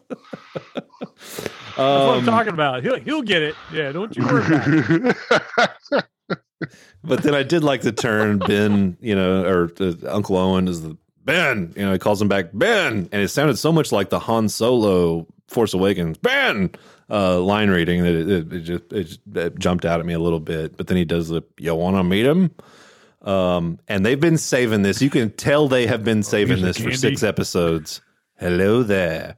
That's what I'm Um, talking about. He'll he'll get it. Yeah, don't you worry about it. but then I did like the turn Ben, you know, or uh, Uncle Owen is the Ben, you know, he calls him back Ben, and it sounded so much like the Han Solo Force Awakens Ben uh, line reading that it, it, it just it, it jumped out at me a little bit. But then he does the "You want to meet him?" Um, and they've been saving this. You can tell they have been saving here's this for six episodes. Hello there.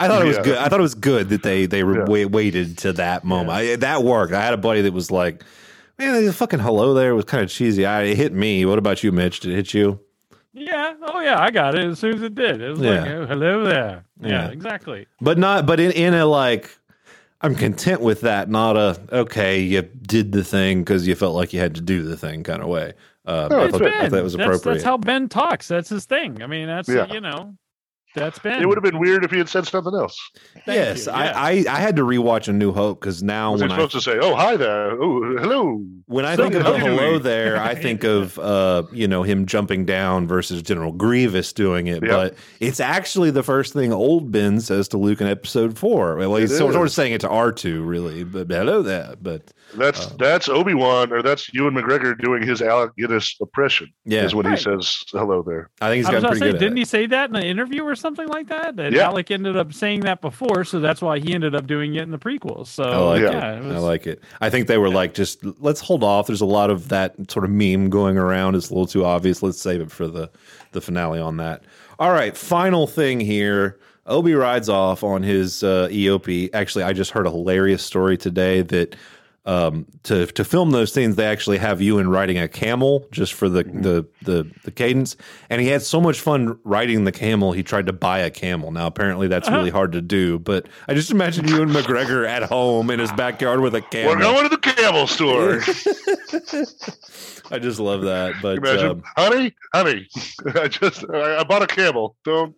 I thought it was Yeah. good. I thought it was good that they they were Yeah. wait, waited to that moment. I, that worked. I had a buddy that was like, "Man, the fucking hello there was kind of cheesy." I, it hit me. What about you, Mitch? Did it hit you? Yeah. Oh yeah, I got it as soon as it did. It was like, oh, hello there. Yeah, Yeah. exactly. But not. But in in a like, I'm content with that. Not a okay. You did the thing because you felt like you had to do the thing kind of way. Uh, No, I, thought, I Ben. thought that was That's, appropriate. that's how Ben talks. That's his thing. I mean, that's Yeah. you know, that's Ben. It would have been weird if he had said something else. Thank yes, you, I, yes. I I had to rewatch A New Hope because now Was he when I supposed to say, "Oh, hi there. Oh, hello"? When I So think of the hello eat? there, I think of uh, you know him jumping down versus General Grievous doing it. Yeah. But it's actually the first thing old Ben says to Luke in Episode Four. Well, he's sort, sort of saying it to R two, really. But hello there. But That's Um, that's Obi Wan, or that's Ewan McGregor doing his Alec Guinness impression. yeah, is when Right. he says hello there. I think he's I was gotten gonna pretty say, good. didn't at he it. say that in an interview or something like that? That Yeah. Alec ended up saying that before, so that's why he ended up doing it in the prequels. So I like yeah, it. it was, I like it. I think they were like, just let's hold off. There's a lot of that sort of meme going around. It's a little too obvious. Let's save it for the the finale on that. All right, final thing here. Obi rides off on his uh, eopie. Actually, I just heard a hilarious story today that um, to to film those scenes, they actually have Ewan riding a camel just for the, the the the cadence. And he had so much fun riding the camel, he tried to buy a camel. Now, apparently, that's really hard to do. But I just imagine Ewan McGregor at home in his backyard with a camel. We're going to the camel store. I just love that. But Imagine, um, honey, honey, I just I, I bought a camel. Don't.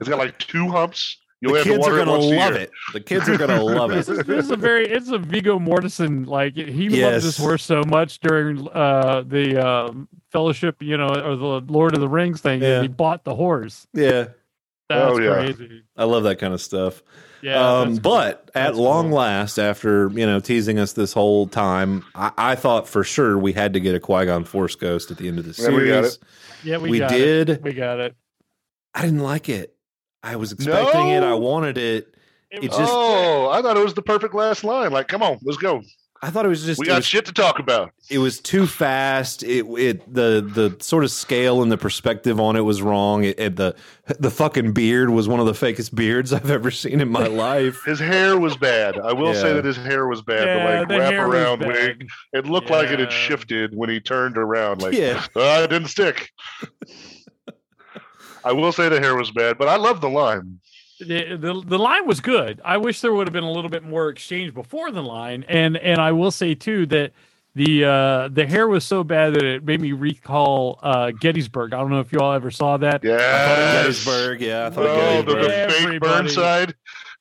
It's got like two humps. You the only have to kids are gonna love it. The kids are gonna love This it. is, this is a very it's a Viggo Mortensen like he Yes. loved this horse so much during uh the um fellowship you know or the Lord of the Rings thing Yeah. he bought the horse Yeah, that's Oh, yeah. crazy I love that kind of stuff. yeah um, but cool. at That's long cool. last, after you know teasing us this whole time, I, I thought for sure we had to get a Qui Gon Force Ghost at the end of the Yeah, we got series. it. yeah we, we got did. it. we got it I didn't like it. I was expecting it. I wanted it. It It just- oh, I thought it was the perfect last line. Like, come on, let's go. I thought it was just We got was, shit to talk about. it was too fast. It it the the sort of scale and the perspective on it was wrong. It, it- the the fucking beard was one of the fakest beards I've ever seen in my life. His hair was bad. I will say that his hair was bad. yeah, the like the wrap around wig. It looked like it had shifted when he turned around. Like, Yeah. "Ah, it didn't stick. I will say the hair was bad, but I love the line. the, the the line was good. I wish there would have been a little bit more exchange before the line, and and I will say too that the uh the hair was so bad that it made me recall uh Gettysburg. I don't know if you all ever saw that. Yeah. Gettysburg, yeah, I thought Oh, the, the fake Burnside.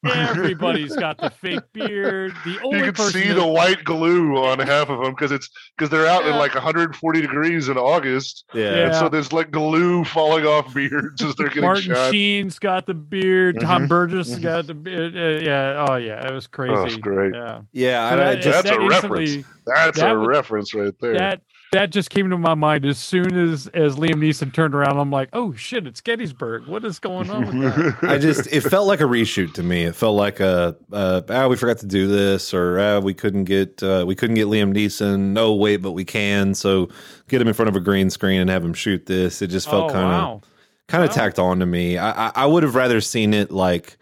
Everybody's got the fake beard. The only You can person see the white glue on half of them because it's because they're out in like 140 degrees in August, Yeah. and so there's like glue falling off beards as they're getting Martin shot. Sheen's got the beard. Tom Mhm. Burgess has Mhm. got the beard. Uh, yeah. Oh yeah, it was crazy. Oh, it's great. Yeah. Yeah, So I, I just That's a reference. That's That a was- reference right there. that that just came to my mind as soon as as Liam Neeson turned around. I'm like, oh shit, it's Gettysburg. What is going on with that? I just it felt like a reshoot to me. It felt like a uh, ah we forgot to do this or ah, we couldn't get uh, we couldn't get Liam Neeson. No wait, but we can. So get him in front of a green screen and have him shoot this. It just felt oh kind of wow. kind of Wow. tacked on to me. I, I, I would have rather seen it like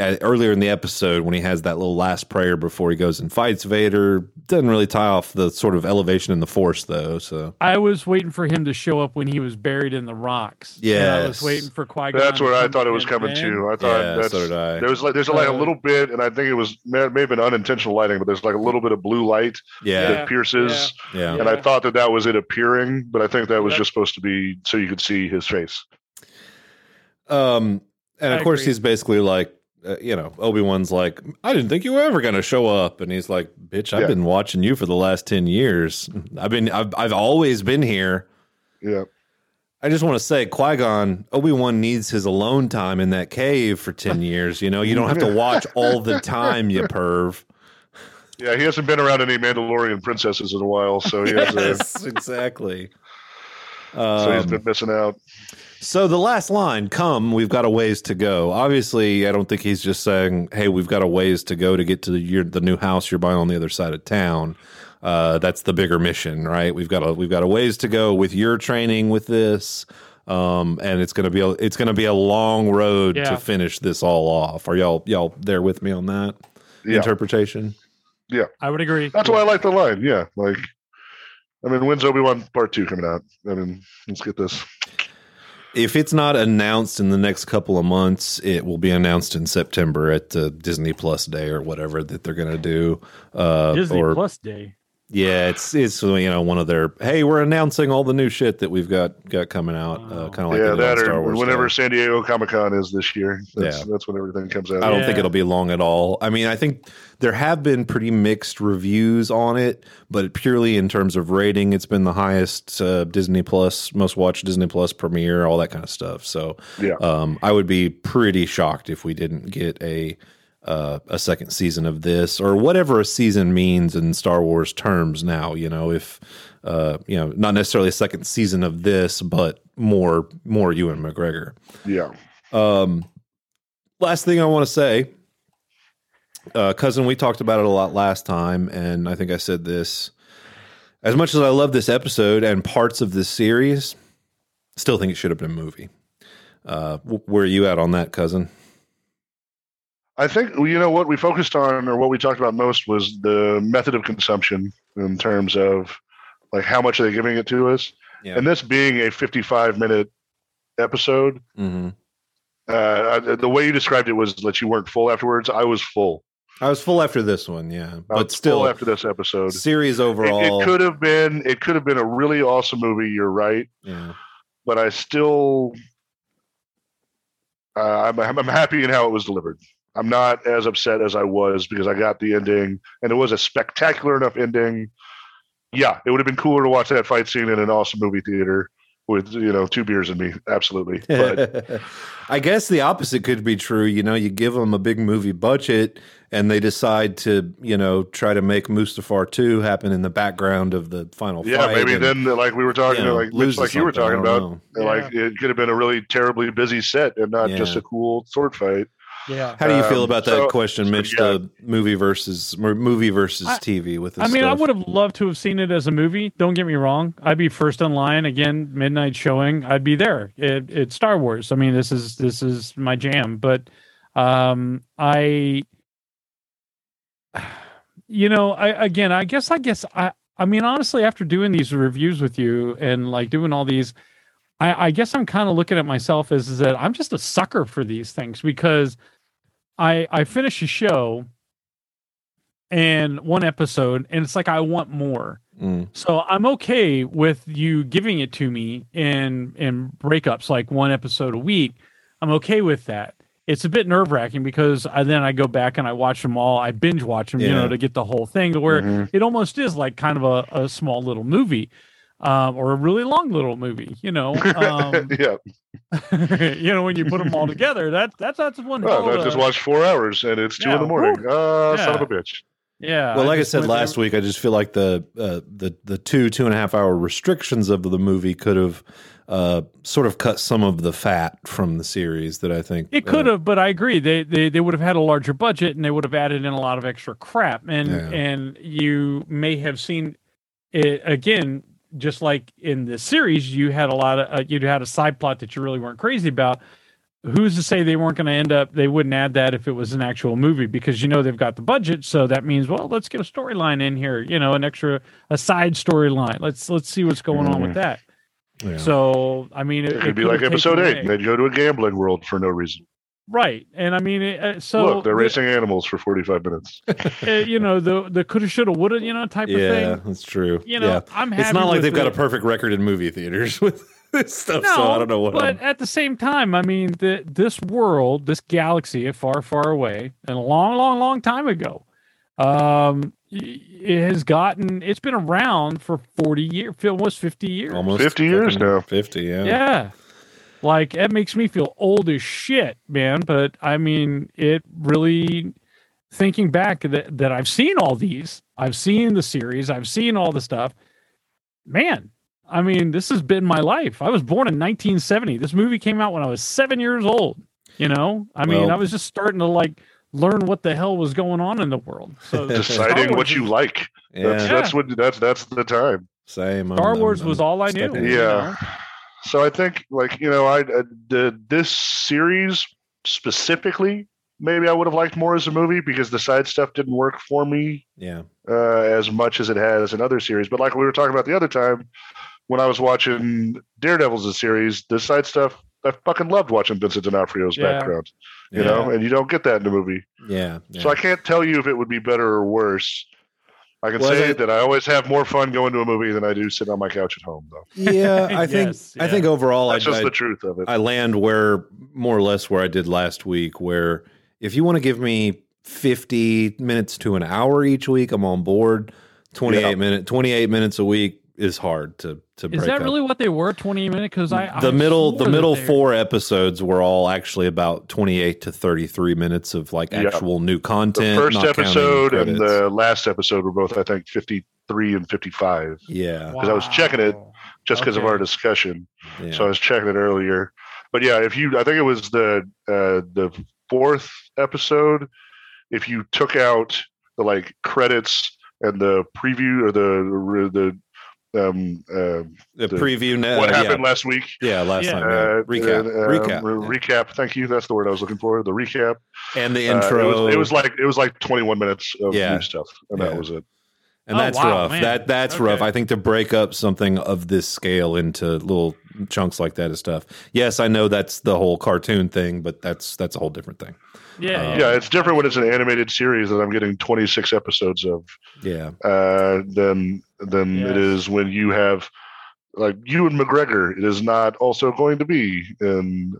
earlier in the episode when he has that little last prayer before he goes and fights Vader. Doesn't really tie off the sort of elevation in the Force though. So I was waiting for him to show up when he was buried in the rocks. yeah I was waiting for Qui Gon. That's where I thought it was coming to. I thought yeah, that's so did I. there was like there's like a little bit, and I think it was may, may have been unintentional lighting, but there's like a little bit of blue light Yeah, that pierces, yeah. and I thought that that was it appearing, but I think that was Yep. just supposed to be so you could see his face. Um, and of course agree. he's basically like, uh, you know, Obi Wan's like, I didn't think you were ever going to show up, and he's like, bitch, I've Yeah. been watching you for the last ten years. I've been, I've, I've always been here. Yeah, I just want to say, Qui Gon, Obi Wan needs his alone time in that cave for ten years. You know, you don't have to watch all the time, you perv. yeah. He hasn't been around any Mandalorian princesses in a while, so he has, uh, Yes, exactly. so he's been missing out. So the last line, come, we've got a ways to go. Obviously, I don't think he's just saying, hey, we've got a ways to go to get to the, your, the new house you're buying on the other side of town. Uh, that's the bigger mission, right? We've got a we've got a ways to go with your training with this. Um, and it's gonna be a, it's gonna be a long road Yeah. to finish this all off. Are y'all y'all there with me on that Yeah. interpretation? Yeah, I would agree. That's why I like the line. Yeah, like, I mean, when's Obi Wan Part Two coming out? I mean, let's get this. If it's not announced in the next couple of months, it will be announced in September at the Disney Plus Day or whatever that they're gonna do. Uh, Disney or Plus Day. Yeah, it's it's you know one of their hey we're announcing all the new shit that we've got got coming out uh, kind of like yeah, they did on that Star or Wars whenever Day. San Diego Comic Con is this year. That's, Yeah. that's when everything comes out. I don't think it'll be long at all. I mean, I think there have been pretty mixed reviews on it, but purely in terms of rating, it's been the highest uh, Disney Plus, most watched Disney Plus premiere, all that kind of stuff. So, Yeah. um, I would be pretty shocked if we didn't get a uh, a second season of this or whatever a season means in Star Wars terms. Now, you know, if uh, you know, not necessarily a second season of this, but more more Ewan McGregor. yeah. Um, last thing I want to say, uh, cousin, we talked about it a lot last time, and I think I said this. As much as I love this episode and parts of this series, still think it should have been a movie. Uh, where are you at on that, cousin? I think you know what we focused on, or what we talked about most, was the method of consumption in terms of like how much are they giving it to us, Yeah. and this being a 55 minute episode. hmm Uh, the way you described it was that you weren't full afterwards. I was full. I was full after this one, yeah, but still, full after this episode. series It, overall, it could have been. It could have been a really awesome movie. You're right, yeah. but I still. Uh, I'm I'm happy in how it was delivered. I'm not as upset as I was because I got the ending, and it was a spectacular enough ending. Yeah, it would have been cooler to watch that fight scene in an awesome movie theater with you know two beers in me. Absolutely, but I guess the opposite could be true. You know, you give them a big movie budget and they decide to, you know, try to make Mustafar 2 happen in the background of the final fight. yeah, maybe and, then like we were talking, you know, like lose like you were talking about, know. like it could have been a really terribly busy set and not just a cool sword fight. Yeah. How do you feel Um, about that so- question, so, Mitch? yeah. The movie versus movie versus I- TV with this I mean, I would have loved to have seen it as a movie. Don't get me wrong. I'd be first in line again, midnight showing. I'd be there. It, it's Star Wars. I mean, this is this is my jam. But um, I, you know, I again, I guess, I guess, I, I mean, honestly, after doing these reviews with you and like doing all these, I, I guess I'm kind of looking at myself as is that I'm just a sucker for these things because I I finish a show and one episode and it's like I want more. Mm, So I'm okay with you giving it to me in in breakups like one episode a week. I'm okay with that. It's a bit nerve wracking because I then I go back and I watch them all. I binge watch them, you know, to get the whole thing. To where Mhm. it almost is like kind of a, a small little movie, um, or a really long little movie. You know, um, yeah, you know when you put them all together, that that's that's one. well, I just a- watched four hours and it's two Yeah, in the morning. Uh, son of Yeah. a bitch. Yeah. well, like I just said last there- week, I just feel like the uh, the the two two and a half hour restrictions of the movie could have uh, sort of cut some of the fat from the series that I think It uh, could have, but I agree. They, they they would have had a larger budget and they would have added in a lot of extra crap. And Yeah. and you may have seen it again, just like in the series, you had a lot of uh, you had a side plot that you really weren't crazy about. Who's to say they weren't going to end up? They wouldn't add that if it was an actual movie because you know they've got the budget. So that means well, let's get a storyline in here. You know, an extra a side storyline. Let's let's see what's going on with that. yeah. So I mean, it, It could be like episode eight. away. They'd go to a gambling world for no reason. Right? And I mean, it, uh, so Look, they're the- racing animals for 45 minutes. uh, you know the the coulda shoulda woulda you know type yeah, of thing Yeah, that's true. you know yeah. i'm happy it's not like they've got a perfect record in movie theaters with this stuff. no, so I don't know what. but I'm- at the same time i mean the, this world this galaxy far far away and a long long long time ago um it has gotten it's been around for 40 years almost 50 years almost 50 years now. Fifty, yeah. yeah like it makes me feel old as shit man but i mean it really thinking back that, that i've seen all these i've seen the series i've seen all the stuff man i mean this has been my life i was born in 1970 this movie came out when i was seven years old you know i mean Well- i was just starting to like learn what the hell was going on in the world so Deciding what you like. Yeah, That's, that's what that's that's the time. same. Star I'm- Wars I'm- was all I knew. stepping- you Yeah. know? So I think, like you know, I uh, the this series specifically, maybe I would have liked more as a movie because the side stuff didn't work for me Yeah. uh, as much as it has in other series. But like we were talking about the other time, when I was watching Daredevil's a series, the side stuff, I fucking loved watching Vincent D'Onofrio's Yeah. background. You Yeah. know, and you don't get that in a movie. Yeah. yeah. So I can't tell you if it would be better or worse. I can Well, say it- that I always have more fun going to a movie than I do sitting on my couch at home, though. yeah, I think Yes, I think overall, I, That's just I, the truth of it. I land where more or less where I did last week. Where if you want to give me fifty minutes to an hour each week, I'm on board. Twenty eight Yeah. minute, twenty eight minutes a week is hard to to break Is that up. really what they were? Twenty minutes? Because I the I middle the middle four episodes were all actually about 28 to 33 minutes of like Yeah. actual new the content first not episode and the last episode were both, I think, 53 and 55, yeah, 'cause I was checking it just because of our discussion. yeah. So I was checking it earlier. But yeah, if you, I think it was the uh, the fourth episode. If you took out the like credits and the preview or the the um uh, the the- preview net what uh, happened last week yeah, yeah last Yeah. time. Uh, recap uh, recap re- yeah. recap. Thank you. That's the word I was looking for. The recap. and the Uh, intro it, was, it was like it was like 21 minutes of Yeah. new stuff, and Yeah. that was it. and Oh, that's wow, rough man. that that's rough i think to break up something of this scale into little chunks like that is tough yes i know that's the whole cartoon thing but that's that's a whole different thing Yeah, Uh, Yeah, it's different when it's an animated series that I'm getting 26 episodes of yeah uh, than than Yes. it is when you have like Ewan McGregor. It is not also going to be, and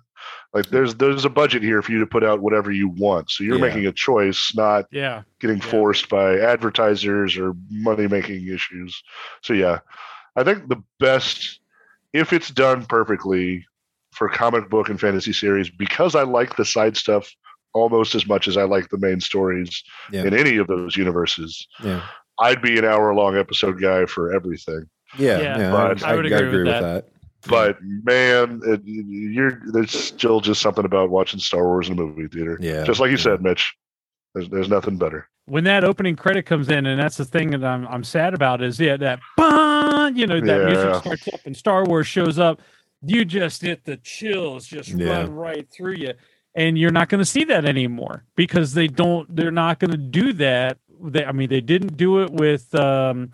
like there's there's a budget here for you to put out whatever you want. So you're Yeah. making a choice, not yeah. getting Yeah. forced by advertisers or money making issues. So yeah, I think the best if it's done perfectly for comic book and fantasy series because I like the side stuff almost as much as I like the main stories Yeah. in any of those universes. yeah I'd be an hour long episode guy for everything. yeah, Yeah, yeah, but I, I would agree with with that. that. But man, it, you're there's still just something about watching Star Wars in a movie theater. Yeah, Just like you yeah. said, Mitch. There's there's nothing better. When that opening credit comes in, and that's the thing that I'm I'm sad about is yeah that bang, you know that Yeah. music starts up and Star Wars shows up, you just get the chills just Yeah. run right through you, and you're not going to see that anymore because they don't they're not going to do that. They I mean they didn't do it with um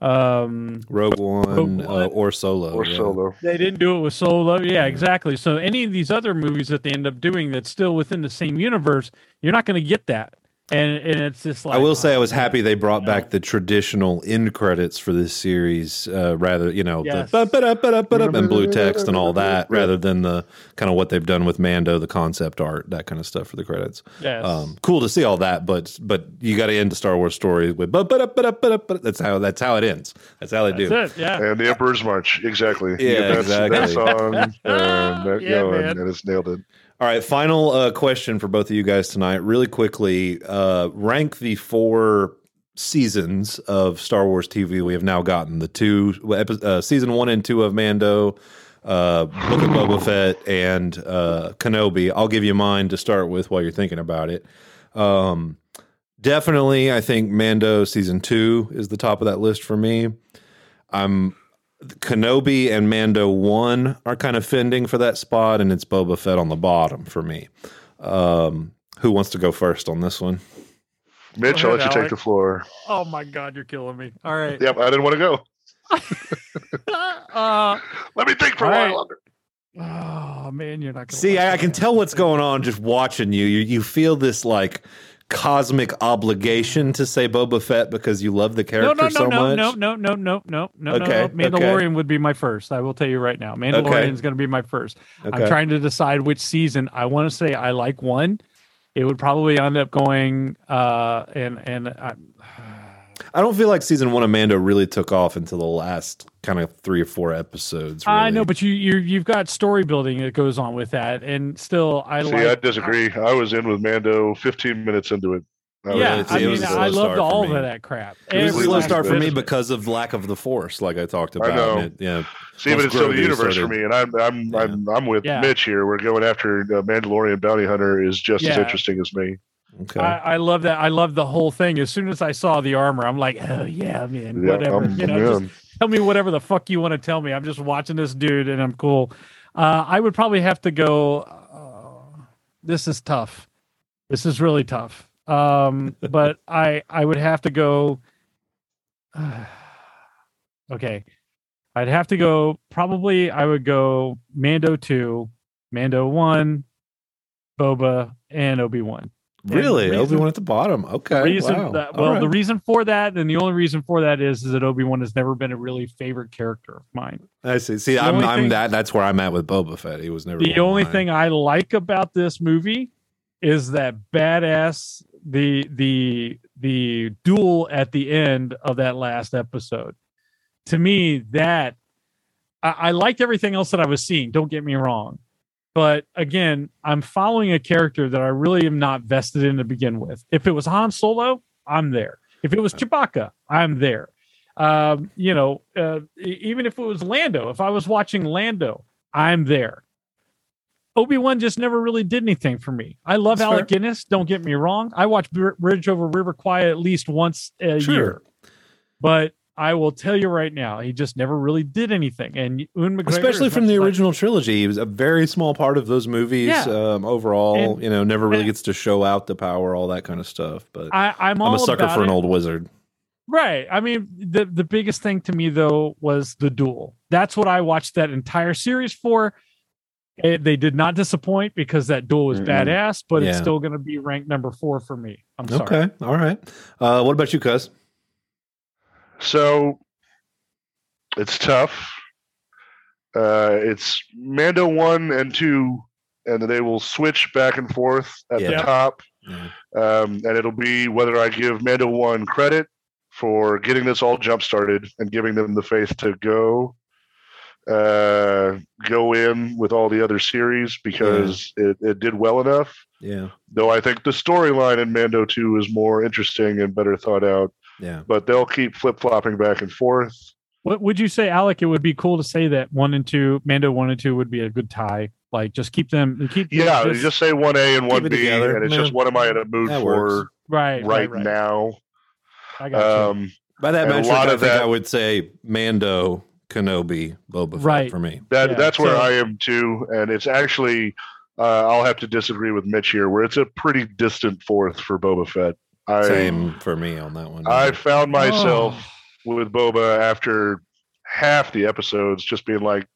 um Rogue One, Rogue Uh, or Solo. Or yeah. solo. They didn't do it with Solo. Yeah, exactly. So any of these other movies that they end up doing that's still within the same universe, you're not going to get that. And and it's just like I will say I was happy they brought you back the traditional end credits for this series, uh, rather you know Yes. the and blue text and all that, rather than the kind of what they've done with Mando, the concept art, that kind of stuff for the credits. Yes. Um, cool to see all that, but but you got to end the Star Wars story with ba-ba-da-ba-da-ba-da. that's how that's how it ends. That's how they do. That's it. Yeah. And the Emperor's March, exactly. You Yeah, get that, that song, and that Yeah, going, man. and it's nailed it. All right, final uh, question for both of you guys tonight. Really quickly, uh, rank the four seasons of Star Wars TV we have now gotten. The two uh, season one and two of Mando, uh, Book of Boba Fett, and uh, Kenobi. I'll give you mine to start with while you're thinking about it. Um, definitely, I think Mando season two is the top of that list for me. I'm Kenobi and Mando one are kind of fending for that spot, and it's Boba Fett on the bottom for me. Um, who wants to go first on this one? Mitch, Go I'll let you take the floor. Oh my God, you're killing me. All right. Yep, I didn't want to go. uh, Let me think for a All while right. longer. oh man, you're not gonna See, I, I can tell what's going on just watching you. You you feel this like cosmic obligation to say Boba Fett because you love the No, character no, no, so no, much. no, no, no, no, no, no, Okay, no. okay. Mandalorian would be my first. I will tell you right now. Mandalorian is going to be my first. Okay. I'm trying to decide which season. I want to say I like one. It would probably end up going uh and and I, I don't feel like season one of Mando really took off until the last kind of three or four episodes. I know, but you you you've got story building that goes on with that, and still I See, like. I disagree. I was in with Mando 15 minutes into it. I Yeah, it's- I it was mean, I loved all of that crap. It was a Every slow start for me because of lack of the force, like I talked about. know. It- yeah, See, Once but it's still the universe started- for me, and I'm I'm Yeah. I'm I'm with Yeah. Mitch here. We're going after uh, Mandalorian Bounty Hunter is just as interesting as me. Okay. I, I love that. I love the whole thing. As soon as I saw the armor, I'm like, oh yeah, man, Yeah, whatever. I'm- you know, I'm just tell me whatever the fuck you want to tell me. I'm just watching this dude and I'm cool. Uh, I would probably have to go. Uh, this is tough. This is really tough. Um, but I I would have to go. okay, I'd have to go. Probably I would go Mando two, Mando one, Boba, and Obi Wan. Really, Obi Wan at the bottom. Okay, reason wow. that well, right. the reason for that, and the only reason for that is, is that Obi Wan has never been a really favorite character of mine. I see. See, the I'm, I'm thing- that. That's where I'm at with Boba Fett. He was never The only mine. thing I like about this movie is that badass the the the duel at the end of that last episode. To me, that I, I liked everything else that I was seeing. Don't get me wrong, but again, I'm following a character that I really am not vested in to begin with. If it was Han Solo, I'm there. If it was Chewbacca, I'm there. Um, you know, uh, even if it was Lando, if I was watching Lando, I'm there. Obi Wan just never really did anything for me. I love That's Alec Guinness. Don't get me wrong. I watch Bridge over River Kwai at least once a Sure. year, but I will tell you right now, he just never really did anything. And McGregor, especially from the original trilogy. He was a very small part of those movies. Yeah. Um, overall, And- you know, never really gets to show out the power, all that kind of stuff. But I, I'm, I'm a sucker for an old wizard. Right. I mean, the the biggest thing to me though was the duel. That's what I watched that entire series for. It, they did not disappoint because that duel was Mm-mm. badass, but it's still going to be ranked number four for me. I'm sorry. Okay, all right. Uh, what about you, Cuz? So it's tough. Uh, it's Mando one and two, and they will switch back and forth at the Yeah. top. Yeah. Um, and it'll be whether I give Mando one credit for getting this all jump started and giving them the faith to go uh, go in with all the other series because it, it did well enough. Yeah, Though I think the storyline in Mando 2 is more interesting and better thought out, yeah. but they'll keep flip flopping back and forth. What would you say, Alec? It would be cool to say that one and two, Mando one and two, would be a good tie. Like, just keep them, keep Yeah, just, just, say 1A and 1B, together. and it's Yeah. just what am I in a mood That for right, right, right, right. now. I got you. Um, By that And a metric, lot I of think that- I would say Mando, Kenobi, Boba Fett Right. for me. that Yeah, that's where so- I am too, and it's actually uh, I'll have to disagree with Mitch here, where it's a pretty distant fourth for Boba Fett. I Same for me on that one. I found myself Oh. with Boba after half the episodes, just being like,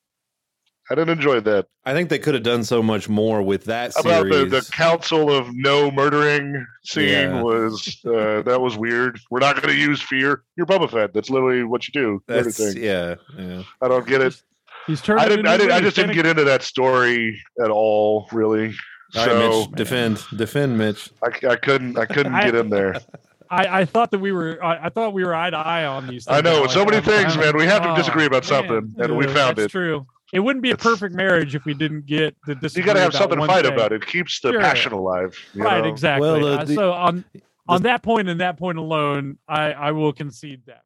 I didn't enjoy that I think they could have done so much more with that about the, series. the council of no murdering scene Yeah. was uh, that was weird. We're not going to use fear. You're Boba Fett. That's literally what you do. That's, Everything. yeah, yeah. I don't get it. He's turned. I didn't. I didn't. I just didn't get into that story at all. Really. All right, So Mitch, defend, defend, Mitch. I, I couldn't. I couldn't I- get in there. I, I thought that we were. I, I thought we were eye to eye on these. I know, Alec. so many I'm- things, I'm- man. We have to oh, disagree about man. something, and we found that's it. True. It wouldn't be a It's- perfect marriage if we didn't get the. You got to have something to fight thing. about. It keeps the Sure. passion alive. you Right. know? Exactly. Well, the- Uh, the- so on on that point and that point alone, I I will concede that.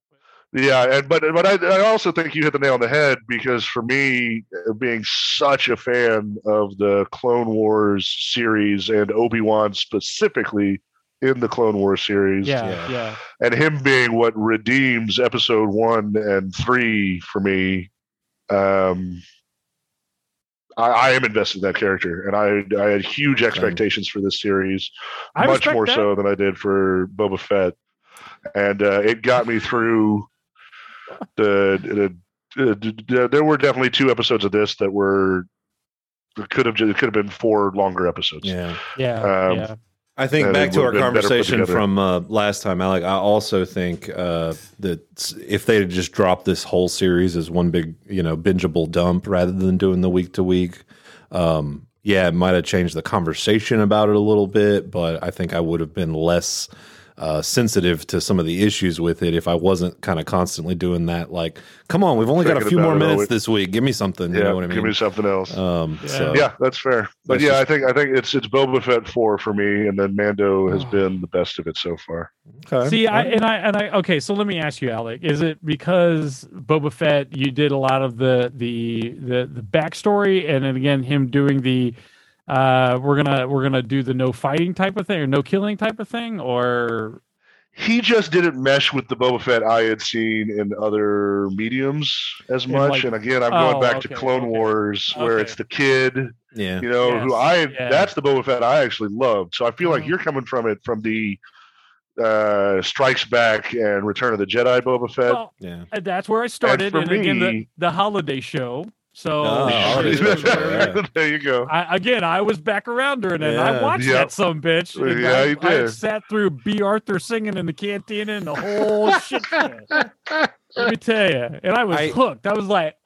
Yeah, and but but I, I also think you hit the nail on the head because for me, uh, being such a fan of the Clone Wars series and Obi Wan specifically in the Clone Wars series, Yeah. Yeah. Yeah. and him being what redeems Episode One and Three for me, um, I, I am invested in that character, and I I had huge expectations for this series, I much more that. so than I did for Boba Fett, and uh, it got me through the. the d- d- there were definitely two episodes of this that were could have it could have been four longer episodes. Yeah. Yeah. Um, yeah. I think back to our would've been better put conversation from uh, last time, Alec. I also think uh, that if they had just dropped this whole series as one big, you know, bingeable dump rather than doing the week to week, um, yeah, it might have changed the conversation about it a little bit. But I think I would have been less uh, sensitive to some of the issues with it if I wasn't kind of constantly doing that. Like, come on, we've only got a few more minutes week. this week. Give me something. Yeah, you know what I mean? give me something else. um, Yeah. so yeah, that's fair. But That's yeah, just- I think I think it's it's Boba Fett four for me, and then Mando has Oh. been the best of it so far. okay. See, I and I and I okay. So let me ask you, Alec. Is it because Boba Fett you did a lot of the the the the backstory, and then again him doing the uh we're gonna we're gonna do the no fighting type of thing or no killing type of thing, or he just didn't mesh with the Boba Fett I had seen in other mediums as much. like- and again, I'm going Oh, back okay, to Clone okay. Wars, where it's the kid, Yeah. you know, who I yeah. that's the Boba Fett I actually loved. So I feel like Mhm. you're coming from it from the uh Strikes Back and Return of the Jedi Boba Fett. Well, Yeah. uh, that's where I started, for and, again, the, the holiday show. So Oh, holiday oh, there you go. I, again, I was back around during it. and I watched Yep. that some bitch. Yeah, I, you I sat through Bea Arthur singing in the cantina and the whole shit. Let me tell you, and I was I- hooked. I was like,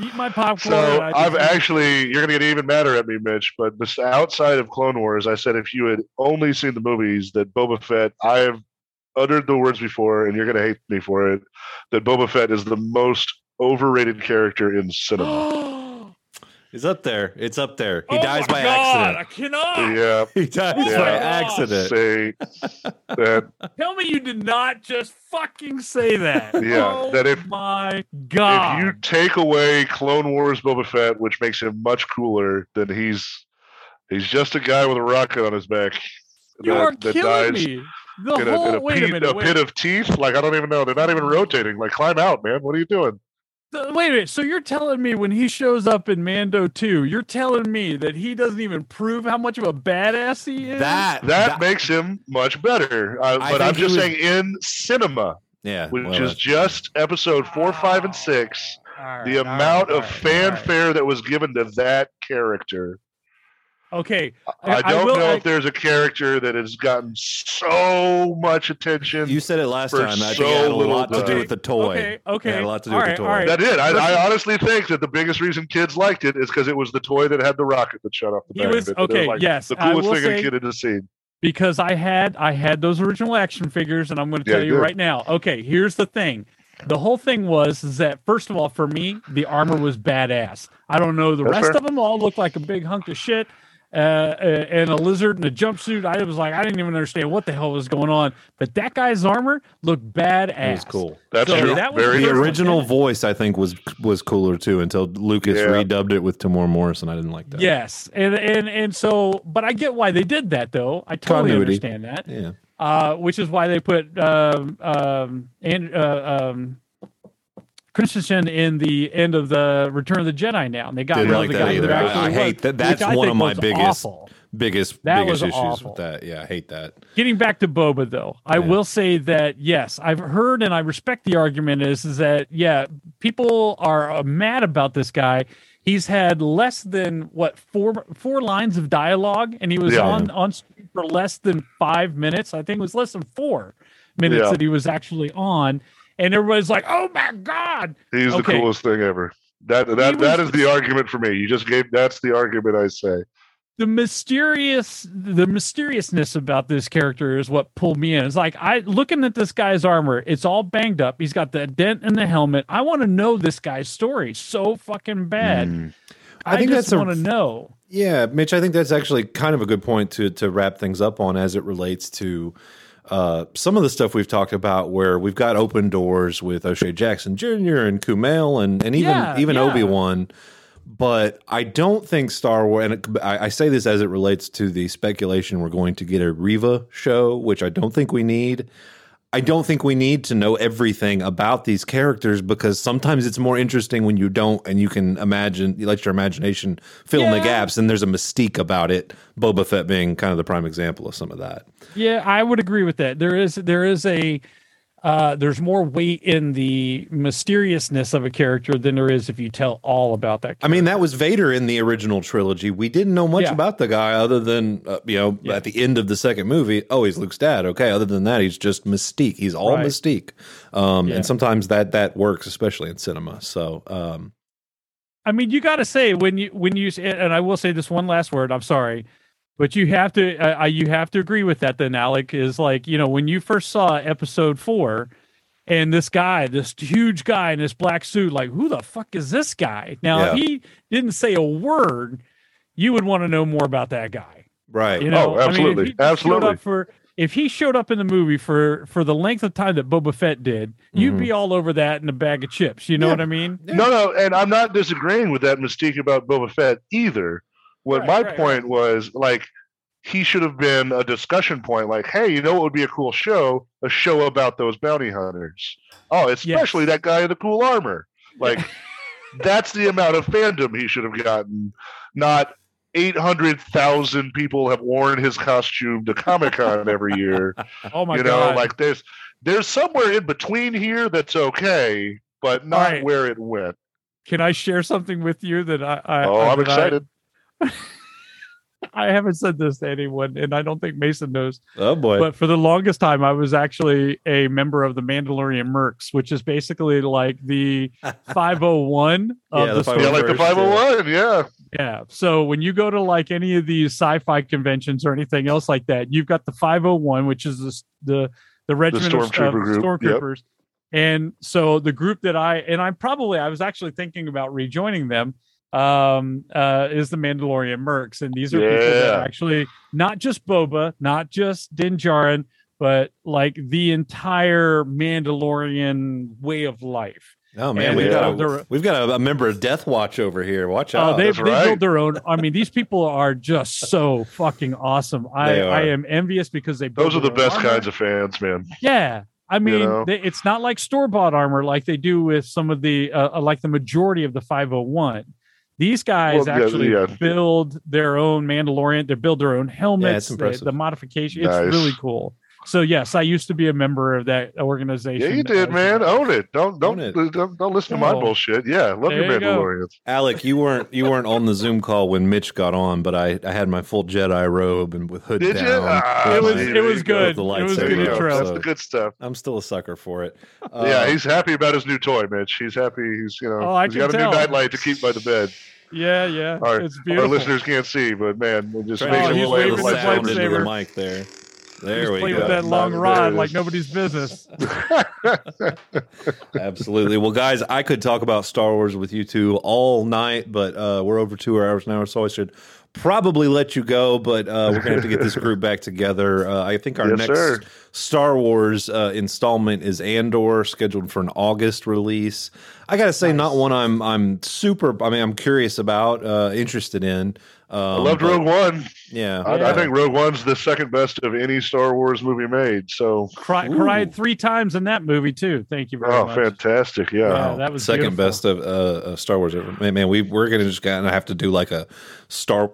eat my popcorn. So I I've just- actually, you're gonna get even madder at me, Mitch. But outside of Clone Wars, I said if you had only seen the movies, that Boba Fett, I have uttered the words before, and you're gonna hate me for it. That Boba Fett is the most overrated character in cinema. He's up there. It's up there. He Oh dies my by God, accident. I cannot. yeah, He dies Oh by accident. say that. Tell me you did not just fucking say that. Yeah, Oh that if- my God. If you take away Clone Wars Boba Fett, which makes him much cooler, then he's he's just a guy with a rocket on his back. you that- are that killing dies me. The in a, whole in a, wait pit, a minute. a wait. pit of teeth. Like I don't even know. They're not even rotating. Like climb out, man. What are you doing? Th- Wait a minute. So you're telling me when he shows up in Mando 2, you're telling me that he doesn't even prove how much of a badass he is? That That makes him much better. Uh, I but I'm just was- saying in cinema, yeah, which well, is that's- just episode four, five, and six, All right, the amount all of right, fanfare that was given to that character. Okay. I, I don't will- know I- if there's a character that has gotten so much attention. you said it last time. I think so it had a little lot to do with the toy. Okay. Okay. It had a lot to do all with right, the toy. right. that did. I, I honestly think that the biggest reason kids liked it is because it was the toy that had the rocket that shot off the He back was of it. Okay. like yes, the I coolest will thing say, a kid had seen. because I had I had those original action figures, and I'm going to Yeah, tell you you did. right now. Okay, here's the thing. The whole thing was is that first of all, for me, the armor was badass. I don't know the That's rest fair. of them all looked like a big hunk of shit. Uh, uh, and a lizard in a jumpsuit. I was like, I didn't even understand what the hell was going on. But that guy's armor looked badass. It was cool. That's So true. that was Very The first true. one. original voice, I think, was was cooler too until Lucas Yeah. redubbed it with Temuera Morrison. I didn't like that. Yes, and and and so, but I get why they did that, though. I totally Continuity. understand that. Yeah. uh, which is why they put um, um, and uh, um, Christensen in the end of the Return of the Jedi now, and they got Didn't rid of the guy either. I- actually I was, hate that- that's one of my biggest- awful. Biggest That biggest issues awful. with that. Yeah, I hate that. Getting back to Boba, though, I Yeah. will say that yes, I've heard and I respect the argument is is that yeah, people are uh, mad about this guy. He's had less than what four four lines of dialogue, and he was Yeah. on on screen for less than five minutes. I think it was less than four minutes Yeah. that he was actually on, and everybody's like, "Oh my god!" He's Okay. the coolest thing ever. That that that was- the argument for me. You just gave that's the argument I say. the mysterious the mysteriousness about this character is what pulled me in. It's like I looking at this guy's armor, it's all banged up. He's got the dent in the helmet. I want to know this guy's story so fucking bad. Mm. I, I think just that's a- want to know. Yeah, Mitch, I think that's actually kind of a good point to to wrap things up on as it relates to uh, some of the stuff we've talked about, where we've got open doors with O'Shea Jackson Jr. and Kumail and and even Yeah, even yeah. Obi Wan. But I don't think Star Wars, and I, I say this as it relates to the speculation we're going to get a Reva show, which I don't think we need. I don't think we need to know everything about these characters because sometimes it's more interesting when you don't and you can imagine, you let your imagination fill in the gaps, and there's a mystique about it. Boba Fett being kind of the prime example of some of that. Yeah, I would agree with that. There is there is a uh, there's more weight in the mysteriousness of a character than there is if you tell all about that. I mean, that was Vader in the original trilogy. We didn't know much Yeah. about the guy other than, uh, you know, Yeah. at the end of the second movie, oh, he's Luke's dad. Okay. Other than that, he's just mystique. He's all Right. mystique. Um, Yeah. And sometimes that that works, especially in cinema. So, um, I mean, you got to say when you when you and I will say this one last word. I'm sorry, but you have to uh, you have to agree with that. Then Alec is like you know when you first saw Episode Four, and this guy, this huge guy in this black suit, like who the fuck is this guy? Now Yeah. if he didn't say a word, you would want to know more about that guy. right. You know, Oh, absolutely. I mean, if he showed Absolutely. up for if he showed up in the movie for for the length of time that Boba Fett did, you'd Mhm. be all over that in a bag of chips. You know Yeah. what I mean? No, no, and I'm not disagreeing with that mystique about Boba Fett either. What Right, my right, point was like he should have been a discussion point. Like, hey, you know what would be a cool show? A show about those bounty hunters. Oh, especially that guy in the cool armor. Like, that's the amount of fandom he should have gotten. Not eight hundred thousand people have worn his costume to Comic Con every year. Oh my you know, god! like there's there's somewhere in between here that's okay, but not Right. where it went. Can I share something with you that I? I Oh, I'm that I- excited. I haven't said this to anyone, and I don't think Mason knows. Oh boy. But for the longest time, I was actually a member of the Mandalorian Mercs, which is basically like the 501 of Yeah, the, the Star Yeah, like the uh, 501. Yeah. Yeah. So when you go to like any of these sci-fi conventions or anything else like that, you've got the 501, which is the the the regiment of, Stormtrooper of group, yep. stormtroopers. And so the group that I and I probably I was actually thinking about rejoining them um uh is the Mandalorian Mercs and these are people that are actually not just Boba, not just Din Djarin, but like the entire Mandalorian way of life. oh man, and we've they got a, their- we've got a, a member of Death Watch over here. Watch Oh, out. they that's they right. build their own. I mean, these people are just so fucking awesome. I They are. I am envious because they Those are the best armor. kinds of fans, man. Yeah, I mean, know? they, it's not like store bought armor like they do with some of the uh, uh, like the majority of the five hundred one. These guys Well, actually yeah. build their own Mandalorian. They build their own helmets. the, the modification. Nice. It's really cool. So yes, I used to be a member of that organization. Yeah, you did, as- man. Own it. Don't don't it. don't, don't listen to my Oh. bullshit. Yeah, love your There you go. Mandalorians. Alec, you weren't you weren't on the Zoom call when Mitch got on, but I, I had my full Jedi robe and with hood Did you? down. Ah, It was it was good. The It was lightsaber. Good you intro. That's So- the good stuff. I'm still a sucker for it. yeah, Uh, he's happy about his new toy, Mitch. He's happy. He's you know Oh, I he's can got a new nightlight to keep by the bed. Yeah, yeah. Our- it's Our listeners can't see, but man, it just trying makes to Oh, get he's a him little waving his sound the lightsaber. mic there. Just There we play go. with that long rod like nobody's business. Absolutely. Well, guys, I could talk about Star Wars with you two all night, but uh, we're over two hours now, so I should probably let you go. But uh, we're gonna have to get this group back together. Uh, I think our Yes, next sir. Star Wars uh, installment is Andor, scheduled for an August release. I gotta say, not one I'm I'm super. I mean, I'm curious about, uh, interested in. Um, I loved but- Rogue One. Yeah, I, I think Rogue One's the second best of any Star Wars movie made. So, Cry, cried three times in that movie too. Thank you very much. oh, much. fantastic! Yeah, Yeah, that was second beautiful. best of uh, uh, Star Wars ever. Man, man, we we're gonna just gonna have to do like a Star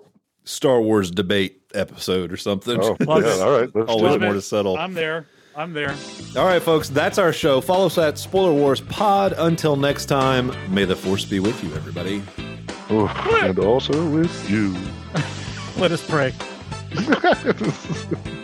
Star Wars debate episode or something. Oh, Love yeah. All right, let's Always more it. to settle. I'm there. I'm there. All right, folks, that's our show. Follow us at Spoiler Wars Pod. Until next time, may the force be with you, everybody. Oof, and also with you. Let us pray.